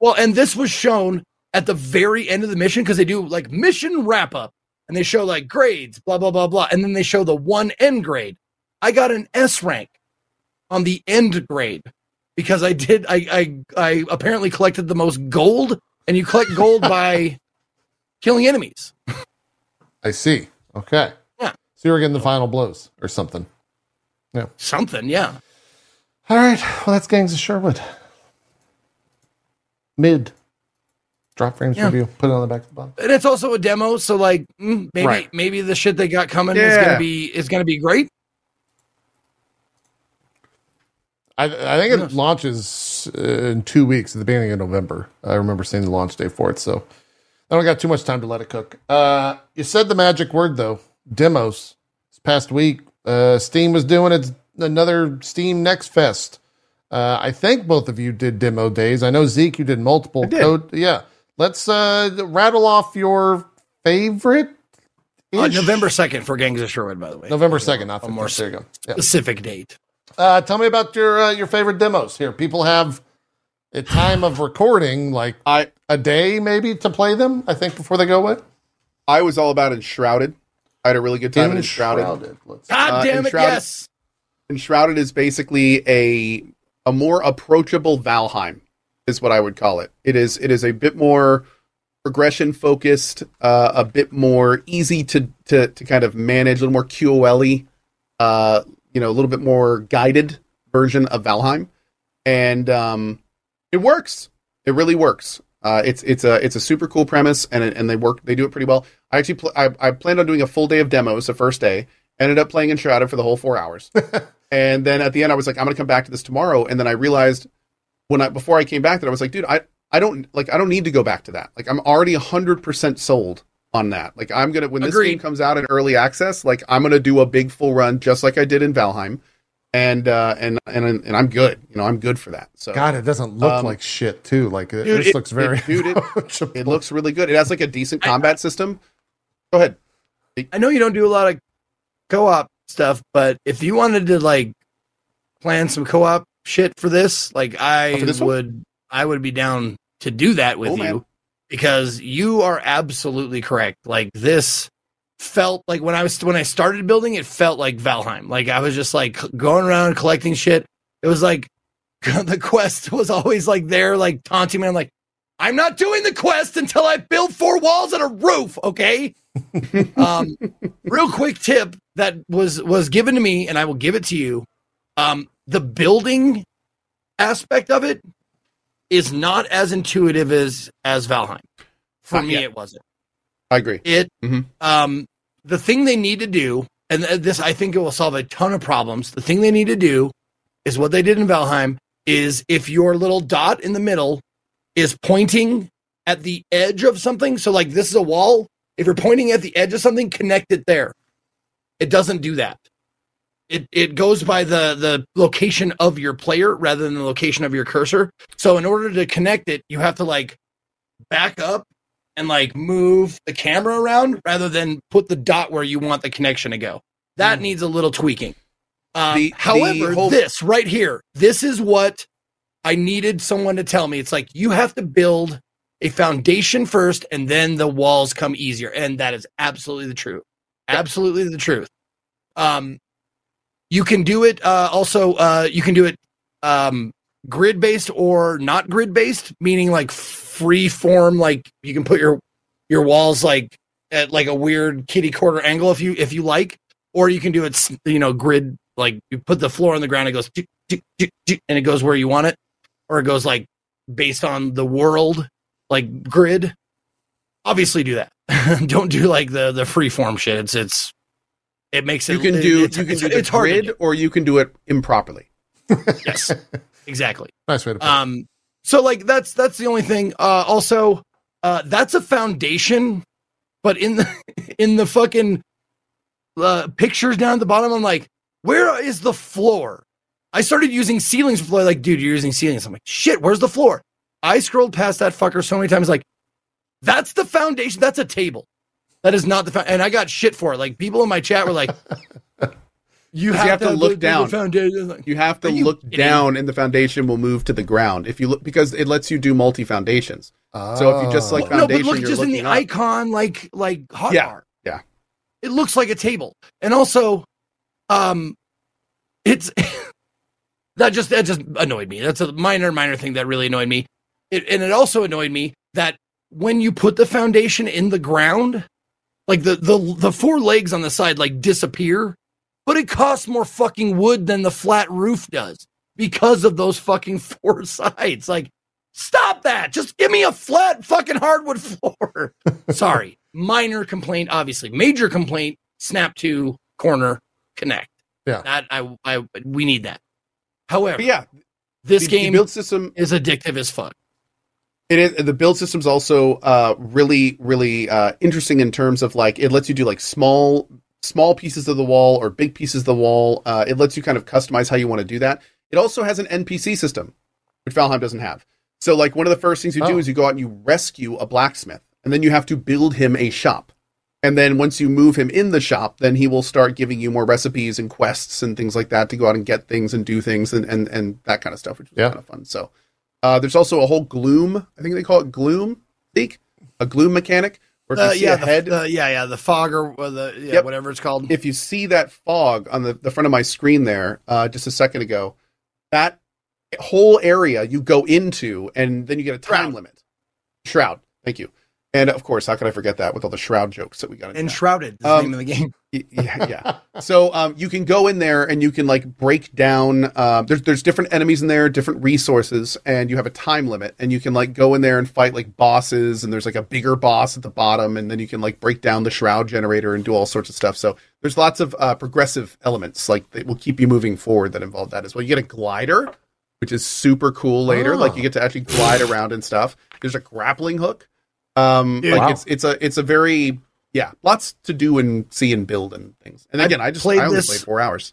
well, and this was shown at the very end of the mission because they do like mission wrap up and they show like grades, blah, blah, blah, blah. And then they show the one end grade. I got an S rank on the end grade because I did, I, I, I apparently collected the most gold and you collect gold by killing enemies. I see. Okay. Yeah. So you were getting the final blows or something. Yeah. Something, yeah. All right. Well, that's Gangs of Sherwood. Mid. Dropped Frames Yeah. review. Put it on the back of the box. And it's also a demo. So like mm, maybe, Right. maybe the shit they got coming is going to be, is going to be great. I, I think it launches uh, in two weeks at the beginning of November. I remember seeing the launch day for it, so I don't got too much time to let it cook. Uh, you said the magic word though, demos. This past week, uh, Steam was doing its another Steam Next Fest. Uh, I think both of you did demo days. I know Zeke, you did multiple. did. Code, yeah. Let's uh, rattle off your favorite. Uh, November 2nd for Gangs of Sherwood, by the way. November second, not A more There you go. Yeah. Specific date. Uh, tell me about your uh, your favorite demos. Here, people have a time of recording, like I a day maybe to play them. I think before they go away. I was all about Enshrouded. I had a really good time in Enshrouded. Enshrouded. God Uh, damn it, Enshrouded- yes. Enshrouded is basically a a more approachable Valheim, is what I would call it. It is it is a bit more progression focused, uh, a bit more easy to to to kind of manage, a little more QOL, uh, you know, a little bit more guided version of Valheim, and um, it works. It really works. Uh, it's it's a it's a super cool premise, and and they work they do it pretty well. I actually pl- I, I planned on doing a full day of demos the first day. Ended up playing in Enshrouded for the whole four hours. And then at the end, I was like, I'm gonna come back to this tomorrow. And then I realized when I before I came back that I was like, dude, I I don't like I don't need to go back to that. Like I'm already hundred percent sold on that. Like I'm gonna when this Agreed. game comes out in early access, like I'm gonna do a big full run just like I did in Valheim, and uh and and and I'm good. You know, I'm good for that. So God, it doesn't look Um, like shit too. Like it, dude, this it- looks very. it- dude, it- it looks really good. It has like a decent combat system. Go ahead. I know you don't do a lot of co-op stuff, but if you wanted to like plan some co-op shit for this, like I Oh, this one? would, I would be down to do that with Oh, you man. because you are absolutely correct. Like this felt like when I was when I started building, it felt like Valheim. Like I was just like going around collecting shit. It was like the quest was always like there, like taunting me. I'm like, I'm not doing the quest until I build four walls and a roof. Okay. um, real quick tip that was was given to me, and I will give it to you. Um, the building aspect of it is not as intuitive as as Valheim. For Not me, yet. it wasn't. I agree. It Mhm. um the thing they need to do, and this I think it will solve a ton of problems. The thing they need to do is what they did in Valheim is if your little dot in the middle is pointing at the edge of something, so like this is a wall, if you're pointing at the edge of something, connect it there. It doesn't do that. It it goes by the the location of your player rather than the location of your cursor. So in order to connect it, you have to like back up and like move the camera around rather than put the dot where you want the connection to go. That Mm. needs a little tweaking. Um, The- the however, whole- this right here, this is what I needed someone to tell me it's like you have to build a foundation first and then the walls come easier. And that is absolutely the truth. Absolutely the truth. Um, you can do it uh, also, uh, you can do it um, grid based or not grid based, meaning like free form, like you can put your your walls like at like a weird kitty quarter angle if you if you like, or you can do it you know grid like you put the floor on the ground, it goes and it goes where you want it, or it goes like based on the world like grid. Obviously, do that. Don't do like the the free form shit. It's it's it makes it You can do it's, you can it's, do the it's hard grid, or you can do it improperly. Yes, exactly. Nice way to put it. Um, so like that's that's the only thing. Uh, also, uh, that's a foundation, but in the in the fucking uh, pictures down at the bottom, I'm like, where is the floor? I started using ceilings for floor. Like, dude, you're using ceilings. I'm like, shit, where's the floor? I scrolled past that fucker so many times. Like, that's the foundation. That's a table. That is not the foundation. And I got shit for it. Like, people in my chat were like, you have, have to have look down. Like, You have to you look kidding? down, and the foundation will move to the ground. If you look, because it lets you do multi foundations. so if you just, like, Oh. no, but look just in the up. icon, like like hotbar. Yeah, yeah. It looks like a table, and also, um, it's that just that just annoyed me. That's a minor minor thing that really annoyed me. It, and it also annoyed me that when you put the foundation in the ground, like the the the four legs on the side like disappear, but it costs more fucking wood than the flat roof does because of those fucking four sides. Like, stop that! Just give me a flat fucking hardwood floor. Sorry, minor complaint. Obviously, major complaint. Snap to corner connect. Yeah. that I I we need that. However, But yeah, this the, the game build system is addictive as fuck. It is the build system's also uh, really, really uh, interesting in terms of like it lets you do like small, small pieces of the wall or big pieces of the wall. Uh, it lets you kind of customize how you want to do that. It also has an NPC system, which Valheim doesn't have. So like one of the first things you do Oh. is you go out and you rescue a blacksmith, and then you have to build him a shop. And then once you move him in the shop, then he will start giving you more recipes and quests and things like that to go out and get things and do things and and, and that kind of stuff, which is Yeah. kind of fun. So uh, there's also a whole gloom. I think they call it gloom. Seek a gloom mechanic. Where Uh, you see yeah, a head, the, the, yeah, yeah, the fog or, or the yeah, Yep. whatever it's called. if you see that fog on the, the front of my screen there, uh, just a second ago, that whole area you go into, and then you get a time Shroud. limit. Shroud. Thank you. And of course, how could I forget that with all the shroud jokes that we got? Enshrouded, is the Um, name of the game. Yeah, yeah. So um, you can go in there and you can like break down. Uh, there's there's different enemies in there, different resources, and you have a time limit. And you can like go in there and fight like bosses. And there's like a bigger boss at the bottom, and then you can like break down the shroud generator and do all sorts of stuff. So there's lots of uh, progressive elements like that will keep you moving forward that involve that as well. You get a glider, which is super cool later. Oh. Like you get to actually glide around and stuff. There's a grappling hook. Um, Dude. like Wow. it's it's a it's a very yeah, lots to do and see and build and things. And I again, I, just played I only this- played four hours.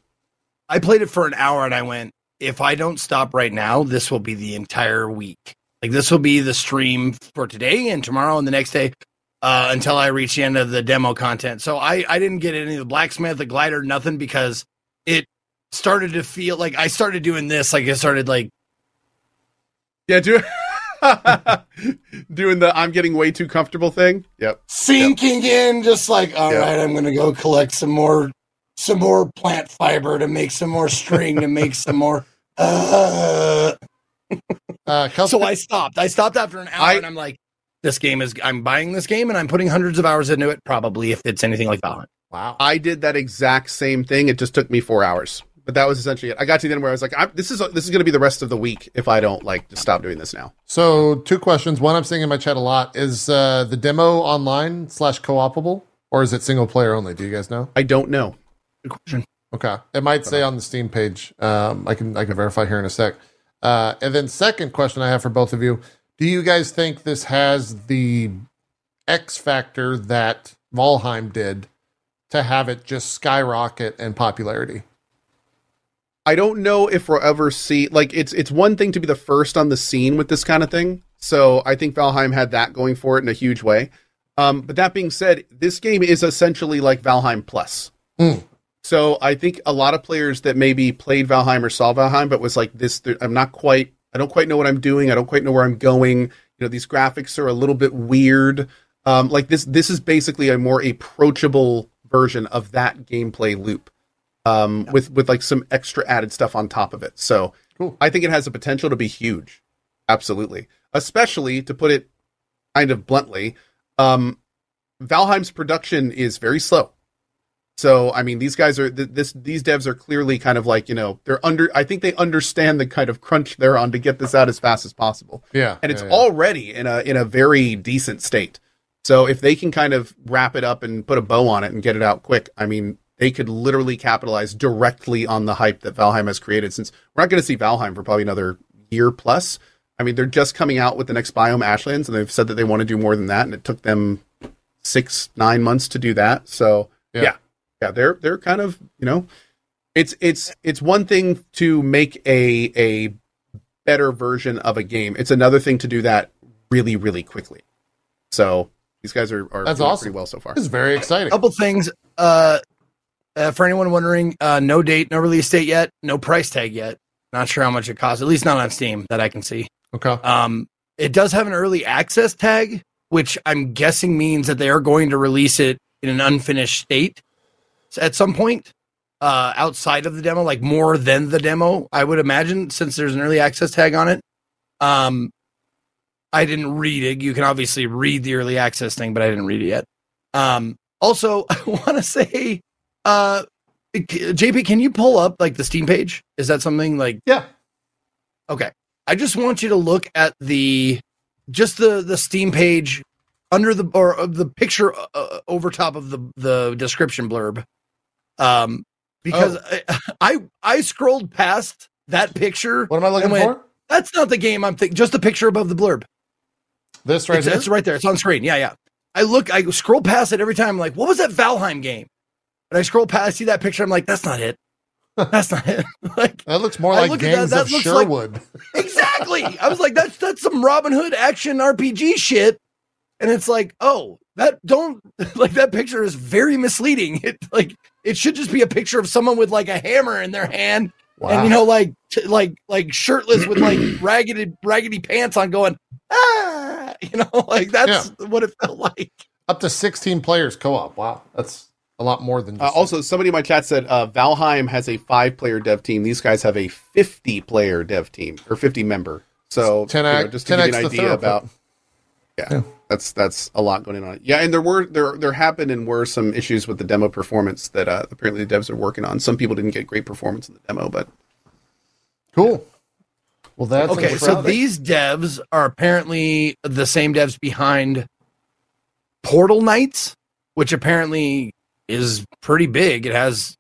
I played it for an hour and I went, if I don't stop right now, this will be the entire week. Like this will be the stream for today and tomorrow and the next day uh, until I reach the end of the demo content. So I, I didn't get any of the blacksmith, the glider, nothing because it started to feel like I started doing this. Like I started like, Yeah, do doing the I'm getting way too comfortable thing. Yep. sinking in, just like, all Yeah. right, I'm going to go collect some more, some more plant fiber to make some more string to make some more. Uh, Uh, so I stopped. I stopped after an hour, I- and I'm like, "This game is. I'm buying this game, and I'm putting hundreds of hours into it. Probably if it's anything like Valorant." wow. I did that exact same thing. It just took me four hours. But that was essentially it. I got to the end where I was like, I'm, "This is this is going to be the rest of the week if I don't like just stop doing this now." So two questions. One I'm seeing in my chat a lot is uh, the demo online slash co-opable or is it single player only? Do you guys know? I don't know. Good question. Okay, it might say on the Steam page. Um, I can I can verify here in a sec. Uh, and then second question I have for both of you: Do you guys think this has the X factor that Valheim did to have it just skyrocket in popularity? I don't know if we'll ever see like it's it's one thing to be the first on the scene with this kind of thing. So I think Valheim had that going for it in a huge way. Um, but that being said, this game is essentially like Valheim Plus. Mm. So I think a lot of players that maybe played Valheim or saw Valheim, but was like this, I'm not quite I don't quite know what I'm doing. I don't quite know where I'm going. You know, these graphics are a little bit weird. Um, like this, this is basically a more approachable version of that gameplay loop, um, with with like some extra added stuff on top of it. So Cool. I think it has the potential to be huge. Absolutely, especially to put it kind of bluntly, um, Valheim's production is very slow. So I mean, these guys are th- this these devs are clearly kind of like you know they're under. I think they understand the kind of crunch they're on to get this out as fast as possible, Yeah. and it's yeah, yeah. already in a in a very decent state. So if they can kind of wrap it up and put a bow on it and get it out quick, I mean, they could literally capitalize directly on the hype that Valheim has created. Since we're not going to see Valheim for probably another year plus. I mean, they're just coming out with the next biome Ashlands, and they've said that they want to do more than that, and it took them six nine months to do that. So Yeah. yeah, yeah, they're they're kind of you know, it's it's it's one thing to make a a better version of a game. It's another thing to do that really really quickly. So these guys are are That's doing awesome. pretty well so far. This is very exciting. A couple things. Uh, uh, for anyone wondering, uh, no date, no release date yet, no price tag yet. Not sure how much it costs. At least not on Steam that I can see. Okay. Um, it does have an early access tag, which I'm guessing means that they are going to release it in an unfinished state at some point uh, outside of the demo, like more than the demo, I would imagine, since there's an early access tag on it. Um, I didn't read it. You can obviously read the early access thing, but I didn't read it yet. Um, also, I want to say, uh, JP, can you pull up like the Steam page? Is that something like Yeah. Okay. I just want you to look at the just the the Steam page under the or uh, the picture uh, over top of the the description blurb. Um because I, I I scrolled past that picture. What am I looking went- for? That's not the game I'm thinking. Just the picture above the blurb. This right it's, here. it's right there. It's on screen. Yeah, yeah. I look. I scroll past it every time. I'm like, what was that Valheim game? And I scroll past, see that picture. I'm like, that's not it. That's not it. like that looks more like at that, that of looks like- Sherwood. exactly. I was like, that's that's some Robin Hood action RPG shit. And it's like, oh, that don't like that picture is very misleading. It like it should just be a picture of someone with like a hammer in their hand wow. and you know like t- like like shirtless with like raggedy raggedy pants on going ah you know like that's what it felt like. Up to 16 players co-op. Wow. That's a lot more than Uh, also, somebody in my chat said uh, Valheim has a five-player dev team. These guys have a fifty-player dev team or fifty-member. So 10 you know, just to give you 10x an idea throughput. about yeah, Yeah. that's that's a lot going on. Yeah, and there were there there happened and were some issues with the demo performance that uh, apparently the devs are working on. Some people didn't get great performance in the demo, but cool. Well, that's Okay, so these devs are apparently the same devs behind Portal Knights, which apparently is pretty big. It has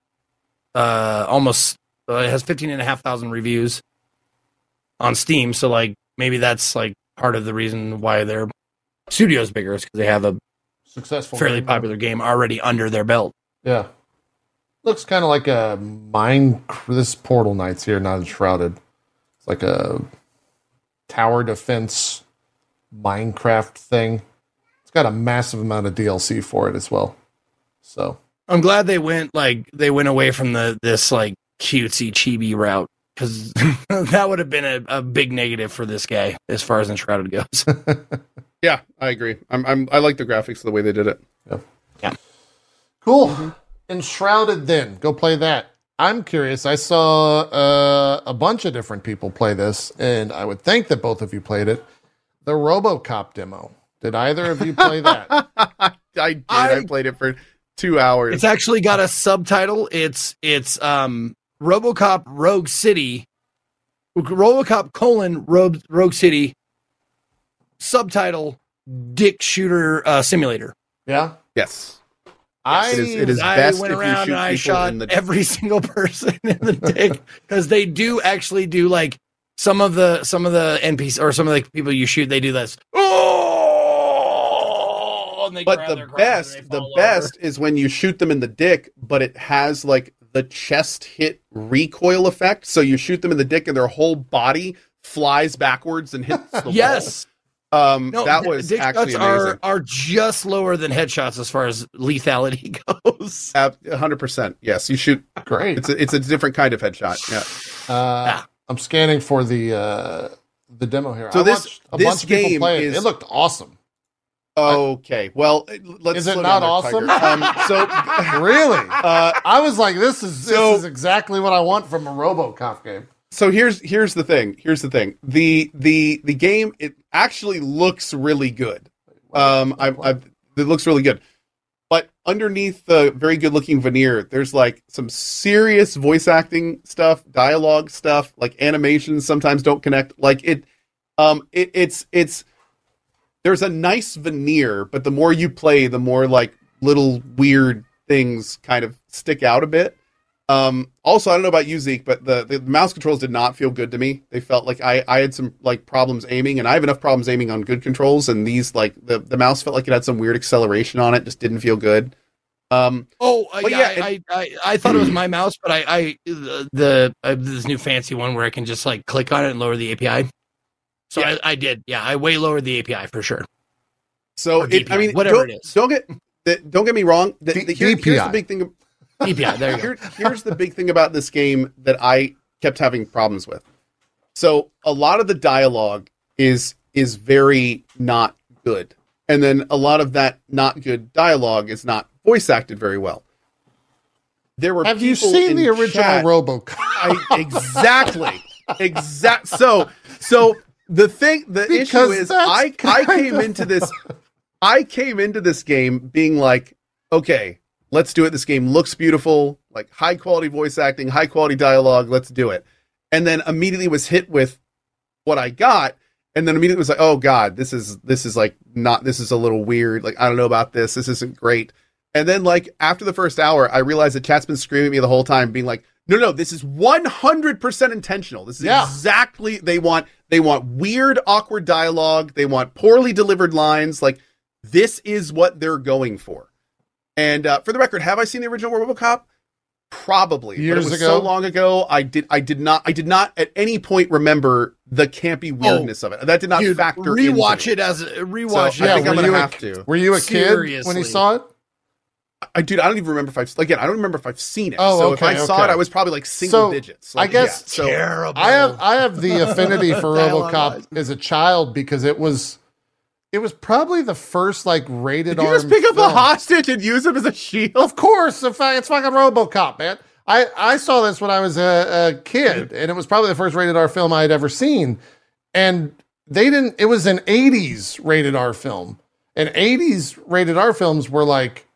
uh almost uh, it has 15 and a half thousand reviews on Steam, so like maybe that's like part of the reason why their studio's bigger is because they have a successful. fairly game. popular game already under their belt. Yeah. Looks kind of like a mine. This Portal Knights here, not shrouded. It's like a tower defense Minecraft thing. It's got a massive amount of DLC for it as well. So I'm glad they went like they went away from the this like cutesy chibi route because that would have been a, a big negative for this guy as far as Enshrouded goes. yeah, I agree. I'm, I'm I like the graphics the way they did it. Yeah. yeah. Cool. Enshrouded. Then go play that. I'm curious. I saw uh, a bunch of different people play this, and I would think that both of you played it. The RoboCop demo. Did either of you play that? I did. I, I- played it for two hours. it's actually got a subtitle. It's it's um RoboCop Rogue City, RoboCop colon Rogue Rogue City. Subtitle: Dick Shooter uh, Simulator. Yeah. yes. I It is- it is I best went if you around shoot and I shot in the- every single person in the dick because they do actually do like some of the some of the NPCs or some of the people you shoot. They do this. And they But grab the their best, the fall best is when you shoot them in the dick, but it has like the chest hit recoil effect. So you shoot them in the dick, and their whole body flies backwards and hits the over. wall. Yes, um, no, that was dick actually shots are amazing. are just lower than headshots as far as lethality goes. hundred percent. Yes, you shoot. great. It's a, it's a different kind of headshot. Yeah. Uh, Ah. I'm scanning for the uh, the demo here. So I this- watched a this bunch of people game play it. is- It looked awesome. Okay, well, let's. Is it not awesome? Um, so, Really? uh, I was like, this is So- this is exactly what I want from a RoboCop game. so here's here's the thing. Here's the thing. The the the game it actually looks really good. Um, I, I it looks really good, but underneath the very good looking veneer, there's like some serious voice acting stuff, dialogue stuff, like animations sometimes don't connect. Like it, um, it it's it's there's a nice veneer, but the more you play, the more like little weird things kind of stick out a bit. Um, also, I don't know about you, Zeke, but the, the mouse controls did not feel good to me. They felt like I, I had some like problems aiming, and I have enough problems aiming on good controls, and these like the, the mouse felt like it had some weird acceleration on it, just didn't feel good. Um, Oh, uh, yeah, yeah, I, I, I, I thought it was my mouse, but I, I the, the I this new fancy one where I can just like click on it and lower the DPI. So Yeah. I, I did, yeah, I way lowered the DPI for sure. so Or it, I mean, whatever don't, it is. don't get the, don't get me wrong. The, D- the, here- here's the big thing. DPI, there you go. Here, here's the big thing about this game that I kept having problems with. So a lot of the dialogue is is very not good, and then a lot of that not good dialogue is not voice acted very well. There were Have you seen the original chat- RoboCop? I, exactly, exact. So, so the thing, the issue Because is, that's I I came of- into this, I came into this game being like, okay, let's do it. This game looks beautiful, like high quality voice acting, high quality dialogue. Let's do it. And then immediately was hit with what I got, and then immediately was like, oh god, this is this is like not this is a little weird. Like I don't know about this. This isn't great. And then like after the first hour, I realized that chat's been screaming at me the whole time, being like, no, no, this is 100% intentional. This is Yeah. exactly they want they want weird, awkward dialogue. They want poorly delivered lines. Like this is what they're going for. And uh, for the record, have I seen the original RoboCop? Probably. but Years it was ago? so long ago. I did. I did not. I did not at any point remember the campy weirdness of it. That did not Oh, Dude, factor. rewatch into it as rewatch So, it. I think I'm gonna have to. Were you a kid when you saw it? I dude, I don't even remember if I've again. I don't remember if I've seen it. Oh, so if okay, I saw it, I was probably like single So, digits. I guess- yeah, so terrible. I have I have the affinity for RoboCop as a child because it was it was probably the first like rated R. did you just pick up a hostage and use him as a shield? Of course, it's fucking RoboCop, man. I, I saw this when I was a, a kid, and it was probably the first rated R film I had ever seen. And they didn't. It was an '80s rated R film, and '80s rated R films were like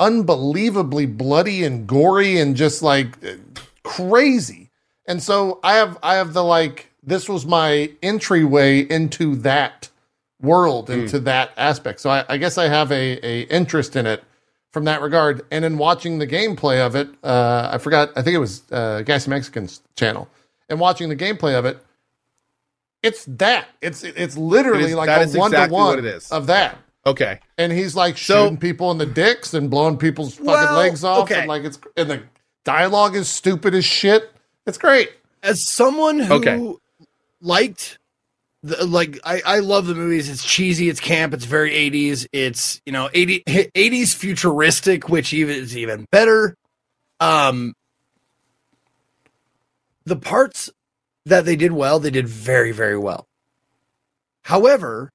unbelievably bloody and gory and just like crazy. And so I have I have the like this was my entryway into that world, into that aspect. So I, I guess I have a, a interest in it from that regard. And in watching the gameplay of it, uh, I forgot, I think it was uh, Gassy Mexican's channel. And watching the gameplay of it, it's that. It's it's literally It is- like a one to one what it is. of that. Okay, And he's like So- shooting people in the dicks and blowing people's fucking Well, legs off. okay. And like it's and the dialogue is stupid as shit. It's great. as someone who Okay. liked the, like I, I love the movies it's cheesy it's camp it's very 80s it's you know 80, 80s futuristic which even is even better um the parts that they did well they did very very well however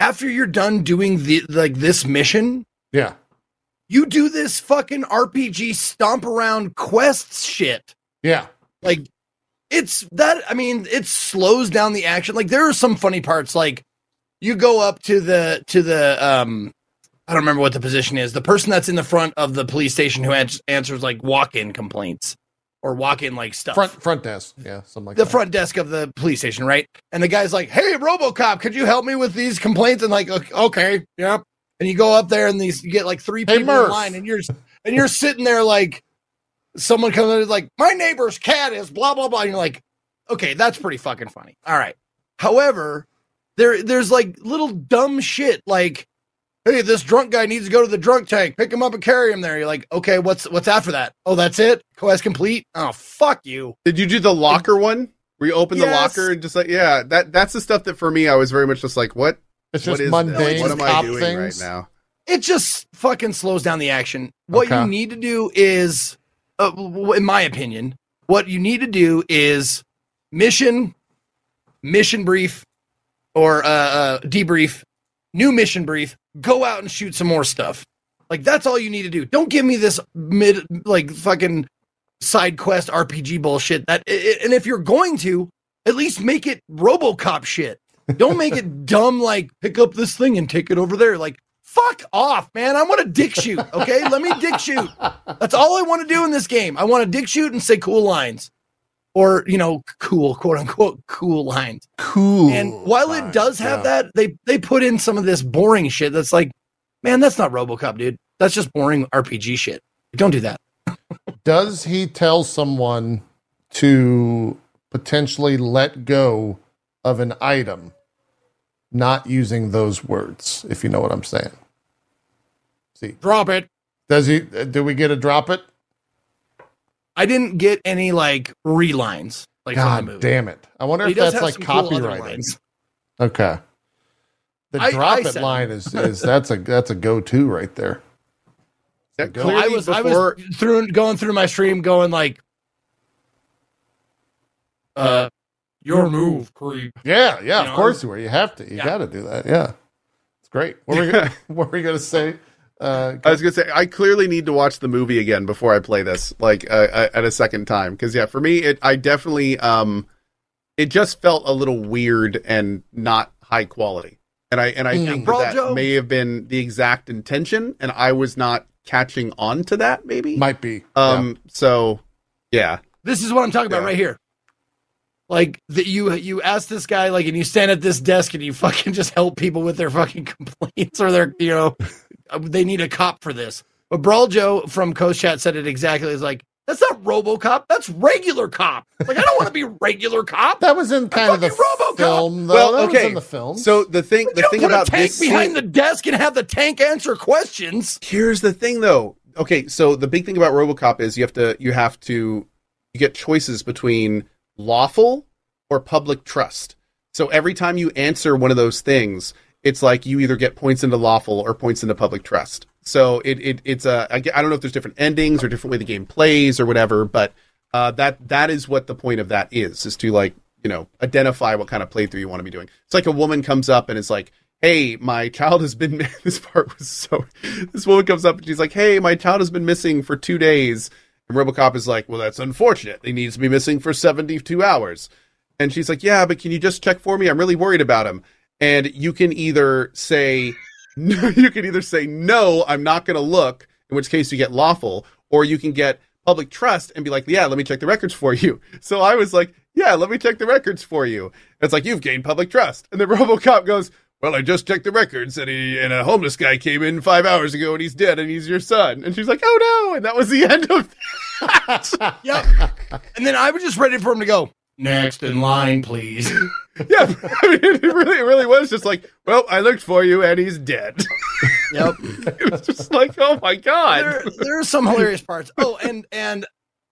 after you're done doing the like this mission Yeah. you do this fucking rpg stomp around quests shit Yeah. like it's that i mean it slows down the action like there are some funny parts like you go up to the to the um i don't remember what the position is the person that's in the front of the police station who ans- answers like walk-in complaints or walk-in like stuff. Front front desk. Yeah. Something like the that. front desk of the police station right? And the guy's like hey robocop could you help me with these complaints? And like okay, yep. And you go up there and these you get like three Hey, people in line and you're and you're sitting there like someone comes in and is like my neighbor's cat is blah blah blah. And you're like okay that's pretty fucking funny. All right. However there there's like little dumb shit like hey this drunk guy needs to go to the drunk tank pick him up and carry him there you're like okay what's what's after that oh that's it quest complete oh fuck you did you do the locker one? Where you open the locker and just like yeah, that that's the stuff that for me I was very much just like what It's what just is mundane this? What am I doing things. right now? it just fucking slows down the action. What Okay. you need to do is, uh, in my opinion, what you need to do is mission, mission brief or uh, uh, debrief, new mission brief, go out and shoot some more stuff. Like that's all you need to do. Don't give me this mid like fucking side quest RPG bullshit. That and if you're going to, at least make it RoboCop shit. Don't make it dumb like pick up this thing and take it over there. Like fuck off, man. I want to dick shoot. Okay, let me dick shoot. That's all I want to do in this game. I want to dick shoot and say cool lines, or you know, cool quote unquote cool lines. Cool. And while it does have Yeah. that, they they put in some of this boring shit. That's like, man, that's not RoboCop, dude. That's just boring RPG shit. Don't do that. Does he tell someone to potentially let go of an item, not using those words? If you know what I'm saying. See, Drop it. does he? uh, Do we get a drop it? I didn't get any like relines like from the God movie. damn it! I wonder He if that's like some cool other copyrighted. lines. Okay. The I- drop I it said- line is is that's a that's a go to right there. Yeah, go. I was I was through going through my stream going like, uh, your move, creep. Yeah, yeah. You of know, course you were. You have to. You Yeah. got to do that. Yeah, it's great. What were we gonna, what were we gonna say? Uh, I was gonna say I clearly need to watch the movie again before I play this, like uh, uh, at a second time, because yeah, for me, it I definitely um, it just felt a little weird and not high quality, and I and I Yeah, think Brawl that, Joe- may have been the exact intention, and I was not catching on to that, maybe. might be. um, so yeah, This is what I'm talking about Yeah. right here. Like that you you ask this guy like and you stand at this desk and you fucking just help people with their fucking complaints or their you know Uh, they need a cop for this. But Brawl Joe from Cohh's Chat said it exactly. It's like that's not RoboCop. That's regular cop. Like I don't want to be regular cop. That was in kind of the fucking RoboCop. film, though. Well, that was okay. in the film. so the thing You the don't thing put about a tank this behind scene- the desk and have the tank answer questions. Here's the thing though. Okay, so the big thing about RoboCop is you have to you have to you get choices between lawful or public trust. So every time you answer one of those things, it's like you either get points into lawful or points into public trust. So it, it it's a I don't know if there's different endings or different way the game plays or whatever, but uh, that that is what the point of that is is to like you know identify what kind of playthrough you want to be doing. It's like a woman comes up and it's like, "Hey, my child has been." this part was so. This woman comes up and she's like, "Hey, my child has been missing for two days." And RoboCop is like, "Well, that's unfortunate. He needs to be missing for seventy-two hours." And she's like, "Yeah, but can you just check for me? I'm really worried about him." And you can either say, you can either say no, I'm not going to look, in which case you get lawful, or you can get public trust and be like, yeah, let me check the records for you. So I was like, yeah, let me check the records for you. It's like you've gained public trust, and the RoboCop goes. Well, I just checked the records, and he and a homeless guy came in five hours ago, and he's dead, and he's your son. And she's like, "Oh no!" And that was the end of that. Yep. and then I was just ready for him to go next in line, please. yeah, I mean, it really, it really was just like, "Well, I looked for you, and he's dead." Yep. it was just like, "Oh my god!" there, there are some hilarious parts. Oh, and and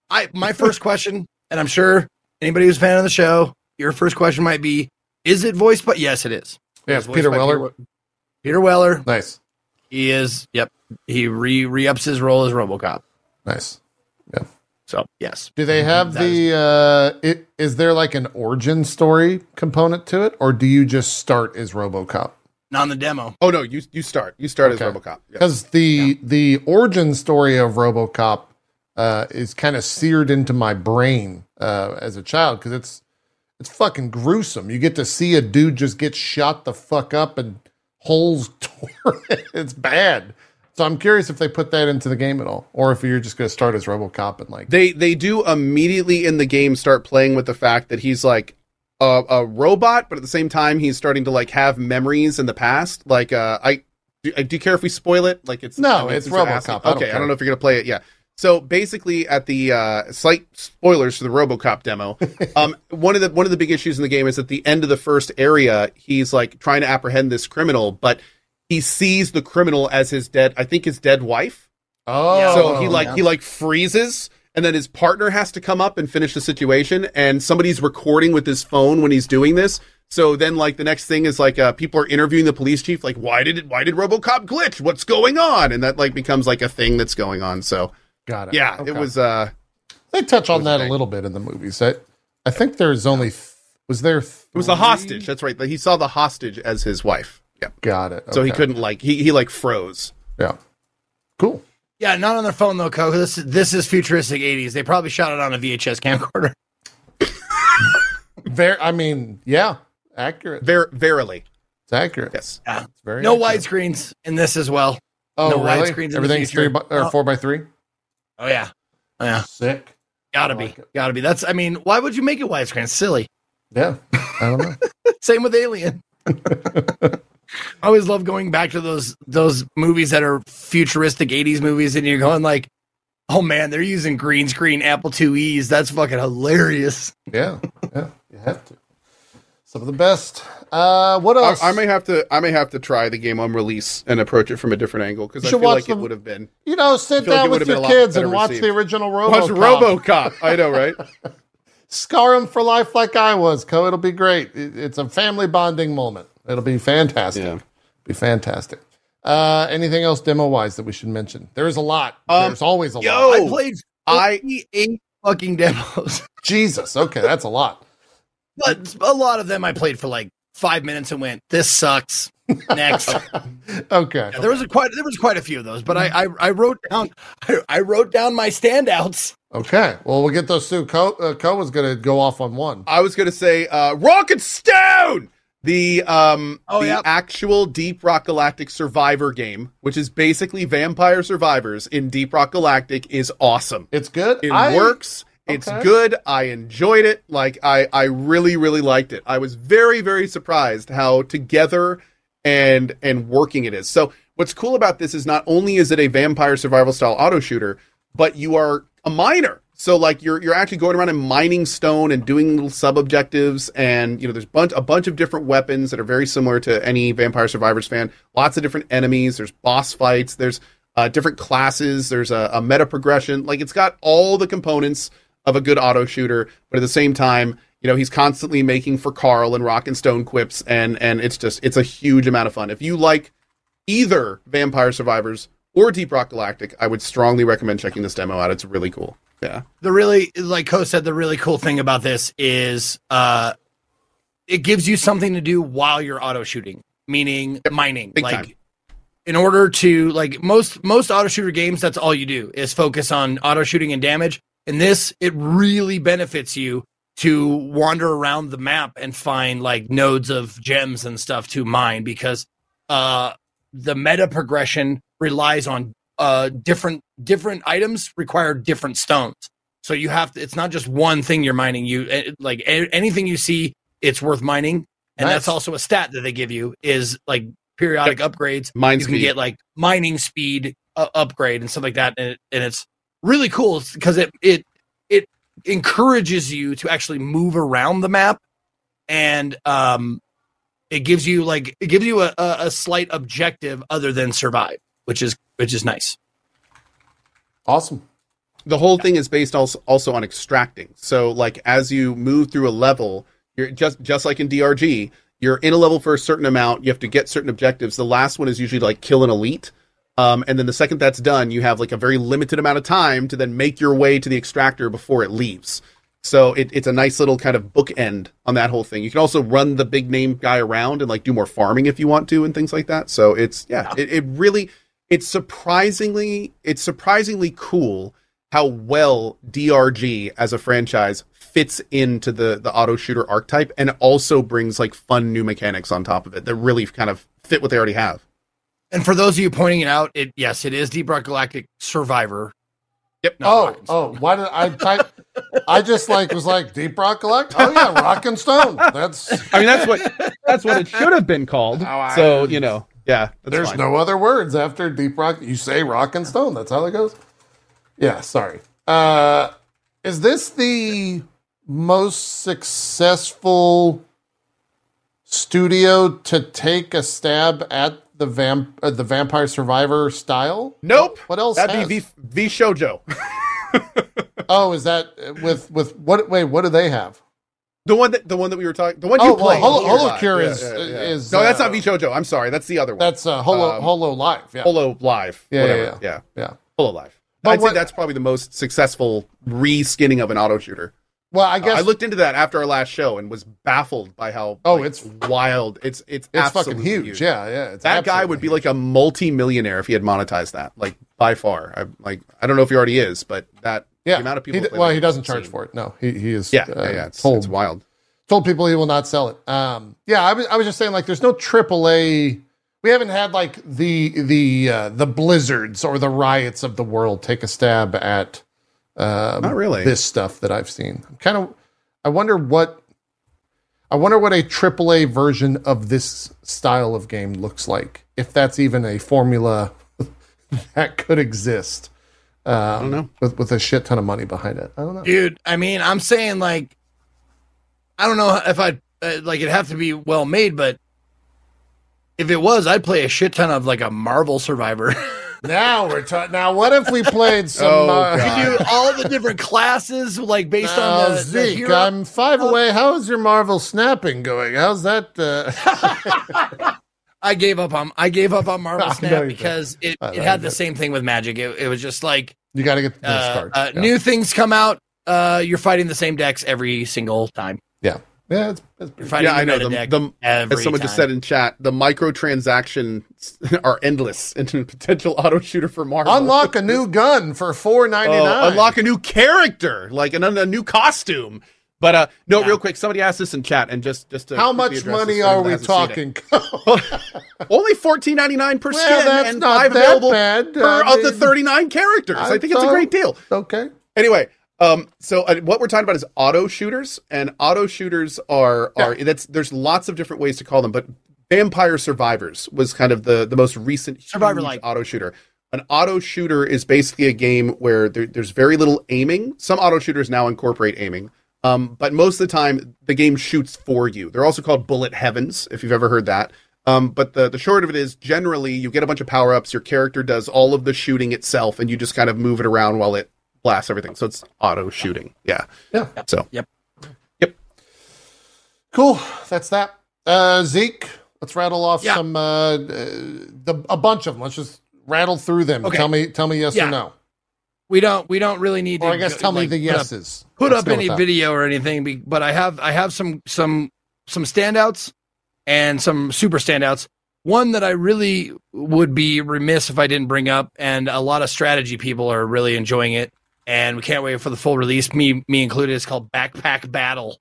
I my first question, and I'm sure anybody who's a fan of the show, your first question might be, is it voiced But yes, it is. yeah, It's Peter by Weller. Peter, Peter Weller. Nice, He is yep. He re re ups his role as Robocop. nice. So yes. Do they have That is- the? uh it, Is there like an origin story component to it, or do you just start as RoboCop? Not in the demo. Oh no, you you start. You start Okay. as RoboCop. Yeah. Because the the origin story of RoboCop uh, is kind of seared into my brain uh, as a child because it's it's fucking gruesome. You get to see a dude just get shot the fuck up and holes torn. it's bad. So I'm curious if they put that into the game at all, or if you're just going to start as RoboCop and like They they do immediately in the game start playing with the fact that he's like a, a robot, but at the same time he's starting to like have memories in the past. Like uh, I do, do you care if we spoil it? Like it's No, I mean, it's since RoboCop. I Okay, I don't know if you're gonna play it. Yeah. So basically, at the uh, slight spoilers for the RoboCop demo, um, one of the one of the big issues in the game is at the end of the first area, he's like trying to apprehend this criminal, but he sees the criminal as his dead, I think his dead wife. oh, So he like yeah. he like freezes, and then his partner has to come up and finish the situation, and somebody's recording with his phone when he's doing this. So then, like the next thing is like uh, people are interviewing the police chief, like why did it, why did RoboCop glitch? What's going on? And that like becomes like a thing that's going on. So got it. yeah, Okay. it was. uh They touch on was that a little bit in the movies. I, I think there's only th- Was there? It was the hostage. That's right. He saw the hostage as his wife. Yeah. Got it. So he couldn't like he he like froze. Yeah. Cool. Yeah, not on their phone though, Coco. This this is futuristic '80s. They probably shot it on a VHS camcorder. Very. I mean, yeah, accurate. Ver- verily. It's accurate. Yes. Yeah. It's very No accurate. widescreens in this as well. Oh, no really? widescreens in Everything's three by, or Oh. four by three. Oh yeah, oh, yeah. Sick. Gotta I be, like it. gotta be. That's. I mean, why would you make it widescreen? It's silly. Yeah. I don't know. Same with Alien. I always love going back to those those movies that are futuristic '80s movies, and you're going like, "Oh man, they're using green screen Apple IIe's. That's fucking hilarious." yeah. Yeah. You have to. Some of the best. Uh, what I, else? I may have to I may have to try the game on release and approach it from a different angle because You I feel like them- it would have been you know, sit I feel like down with your kids and watch received. the original RoboCop. Watch RoboCop. I know, right? Scar him for life like I was, Cohh. It'll be great. It- It's a family bonding moment. It'll be fantastic. Yeah. Be fantastic. Uh, anything else demo wise that we should mention? There is a lot. Um, There's always a yo! lot. I played I- 48 fucking demos, Jesus. Okay, that's a lot. but a lot of them I played for like five minutes and went, "This sucks." Next. Okay. Yeah, there was a quite there was quite a few of those, but I I, I wrote down I, I wrote down my standouts. Okay. Well, we'll get those two. Cohh, uh, Cohh was going to go off on one. I was gonna say uh Rock and Stone! The um Oh, the yeah. actual Deep Rock Galactic Survivor game, which is basically Vampire Survivors in Deep Rock Galactic, is awesome. It's good. It I- works. It's Okay. good. I enjoyed it. Like I, I really, really liked it. I was very, very surprised how together and and working it is. So what's cool about this is not only is it a vampire survival style auto shooter, but you are a miner. So like you're you're actually going around and mining stone and doing little sub objectives, and you know there's bunch a bunch of different weapons that are very similar to any Vampire Survivors fan. Lots of different enemies. There's boss fights. There's uh, different classes. There's a, a meta progression. Like it's got all the components of a good auto shooter, but at the same time, you know, he's constantly making for Karl and Rock and Stone quips, and and it's just it's a huge amount of fun. If you like either Vampire Survivors or Deep Rock Galactic, I would strongly recommend checking this demo out. It's really cool. Yeah. The really like Cohh said, the really cool thing about this is uh it gives you something to do while you're auto shooting, meaning mining. Big like time. in order to like most most auto shooter games, that's all you do is focus on auto shooting and damage. In this, it really benefits you to wander around the map and find like nodes of gems and stuff to mine because uh the meta progression relies on uh different different items require different stones. So you have to it's not just one thing you're mining. You eh, like a- anything you see it's worth mining. And Nice. that's also a stat that they give you is like periodic upgrades. Mine you can get like mining speed uh, upgrade and stuff like that. And, it, and it's really cool. Because it it it encourages you to actually move around the map. And um it gives you like it gives you a, a, a slight objective other than survive which is which is nice Awesome. the whole thing is based also also on extracting. So like as you move through a level, you're just just like in DRG, you're in a level for a certain amount, you have to get certain objectives. The last one is usually to, like kill an elite. Um, and then the second that's done, you have like a very limited amount of time to then make your way to the extractor before it leaves. So it, it's a nice little kind of bookend on that whole thing. You can also run the big name guy around and like do more farming if you want to and things like that. So it's yeah, it, it really it's surprisingly it's surprisingly cool how well DRG as a franchise fits into the the auto shooter archetype and also brings like fun new mechanics on top of it that really kind of fit what they already have. and for those of you pointing it out it yes it is deep rock galactic survivor Yep. not oh, Rock oh, why did I type? I just like was like Deep Rock Galactic. Oh yeah, Rock and Stone. That's I mean that's what that's what it should have been called. Oh, I- so, you know, yeah. there's fine. no other words after Deep Rock. You say Rock and Stone. That's how that goes. Yeah, sorry. Uh, is this the most successful studio to take a stab at the vamp uh, the Vampire Survivor style? Nope. What else? That'd be? V, v Shoujo. Oh, is that with with what? Wait, what do they have? The one that the one that we were talking the one Oh, you well, played. Holo- Holo Holocure is- is, No, that's uh, not V I'm sorry. That's the other one. That's uh, Holo Um, Holo Live. Yeah, Holo Live. Yeah, whatever. yeah, yeah. yeah. Holo Live. But I'd what- say that's probably the most successful re-skinning of an auto shooter. Well, I guess I looked into that after our last show and was baffled by how Oh, like, it's- wild. It's it's it's fucking absolutely huge. Yeah, yeah. It's that guy would be huge. like a multi-millionaire if he had monetized that, like by far. I like I don't know if he already is, but that yeah. the amount of people. He well, he doesn't charge for it. No, he he is. Yeah, uh, yeah, yeah. It's, told it's wild. told people he will not sell it. Um, yeah, I was I was just saying like there's no AAA. We haven't had like the the uh, the blizzards or the riots of the world take a stab at um, Not really. this stuff that I've seen. I'm kind of I wonder what I wonder what a AAA version of this style of game looks like. If that's even a formula that could exist. Um, I don't know. with with a shit ton of money behind it. I don't know. dude. I mean, I'm saying like, I don't know if I uh, like it'd have to be well made, but if it was, I'd play a shit ton of like a Marvel Survivor. Now we're talking. Now, what if we played some? Oh, uh, God. do all the different classes like based Now, on the, the Zeke, hero. I'm five away. How's your Marvel snapping going? How's that? Uh... I gave up on I gave up on Marvel Snap you because it, it had the did. same thing with Magic. It, it was just like you got to get those uh, cards. uh, yeah. new things come out. Uh, you're fighting the same decks every single time. yeah, yeah. It's, it's You're Yeah, I know the, the every as someone just said in chat, the microtransactions are endless into a potential auto shooter for Marvel. unlock a new gun for four ninety Oh, nine. unlock a new character, like an, a new costume. But uh, no, Yeah. real quick, somebody asked this in chat, and just just to How much money are we that hasn't seen talking? Only fourteen ninety nine per Well, skin, that's and not five that available bad. per I of the thirty nine characters. I, I think it's a great deal. okay. Anyway, um, so uh, what we're talking about is auto shooters, and auto shooters are are that's there's lots of different ways to call them, but Vampire Survivors was kind of the the most recent huge Survivor-like. auto shooter. An auto shooter is basically a game where there, there's very little aiming. Some auto shooters now incorporate aiming, um, but most of the time the game shoots for you. They're also called bullet heavens, if you've ever heard that. Um, but the the short of it is, generally you get a bunch of power ups. Your character does all of the shooting itself, and you just kind of move it around while it blasts everything. So it's auto shooting. Yeah. Yeah. So Yep. Yep. Cool. That's that. Uh, Zeke, let's rattle off Yeah. some uh, uh, the a bunch of them. Let's just rattle through them. Okay. Tell me, tell me yes Yeah. or no, we don't we don't really need to. I guess go- tell me like, the put up- yeses. put up any video or anything, but I have I have some some some standouts and some super standouts. One that I really would be remiss if I didn't bring up, and a lot of strategy people are really enjoying it, and we can't wait for the full release. Me me included. It's called Backpack Battle.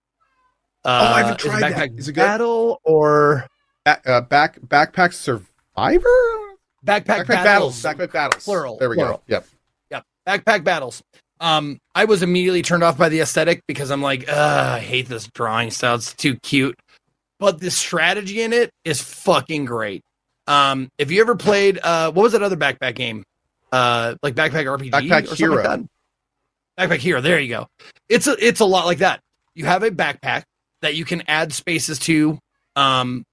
Uh, I haven't tried that. Backpack Is it good? Battle or Ba- uh, back backpack survivor. Backpack, Backpack Battles? battles. Backpack battles. Plural, There we plural. go. Yep. Backpack battles. Um, I was immediately turned off by the aesthetic because I'm like, I hate this drawing style. It's too cute. But the strategy in it is fucking great. Um, if you ever played uh what was that other backpack game? Uh like Backpack RPG Backpack or something Hero. like? Backpack Hero, there you go. It's a it's a lot like that. You have a backpack that you can add spaces to, um,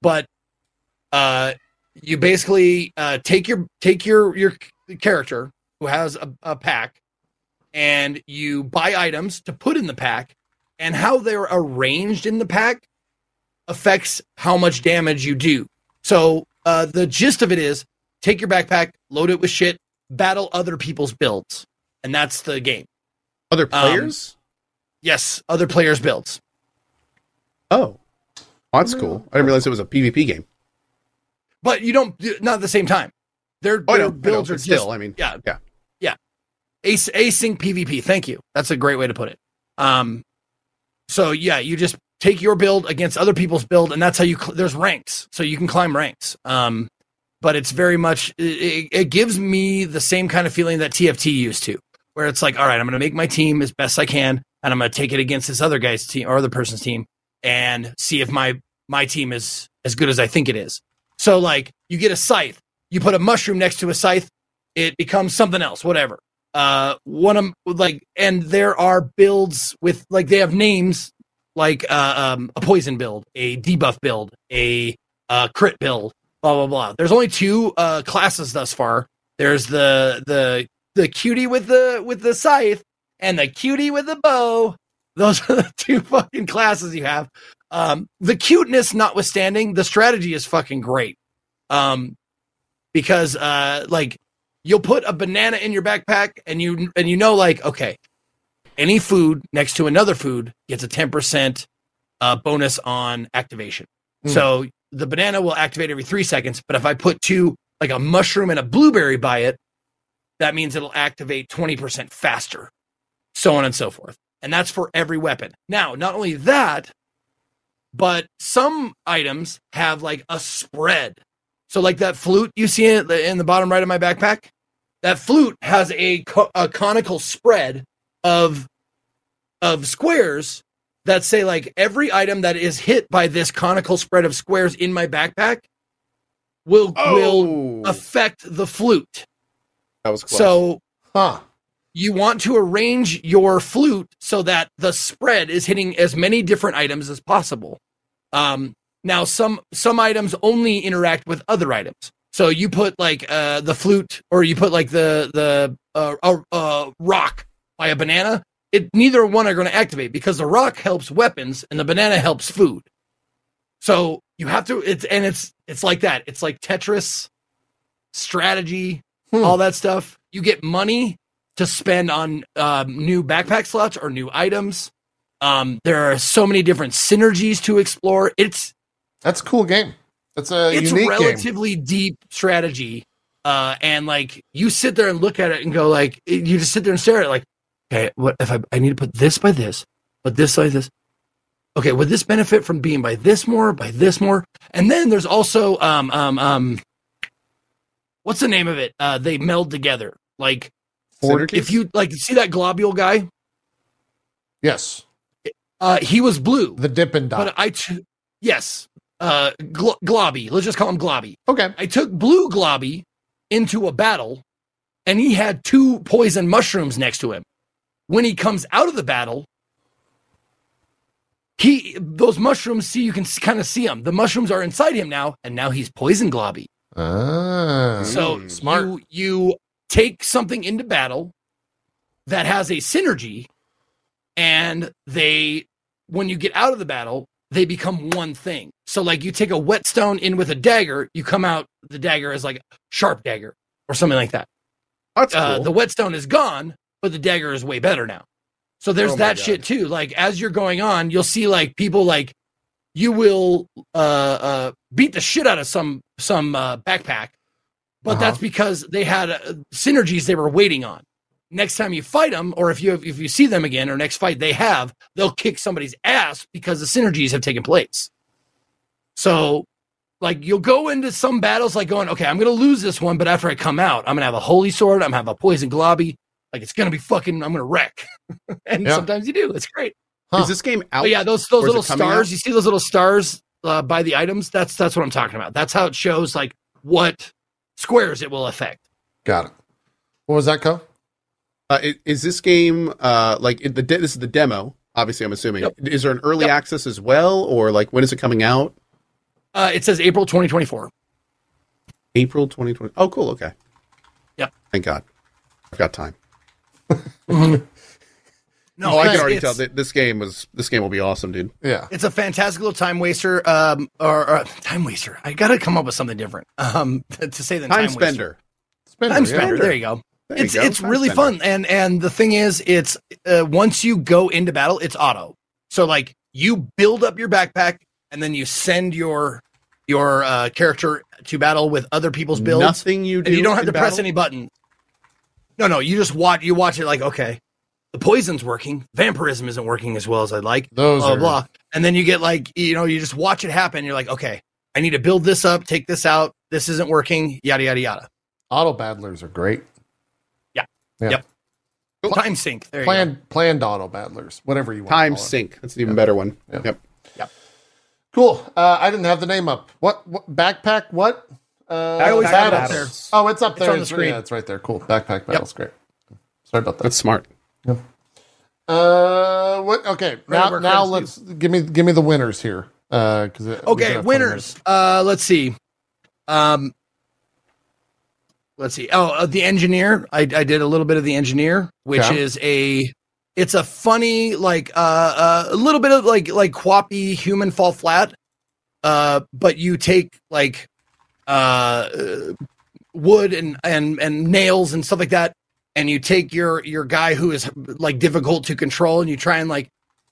but uh you basically uh take your take your your character who has a, a pack and you buy items to put in the pack and how they're arranged in the pack affects how much damage you do so uh the gist of it is take your backpack load it with shit battle other people's builds and that's the game Other Um, players. yes other players builds oh, Oh, that's cool. I didn't realize it was a PvP game. but you don't not at the same time their, Oh, their builds are still, just I mean, yeah yeah. Async pvp thank you. That's a great way to put it. Um so yeah you just take your build against other people's build and that's how you cl- there's ranks so you can climb ranks. Um but it's very much it, it, gives me the same kind of feeling that tft used to where it's like all right i'm gonna make my team as best i can and i'm gonna take it against this other guy's team or other person's team and see if my my team is as good as i think it is. So like you get a scythe. You put a mushroom next to a scythe it becomes something else whatever uh one of like and there are builds with like they have names like uh, um, a poison build a debuff build a uh, crit build blah blah blah. There's only two uh classes thus far. There's the the the cutie with the with the scythe and the cutie with the bow. Those are the two fucking classes you have. Um the cuteness notwithstanding the strategy is fucking great. Um because uh like you'll put a banana in your backpack and you and you know like okay any food next to another food gets a 10% uh, bonus on activation. Hmm. So the banana will activate every three seconds, but if I put two, like a mushroom and a blueberry by it, that means it'll activate 20% faster, so on and so forth. And that's for every weapon. Now, not only that, but some items have like a spread. So, like that flute you see in the, in the bottom right of my backpack, that flute has a, co- a conical spread of of squares that say like every item that is hit by this conical spread of squares in my backpack will will Oh, affect the flute. that was close. So Huh. you want to arrange your flute so that the spread is hitting as many different items as possible. Um, now, some some items only interact with other items. So you put like uh, the flute, or you put like the the uh, uh, uh, rock by a banana. It neither one are going to activate because the rock helps weapons and the banana helps food. So you have to. It's and it's it's like that. It's like Tetris strategy, Hmm. all that stuff. You get money to spend on um, new backpack slots or new items. Um, there are so many different synergies to explore. It's That's a cool game. That's a it's unique game. relatively deep strategy. Uh, and like you sit there and look at it and go like you just sit there and stare at it like, okay, what if I I need to put this by this, but this by this. Okay, would this benefit from being by this more, by this more? And then there's also um um um what's the name of it? Uh they meld together. Like Synergies? if you like see that globule guy, Yes. uh he was blue. The dip and Dot. But I t- yes, uh Glo- Globby, let's just call him Globby. okay. I took Blue Globby into a battle, and he had two poison mushrooms next to him. When he comes out of the battle, he those mushrooms see you can kind of see them. The mushrooms are inside him now, and now he's poison Globby. Ah. So Mm, smart. You, you take something into battle that has a synergy, and they when you get out of the battle, they become one thing. So like you take a whetstone in with a dagger, you come out the dagger is like a sharp dagger or something like that. That's cool. Uh, the whetstone is gone, but the dagger is way better now. So there's Oh that God. shit too. Like as you're going on, you'll see like people like you will uh, uh, beat the shit out of some some uh, backpack, but Uh-huh. that's because they had uh, synergies they were waiting on. Next time you fight them, or if you if you see them again, or next fight they have, they'll kick somebody's ass because the synergies have taken place. So, like you'll go into some battles like going, okay, I'm gonna lose this one, but after I come out, I'm gonna have a holy sword, I'm gonna have a poison globby, like it's gonna be fucking, I'm gonna wreck. and Yeah. sometimes you do. It's great. Huh. Is this game out? But yeah, those those Or is it little stars. out? You see those little stars uh, by the items. That's that's what I'm talking about. That's how it shows like what squares it will affect. Got it. What was that, Cohh? Uh, is this game uh, like the de- this is the demo? Obviously, I'm assuming. Yep. Is there an early Yep. access as well, or like when is it coming out? Uh, it says April 2024. April 2020. Oh, cool. Okay. Yep. Thank God. I've got time. No, Oh, I can already tell that this game was this game will be awesome, dude. Yeah. It's a fantastic little time waster, um, or, or time waster. I gotta come up with something different, um, to say than Time, time, waster. spender. Spender, Time yeah. spender. There you go. There it's it's really fun, and and the thing is, it's uh, once you go into battle, it's auto. So like you build up your backpack, and then you send your your uh, character to battle with other people's builds. Nothing you do. and you don't have to press any button. No, no, you just watch. You watch it like okay, the poison's working, vampirism isn't working as well as I'd like. Those Blah are blah, and then you get like you know you just watch it happen. You're like okay, I need to build this up, take this out. This isn't working. Yada yada yada. auto battlers are great. Yeah. Yeah. Yep. Time sink. There you go. Planned planned auto battlers, whatever you want. Time to call it. sink. That's an even better one. Yep. Yep. Cool. Uh, I didn't have the name up. What, what backpack? What? Uh, I always have it up battles. there. Oh, it's up It's there. on the screen. Yeah, it's right there. Cool. Backpack battles. Great. Sorry about that. That's smart. Yep. Uh, what? Okay. Now, work, now let's give me give me the winners here. Uh, because Okay, winners. Uh, let's see. Um, let's see. Oh, uh, the engineer. I, I did a little bit of the engineer, which Okay. is a. It's a funny, like uh, uh, a little bit of like like quappy human fall flat. Uh, but you take like uh, uh, wood and and and nails and stuff like that, and you take your your guy who is like difficult to control and you try and like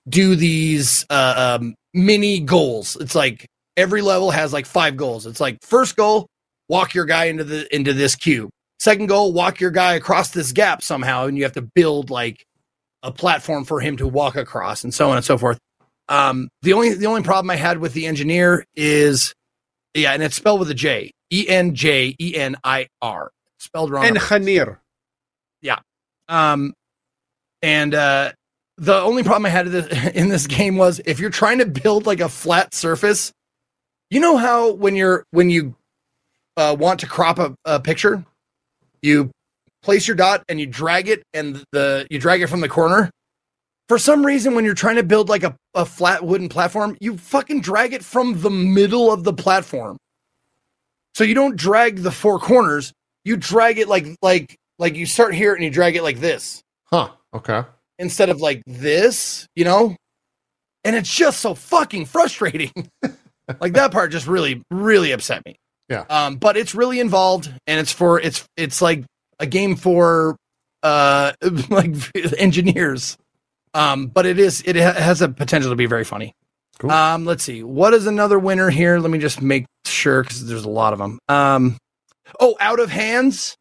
do these uh, um, mini goals. It's like every level has like five goals. It's like first goal, walk your guy into the into this cube. Second goal, walk your guy across this gap somehow, and you have to build like a platform for him to walk across, and so on and so forth. Um, the only the only problem I had with the engineer is, yeah, and it's spelled with a J, E N J E N I R, spelled wrong. Engineer. Um, and uh, the only problem I had in this game was if you're trying to build like a flat surface, you know how when you're when you uh, want to crop a, a picture, you place your dot and you drag it, and the you drag it from the corner. For some reason, when you're trying to build like a, a flat wooden platform, you fucking drag it from the middle of the platform. So you don't drag the four corners, you drag it like like like you start here and you drag it like this Huh. Okay. instead of like this, you know? And it's just so fucking frustrating. like that part just really, really upset me. Yeah. Um, but it's really involved and it's for it's it's like a game for uh like engineers. Um, but it is it ha- has a potential to be very funny. Cool. Um, let's see. What is another winner here? Let me just make sure because there's a lot of them. Um, oh, out of hands.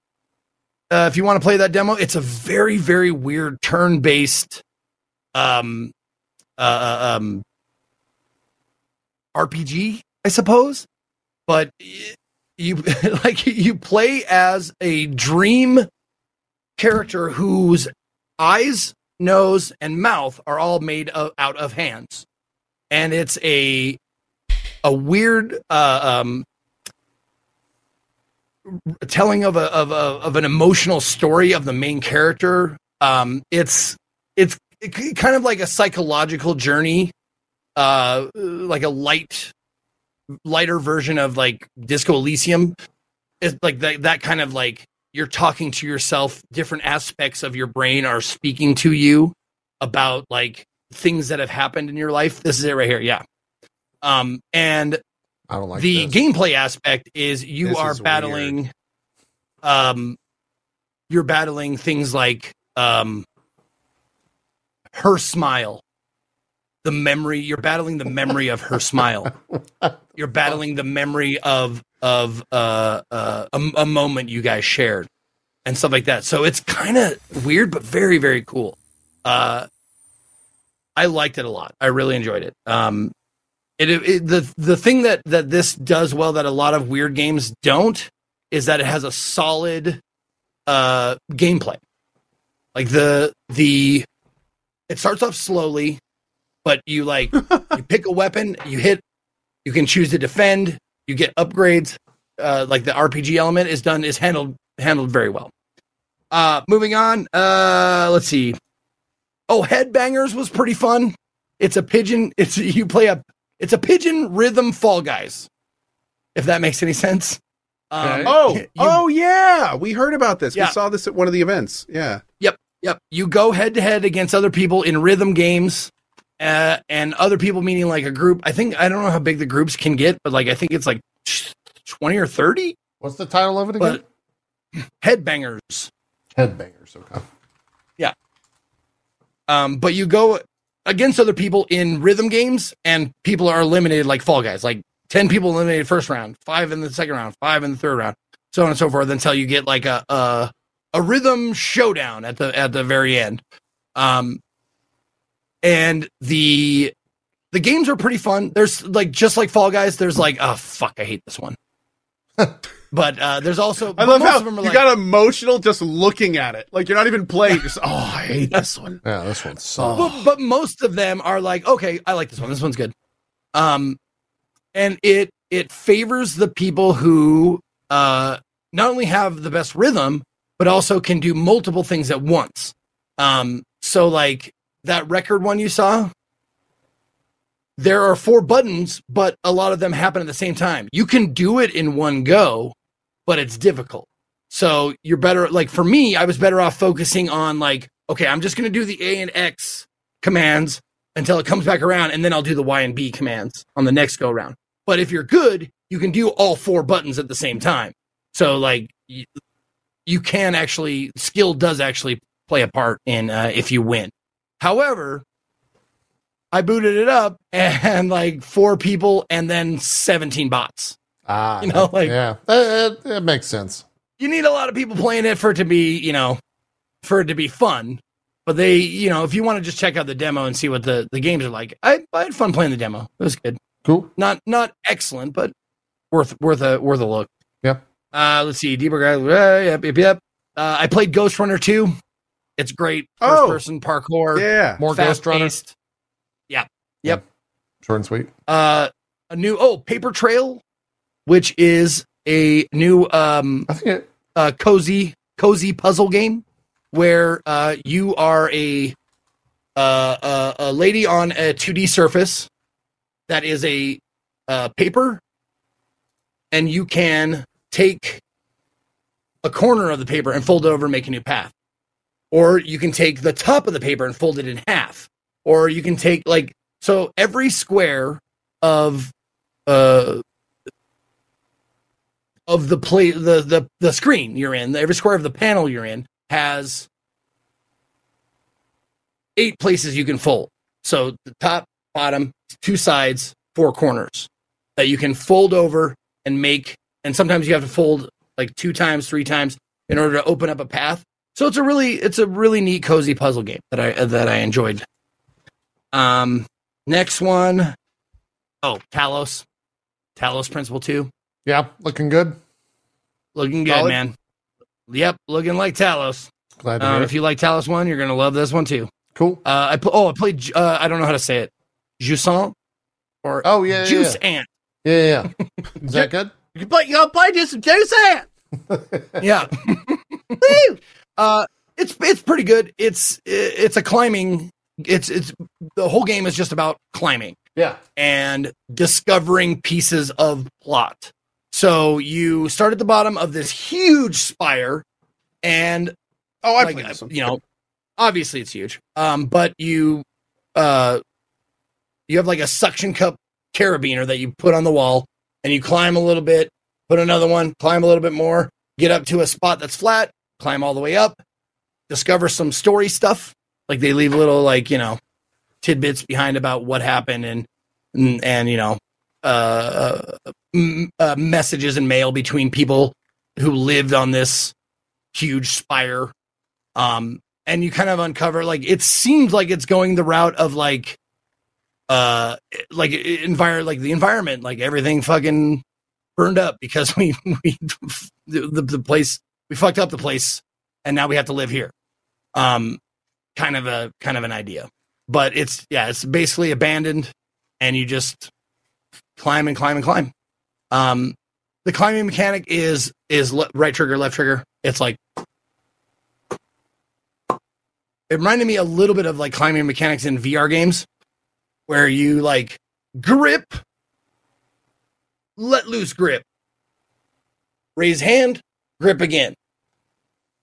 Uh, if you want to play that demo, it's a very, very weird turn-based, um, uh, uh, um, RPG, I suppose. But you like you play as a dream character whose eyes, nose, and mouth are all made of, out of hands, and it's a a weird uh, um, telling of a of a of an emotional story of the main character. Um, it's it's kind of like a psychological journey, uh, like a light lighter version of like Disco Elysium. It's like that that kind of like you're talking to yourself. Different aspects of your brain are speaking to you about like things that have happened in your life. This is it right here. Yeah. Um, and I don't like the this. gameplay aspect is you This are is battling um you're battling things like um her smile the memory you're battling the memory of her smile you're battling the memory of of uh, uh a, a moment you guys shared and stuff like that. So it's kind of weird but very very cool. Uh i liked it a lot. I really enjoyed it. Um it, it the the thing that that this does well that a lot of weird games don't is that it has a solid uh gameplay. Like the the it starts off slowly but you like you pick a weapon you hit you can choose to defend you get upgrades uh like the rpg element is done is handled handled very well uh moving on uh let's see oh headbangers was pretty fun it's a pigeon it's you play a it's a pigeon rhythm fall guys if that makes any sense um, Okay. Oh, you- oh yeah, we heard about this. Yeah. We saw this at one of the events. Yeah. Yep, yep. You go head to head against other people in rhythm games, uh, and other people meaning like a group. I think I don't know how big the groups can get, but like I think it's like twenty or thirty What's the title of it again? But- headbangers. Headbangers. Okay. Yeah. Um, but you go against other people in rhythm games, and people are eliminated like Fall Guys. Like ten people eliminated first round, five in the second round, five in the third round, so on and so forth until you get like a a, a rhythm showdown at the at the very end. Um, and the the games are pretty fun. There's like just like Fall Guys. There's like oh fuck, I hate this one. but uh, there's also I love how of them are you like, got emotional just looking at it. Like you're not even playing. Just oh, I hate this one. Yeah, this one's so. Oh. but, but most of them are like, okay, I like this one. This one's good. Um, and it it favors the people who uh not only have the best rhythm, but also can do multiple things at once. Um, so like that record one you saw, there are four buttons, but a lot of them happen at the same time. You can do it in one go, but it's difficult. So you're better like for me, I was better off focusing on like, okay, I'm just gonna do the A and X commands until it comes back around, and then I'll do the Y and B commands on the next go round. But if you're good, you can do all four buttons at the same time. So like y- you can actually skill does actually play a part in uh, if you win. However, I booted it up and like four people and then 17 bots. Ah, You know, like- yeah, that, that, that makes sense. You need a lot of people playing it for it to be, you know, for it to be fun. But they, you know, if you want to just check out the demo and see what the, the games are like, I, I had fun playing the demo. It was good. Cool. Not not excellent, but worth worth a worth a look. Yep. Uh, let's see. Deeper guy. Uh, yep, yep, yep. Uh, I played Ghostrunner 2. It's great. First Oh. person parkour. Yeah. More Ghostrunner. fast-paced. Short and sweet. Uh, a new oh Paper Trail, which is a new um I think it. uh, cozy cozy puzzle game where uh, you are a uh, uh, a lady on a 2D surface that is a uh, paper, and you can take a corner of the paper and fold it over and make a new path, or you can take the top of the paper and fold it in half, or you can take like so every square of uh of the play the the the screen you're in, every square of the panel you're in has eight places you can fold. So the top, bottom, two sides, four corners that you can fold over and make. And sometimes you have to fold like two times, three times in order to open up a path. So it's a really it's a really neat cozy puzzle game that I that I enjoyed. Um, next one, oh Talos, Talos Principle Two. Yeah, looking good. Looking good, Solid? man. Yep, looking like Talos. Glad to Um, hear. if you like Talos one, you're gonna love this one too. Cool. Uh, I pl- oh, I played. Uh, I don't know how to say it. Jusant or Oh yeah, yeah, Juice yeah. Ant. Yeah, yeah. yeah. Is that good? You play, you gotta play this some juice ant. Yeah. Woo! Uh, it's it's pretty good. It's it's a climbing. It's it's the whole game is just about climbing Yeah. and discovering pieces of plot. So you start at the bottom of this huge spire, and Oh, I like, played this one. you know, obviously it's huge. Um, but you, uh, you have like a suction cup carabiner that you put on the wall, and you climb a little bit, put another one, climb a little bit more, get up to a spot that's flat, climb all the way up, discover some story stuff. Like they leave little like you know tidbits behind about what happened and and, and you know uh, uh, uh, messages and mail between people who lived on this huge spire um and you kind of uncover like it seems like it's going the route of like uh like environment like the environment like everything fucking burned up because we we the, the place we fucked up the place and now we have to live here. Um kind of a kind of an idea. But it's yeah it's basically abandoned and you just climb and climb and climb. Um the climbing mechanic is is le- right trigger left trigger. It's like it reminded me a little bit of like climbing mechanics in VR games where you like grip, let loose grip, raise hand, grip again.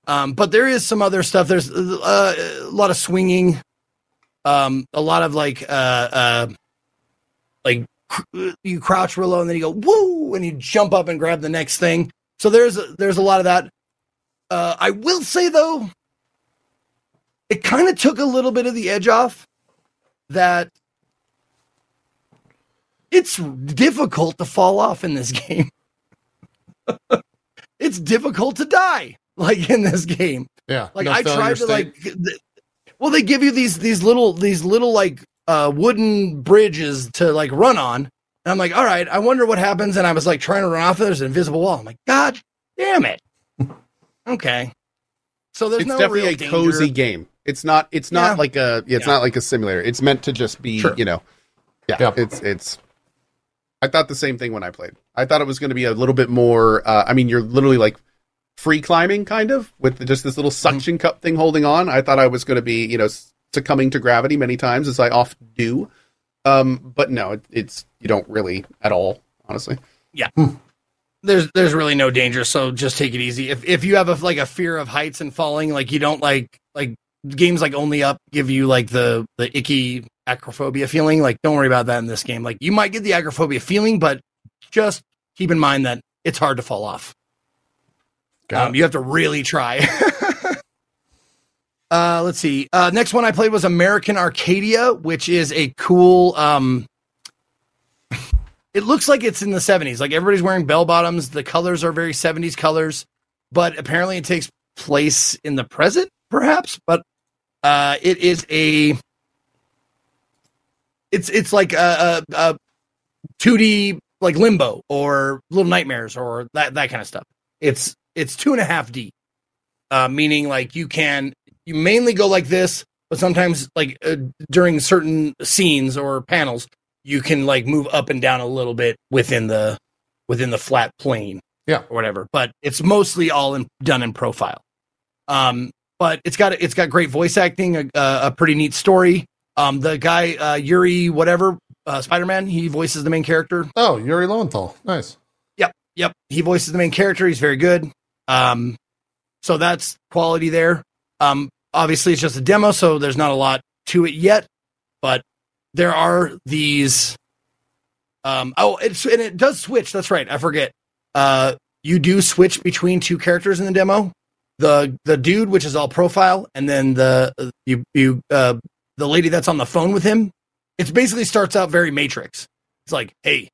Um, but there is some other stuff. There's uh, a lot of swinging, um, a lot of like, uh, uh, like cr- you crouch real low and then you go woo and you jump up and grab the next thing. So there's there's a lot of that. Uh, I will say though, it kind of took a little bit of the edge off that it's difficult to fall off in this game. It's difficult to die like in this game. Yeah. Like No I failure tried to state. like th- well they give you these these little these little like uh wooden bridges to like run on. And I'm like, all right, I wonder what happens. And I was like trying to run off. There's an invisible wall. I'm like, God damn it. okay. So there's it's no definitely real a danger. cozy game. It's not. It's not Yeah. like a. It's Yeah. not like a simulator. It's meant to just be. Sure. You know. Yeah. Yeah. It's it's. I thought the same thing when I played. I thought it was going to be a little bit more. Uh, I mean, you're literally like free climbing, kind of, with just this little Mm-hmm. suction cup thing holding on. I thought I was going to be, you know, succumbing to gravity many times, as I often do. Um, but no, it, it's you don't really at all, honestly. Yeah. There's there's really no danger so just take it easy if if you have a like a fear of heights and falling like you don't like like games like only up give you like the the icky acrophobia feeling like don't worry about that in this game like you might get the acrophobia feeling but just keep in mind that it's hard to fall off Um, you have to really try. uh, let's see. Uh, next one I played was American Arcadia, which is a cool. Um, it looks like it's in the 70s. Like everybody's wearing bell bottoms. The colors are very 70s colors, but apparently it takes place in the present, perhaps. But uh, it is a. It's it's like a, a, a 2D like Limbo or Little Nightmares or that that kind of stuff. It's it's two and a half D, uh, meaning like you can you mainly go like this, but sometimes like uh, during certain scenes or panels, you can like move up and down a little bit within the within the flat plane, Yeah. or whatever. But it's mostly all in, done in profile. Um, but it's got it's got great voice acting, a, a pretty neat story. Um, the guy uh, Yuri whatever uh, Spider Man, he voices the main character. Oh, Yuri Lowenthal. Nice. Yep, yep. He voices the main character. He's very good. Um, so that's quality there. Um, obviously, it's just a demo, so there's not a lot to it yet. But there are these. Um, oh, it's and it does switch. That's right. I forget. Uh, you do switch between two characters in the demo. The the dude, which is all profile, and then the you you uh the lady that's on the phone with him. It basically starts out very Matrix. It's like, hey,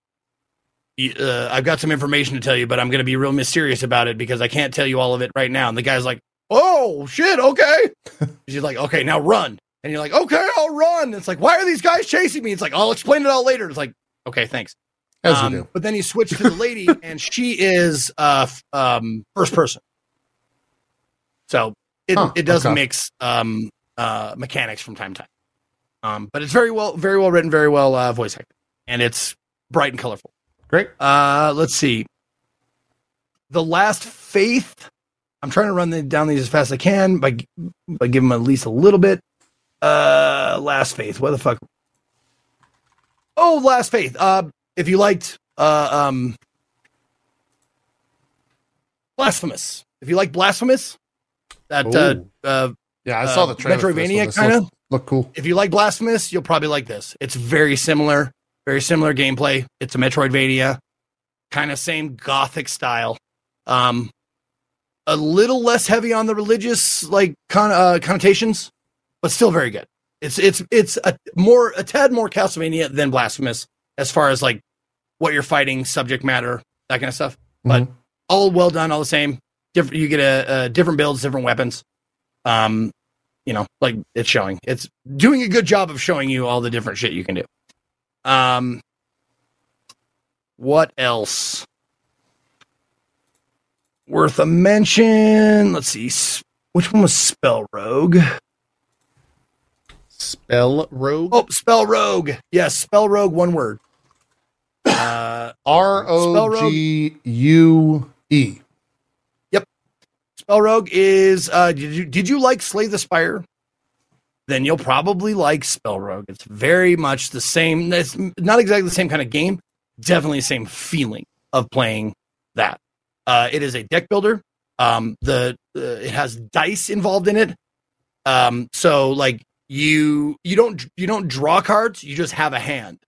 uh, I've got some information to tell you, but I'm going to be real mysterious about it because I can't tell you all of it right now. And the guy's like, oh, shit, okay. She's like, okay, now run. And you're like, okay, I'll run. It's like, why are these guys chasing me? It's like, I'll explain it all later. It's like, okay, thanks. As Um, you do. But then you switch to the lady, and she is uh, um, first person. So it, Huh, it does okay. mix um, uh, mechanics from time to time. Um, but it's very well, very well written, very well uh, voice acted, and it's bright and colorful. Great. Uh, let's see. The Last Faith. I'm trying to run the, down these as fast as I can by by giving them at least a little bit. Uh, Last Faith. What the fuck? Oh, Last Faith. Uh, if you liked uh, um, Blasphemous, if you like Blasphemous, that uh, uh, Yeah, I saw uh, the trailer. this Metroidvania kinda? look, look cool. if you like Blasphemous, you'll probably like this. It's very similar, very similar gameplay. It's a Metroidvania, kind of same gothic style. Um, a little less heavy on the religious like con- uh, connotations, but still very good. It's it's it's a more a tad more Castlevania than Blasphemous as far as like what you're fighting, subject matter, that kind of stuff. But Mhm. all well done, all the same. Different, you get a, a different builds, different weapons. Um, you know, like it's showing. It's doing a good job of showing you all the different shit you can do. Um, what else? Worth a mention. Let's see. Which one was Spell Rogue? Spell Rogue. Oh, Spell Rogue. Yes, Spell Rogue. One word. Uh, R O G U E. Spell Rogue is. Uh, did you did you like Slay the Spire? Then you'll probably like Spell Rogue. It's very much the same. It's not exactly the same kind of game. Definitely the same feeling of playing that. Uh, it is a deck builder. Um, the uh, it has dice involved in it. Um, so like you you don't you don't draw cards. You just have a hand.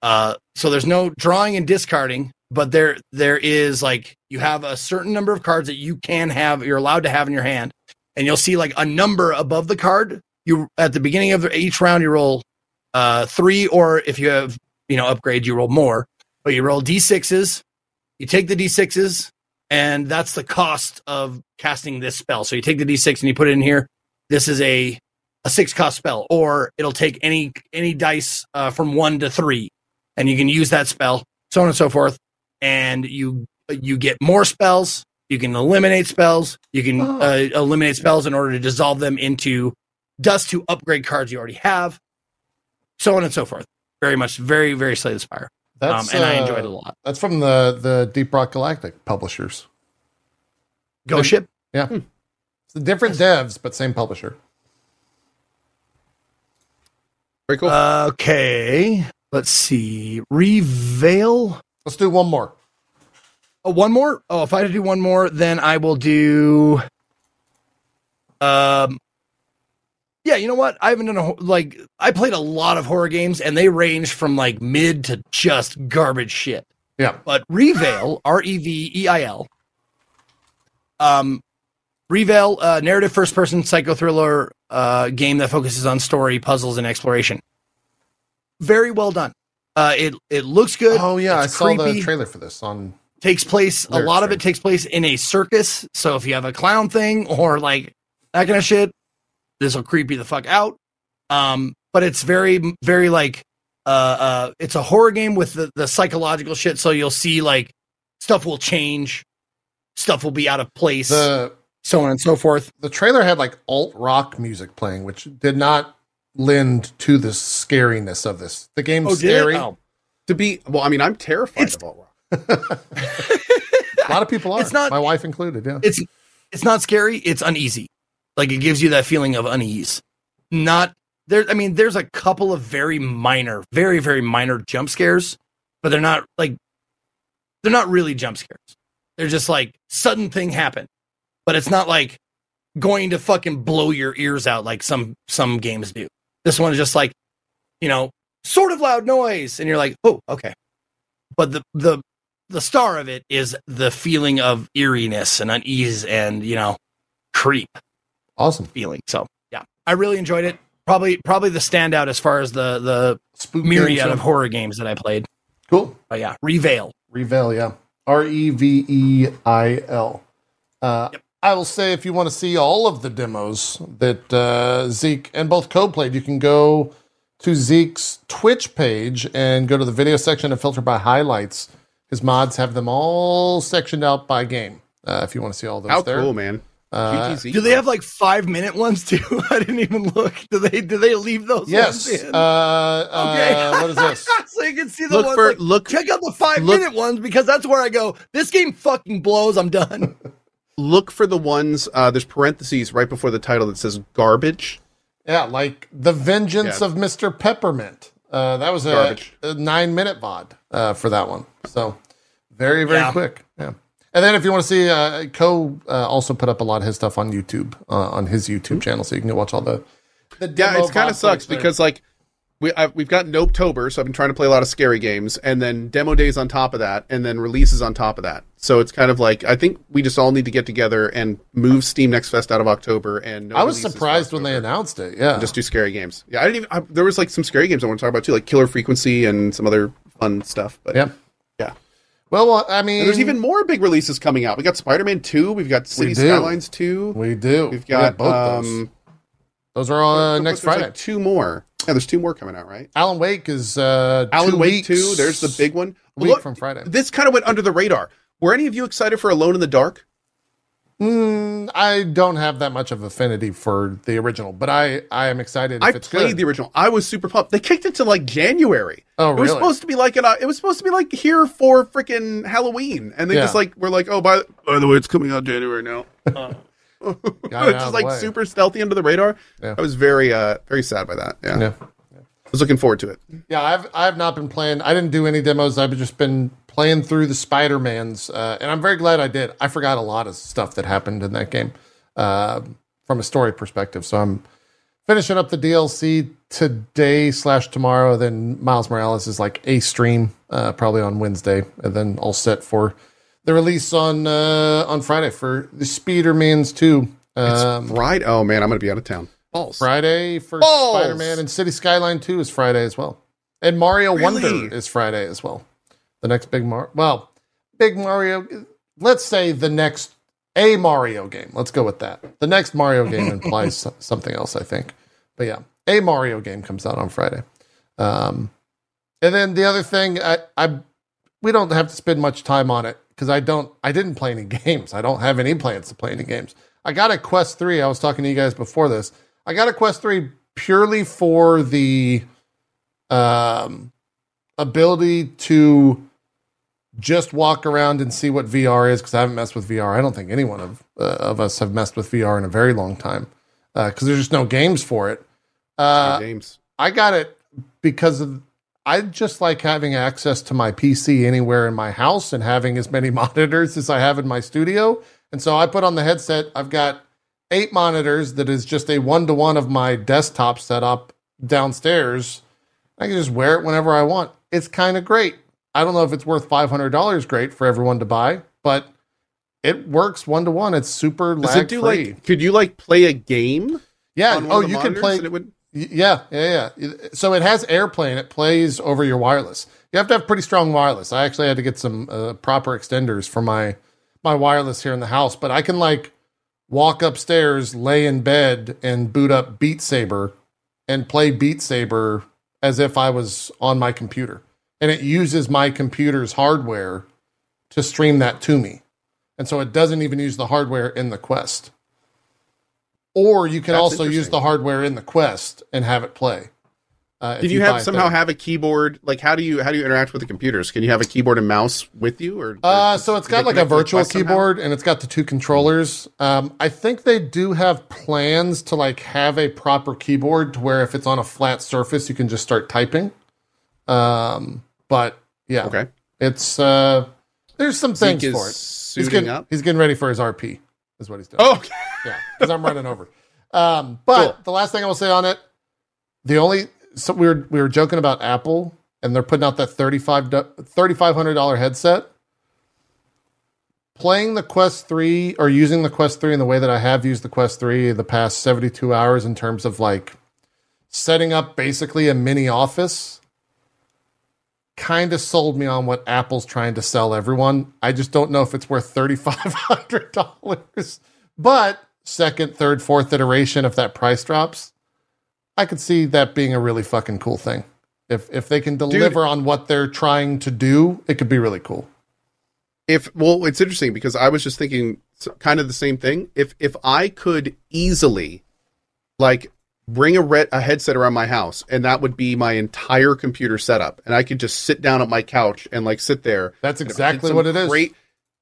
Uh, so there's no drawing and discarding, but there there is like you have a certain number of cards that you can have, you're allowed to have in your hand, and you'll see like a number above the card. You at the beginning of each round you roll uh three, or if you have you know upgrade, you roll more, but you roll d6s. You take the d6s, and that's the cost of casting this spell. So you take the d6 and you put it in here. This is a a six cost spell, or it'll take any any dice uh, from one to three, and you can use that spell, so on and so forth. And you you get more spells. You can eliminate spells. You can Oh. uh, eliminate spells in order to dissolve them into dust to upgrade cards you already have, so on and so forth. Very much, very very Slay the Spire, um, That's and I uh, enjoyed it a lot. That's from the the Deep Rock Galactic publishers. Ghost Ship. Yeah, it's the different devs, but same publisher. Very cool. Okay, let's see. Reveil. Let's do one more. Oh, one more. Oh, if I had to do one more, then I will do. Um. Yeah, you know what? I haven't done a like I played a lot of horror games, and they range from like mid to just garbage shit. Yeah, But Reveil, R E V E I L, Um, Reveil, uh, narrative first person psycho thriller uh, game that focuses on story, puzzles, and exploration. Very well done. Uh, it it looks good. Oh yeah, It's I saw the trailer for this on. takes place a lot of it takes place in a circus. So if you have a clown thing or like that kind of shit this will creep you the fuck out. Um but it's very very like uh uh it's a horror game with the, the psychological shit. So you'll see like stuff will change. Stuff will be out of place. The so on and so forth. the trailer had like alt rock music playing, which did not lend to the scariness of this. The game's oh scary. Oh. To be well, I mean, I'm terrified It's- of alt rock. A lot of people are. It's not- my wife included. Yeah. it's it's not scary it's uneasy like it gives you that feeling of unease not there i mean there's a couple of very minor very very minor jump scares but they're not like they're not really jump scares they're just like sudden thing happen but it's not like going to fucking blow your ears out like some some games do this one is just like you know sort of loud noise and you're like oh okay but the the the star of it is the feeling of eeriness and unease and you know creep awesome. feeling. So yeah, I really enjoyed it. Probably probably the standout as far as the the Spook myriad of horror games that I played. Cool. But yeah, Reveil. Reveil, yeah. R E V E uh, I L. I will say if you want to see all of the demos that uh, Zeke and both Code played, you can go to Zeke's Twitch page and go to the video section and filter by highlights. His mods have them all sectioned out by game. Uh, if you want to see all those How there. cool, man! Uh, Do they have like five minute ones too? I didn't even look. Do they do they leave those? Yes. Ones Uh, in? uh, what is this? so you can see the look ones. for like, look check out the five look- minute ones because that's where I go. This game fucking blows. I'm done. look for the ones? Uh, there's parentheses right before the title that says garbage. Yeah, like the Vengeance Yeah. of Mr. Peppermint. Uh, that was a, a nine minute VOD uh, for that one. So very, very Yeah. quick. Yeah. And then if you want to see, uh, Cohh uh, also put up a lot of his stuff on YouTube, uh, on his YouTube channel. So you can go watch all the, the Yeah, demo it's kind of sucks there. because like we I've, we've got Nopetober, so I've been trying to play a lot of scary games, and then demo days on top of that, and then releases on top of that. So it's kind of like I think we just all need to get together and move Steam Next Fest out of October. And no I was surprised when they announced it. Yeah. just do scary games. Yeah, I didn't even. I, there was like some scary games I want to talk about too, like Killer Frequency and some other fun stuff. But yeah. yeah. Well, I mean, And there's even more big releases coming out. We got Spider-Man 2, we've got City do. Skylines 2. we do. We've We got both those. um Those are all uh, next like Friday. two more. Yeah, there's two more coming out, right? Alan Wake is uh, Alan two Wake weeks, 2, there's the big one. a week Look, from Friday. This kind of went under the radar. Were any of you excited for Alone in the Dark? Mm, I don't have that much of affinity for the original, but I I am excited. If I it's played good. the original. I was super pumped. They kicked it to like January. Oh, really? It was supposed to be like an, uh, it was supposed to be like here for freaking Halloween, and they Yeah. just like were like, oh, by by the way, it's coming out January now. Got it out it's of just like way. super stealthy under the radar. Yeah. I was very uh very sad by that. Yeah. Yeah. I was looking forward to it. Yeah, I've I've not been playing. I didn't do any demos. I've just been playing through the Spider Mans, uh, and I'm very glad I did. I forgot a lot of stuff that happened in that game uh, from a story perspective. So I'm finishing up the DLC today slash tomorrow. Then Miles Morales is like a stream, uh, probably on Wednesday, and then all set for the release on uh, on Friday for the Spider-Mans two. Um, Right? Oh man, I'm gonna be out of town. Balls. Friday for Spider Man and City Skyline 2 is Friday as well. And Mario Really? Wonder is Friday as well. The next big Mario. Well, big Mario. Let's say the next a Mario game. Let's go with that. The next Mario game implies something else, I think. But yeah, a Mario game comes out on Friday. Um, and then the other thing, I, I we don't have to spend much time on it because I don't. I didn't play any games. I don't have any plans to play any games. I got a Quest three. I was talking to you guys before this. I got a Quest 3 purely for the um, ability to just walk around and see what VR is because I haven't messed with VR. I don't think anyone of, uh, of us have messed with VR in a very long time because there's just no games for it. Uh, James. I got it because of, I just like having access to my PC anywhere in my house and having as many monitors as I have in my studio. And so I put on the headset. I've got eight monitors that is just a one to one of my desktop setup downstairs. I can just wear it whenever I want. It's kind of great. I don't know if it's worth $500 great for everyone to buy, but it works one to one. It's super Does lag it do free. like? Could you like play a game? yeah. on Oh, you can play. it would- Yeah, yeah, yeah. So it has airplane. It plays over your wireless. You have to have pretty strong wireless. I actually had to get some uh, proper extenders for my my wireless here in the house, but I can like walk upstairs, lay in bed, and boot up Beat Saber and play Beat Saber as if I was on my computer. And it uses my computer's hardware to stream that to me. And so it doesn't even use the hardware in the Quest. Or you can That's also use the hardware in the Quest and have it play. Uh, if Did you buy have somehow have a keyboard? Like, how do you how do you interact with the computers? Can you have a keyboard and mouse with you, or Uh, so it's got like a connect to the virtual Quest somehow? keyboard and it's got the two controllers. Um, I think they do have plans to like have a proper keyboard to where if it's on a flat surface, you can just start typing. Um, but yeah, Okay, it's uh, there's some things Zeke is for it. He's getting up. he's getting ready for his RP. Is what he's doing. Oh, okay. yeah, because I'm running over. Um, but Cool. the last thing I will say on it, the only so we were we were joking about Apple and they're putting out that 35 $3,500 headset. Playing the Quest 3 or using the Quest 3 in the way that I have used the Quest 3 the past 72 hours in terms of like setting up basically a mini office kind of sold me on what Apple's trying to sell everyone. I just don't know if it's worth $3,500. But second, third, fourth iteration, if that price drops, I could see that being a really fucking cool thing. If if they can deliver on what they're trying to do, it could be really cool. if well, it's interesting because I was just thinking kind of the same thing. If if I could easily like bring a red a headset around my house and that would be my entire computer setup and I could just sit down at my couch and like sit there That's exactly what it is. Great.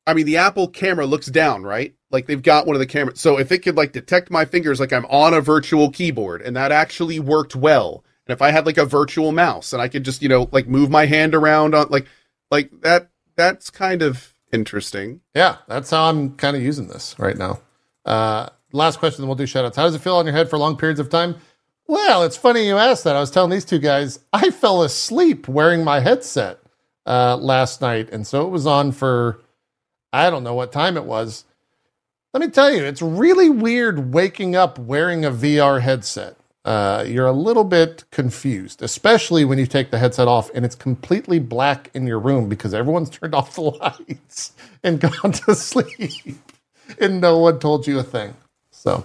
I mean, the Apple camera looks down, right? Like they've got one of the cameras. So if it could like detect my fingers like I'm on a virtual keyboard and that actually worked well. And if I had like a virtual mouse and I could just, you know, like move my hand around on like like that that's kind of interesting. Yeah, that's how I'm kind of using this right now. Uh, last question, then we'll do shout outs. How does it feel on your head for long periods of time? Well, it's funny you asked that. I was telling these two guys I fell asleep wearing my headset uh, last night, and so it was on for I don't know what time it was. Let me tell you, it's really weird waking up wearing a VR headset. Uh, you're a little bit confused, especially when you take the headset off and it's completely black in your room because everyone's turned off the lights and gone to sleep and no one told you a thing. So,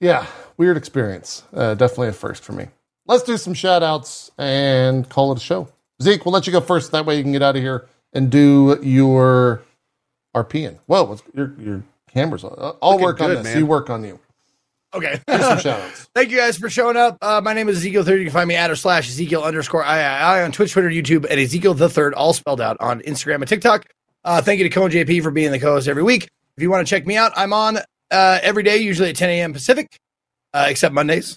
yeah, weird experience. Uh, definitely a first for me. Let's do some shout outs and call it a show. Zeke, we'll let you go first. That way you can get out of here and do your RPing. Whoa, what's, your, your camera's on. Uh, I'll Looking work on good, this. man. You work on you. Okay. Thank you guys for showing up. Uh, my name is Ezekiel Third. You can find me at or slash Ezekiel underscore I on Twitch, Twitter, YouTube, and Ezekiel the Third, all spelled out on Instagram and TikTok. Uh, thank you to Cone JP for being the co-host every week. If you want to check me out, I'm on uh, every day, usually at 10 a.m. Pacific, uh, except Mondays,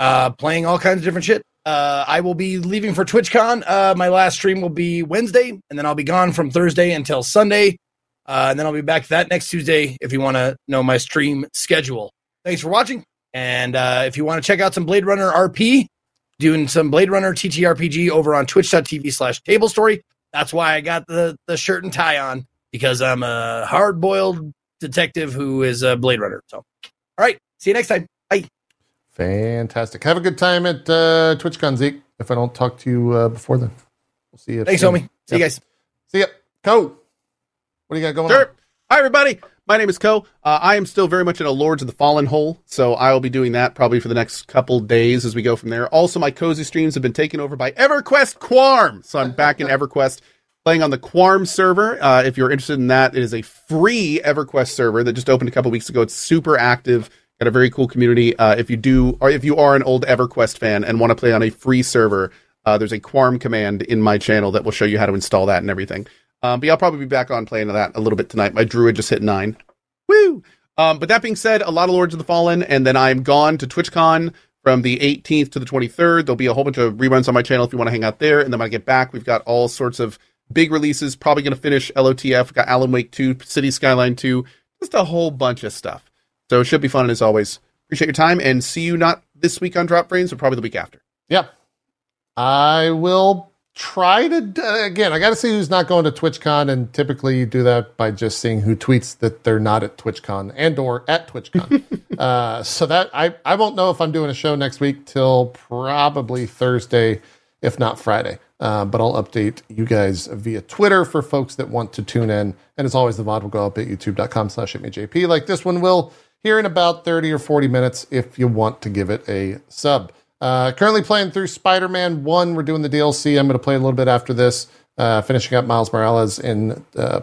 uh, playing all kinds of different shit. Uh, I will be leaving for TwitchCon. Uh, my last stream will be Wednesday, and then I'll be gone from Thursday until Sunday. Uh, and then I'll be back that next Tuesday if you want to know my stream schedule. Thanks for watching. And if you want to check out some Blade Runner RP, doing some Blade Runner TTRPG over on twitch.tv slash table story. That's why I got the, the shirt and tie on because I'm a hard boiled detective who is a Blade Runner. So, all right. See you next time. Bye. Fantastic. Have a good time at uh, TwitchCon, Zeke. If I don't talk to you uh, before then, we'll see you. Thanks, soon. homie. See you guys. See ya. Cohh. What do you got going Sure. on? Hi, everybody. My name is Cohh. Uh, I am still very much in a Lords of the Fallen hole, so I will be doing that probably for the next couple days as we go from there. Also, my cozy streams have been taken over by EverQuest Quarm, so I'm back in EverQuest playing on the Quarm server. Uh, if you're interested in that, it is a free EverQuest server that just opened a couple weeks ago. It's super active, got a very cool community. Uh, if you do, or if you are an old EverQuest fan and want to play on a free server, uh, there's a Quarm command in my channel that will show you how to install that and everything. Um, but yeah, I'll probably be back on playing that a little bit tonight. My druid just hit nine. Woo! Um, but that being said, a lot of Lords of the Fallen, and then I'm gone to TwitchCon from the 18th to the 23rd. There'll be a whole bunch of reruns on my channel if you want to hang out there. And then when I get back, we've got all sorts of big releases. Probably going to finish LOTF. Got Alan Wake 2, City Skyline 2, just a whole bunch of stuff. So it should be fun as always. Appreciate your time and see you not this week on Dropped Frames, but probably the week after. Yeah. I will try to again. I got to see who's not going to TwitchCon, and typically you do that by just seeing who tweets that they're not at TwitchCon and or at TwitchCon. uh, so that I I won't know if I'm doing a show next week till probably Thursday, if not Friday. Uh, but I'll update you guys via Twitter for folks that want to tune in. And as always, the VOD will go up at youtube.com slash JP like this one will here in about 30 or 40 minutes if you want to give it a sub. Uh, currently playing through Spider Man 1. We're doing the DLC. I'm going to play a little bit after this, uh, finishing up Miles Morales in, uh,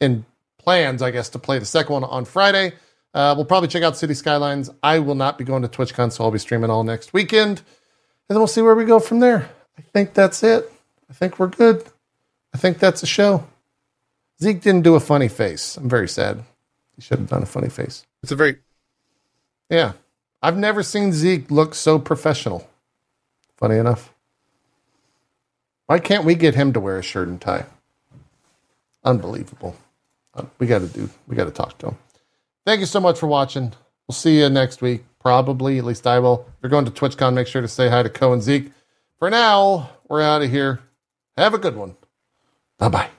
in plans, I guess, to play the second one on Friday. Uh, we'll probably check out City Skylines. I will not be going to TwitchCon, so I'll be streaming all next weekend. And then we'll see where we go from there. I think that's it. I think we're good. I think that's a show. Zeke didn't do a funny face. I'm very sad. He should have done a funny face. It's a very Yeah. I've never seen Zeke look so professional. Funny enough. Why can't we get him to wear a shirt and tie? Unbelievable. Uh, we got to do, we got to talk to him. Thank you so much for watching. We'll see you next week. Probably, at least I will. If you're going to TwitchCon, make sure to say hi to Cohh and Zeke. For now, we're out of here. Have a good one. Bye bye.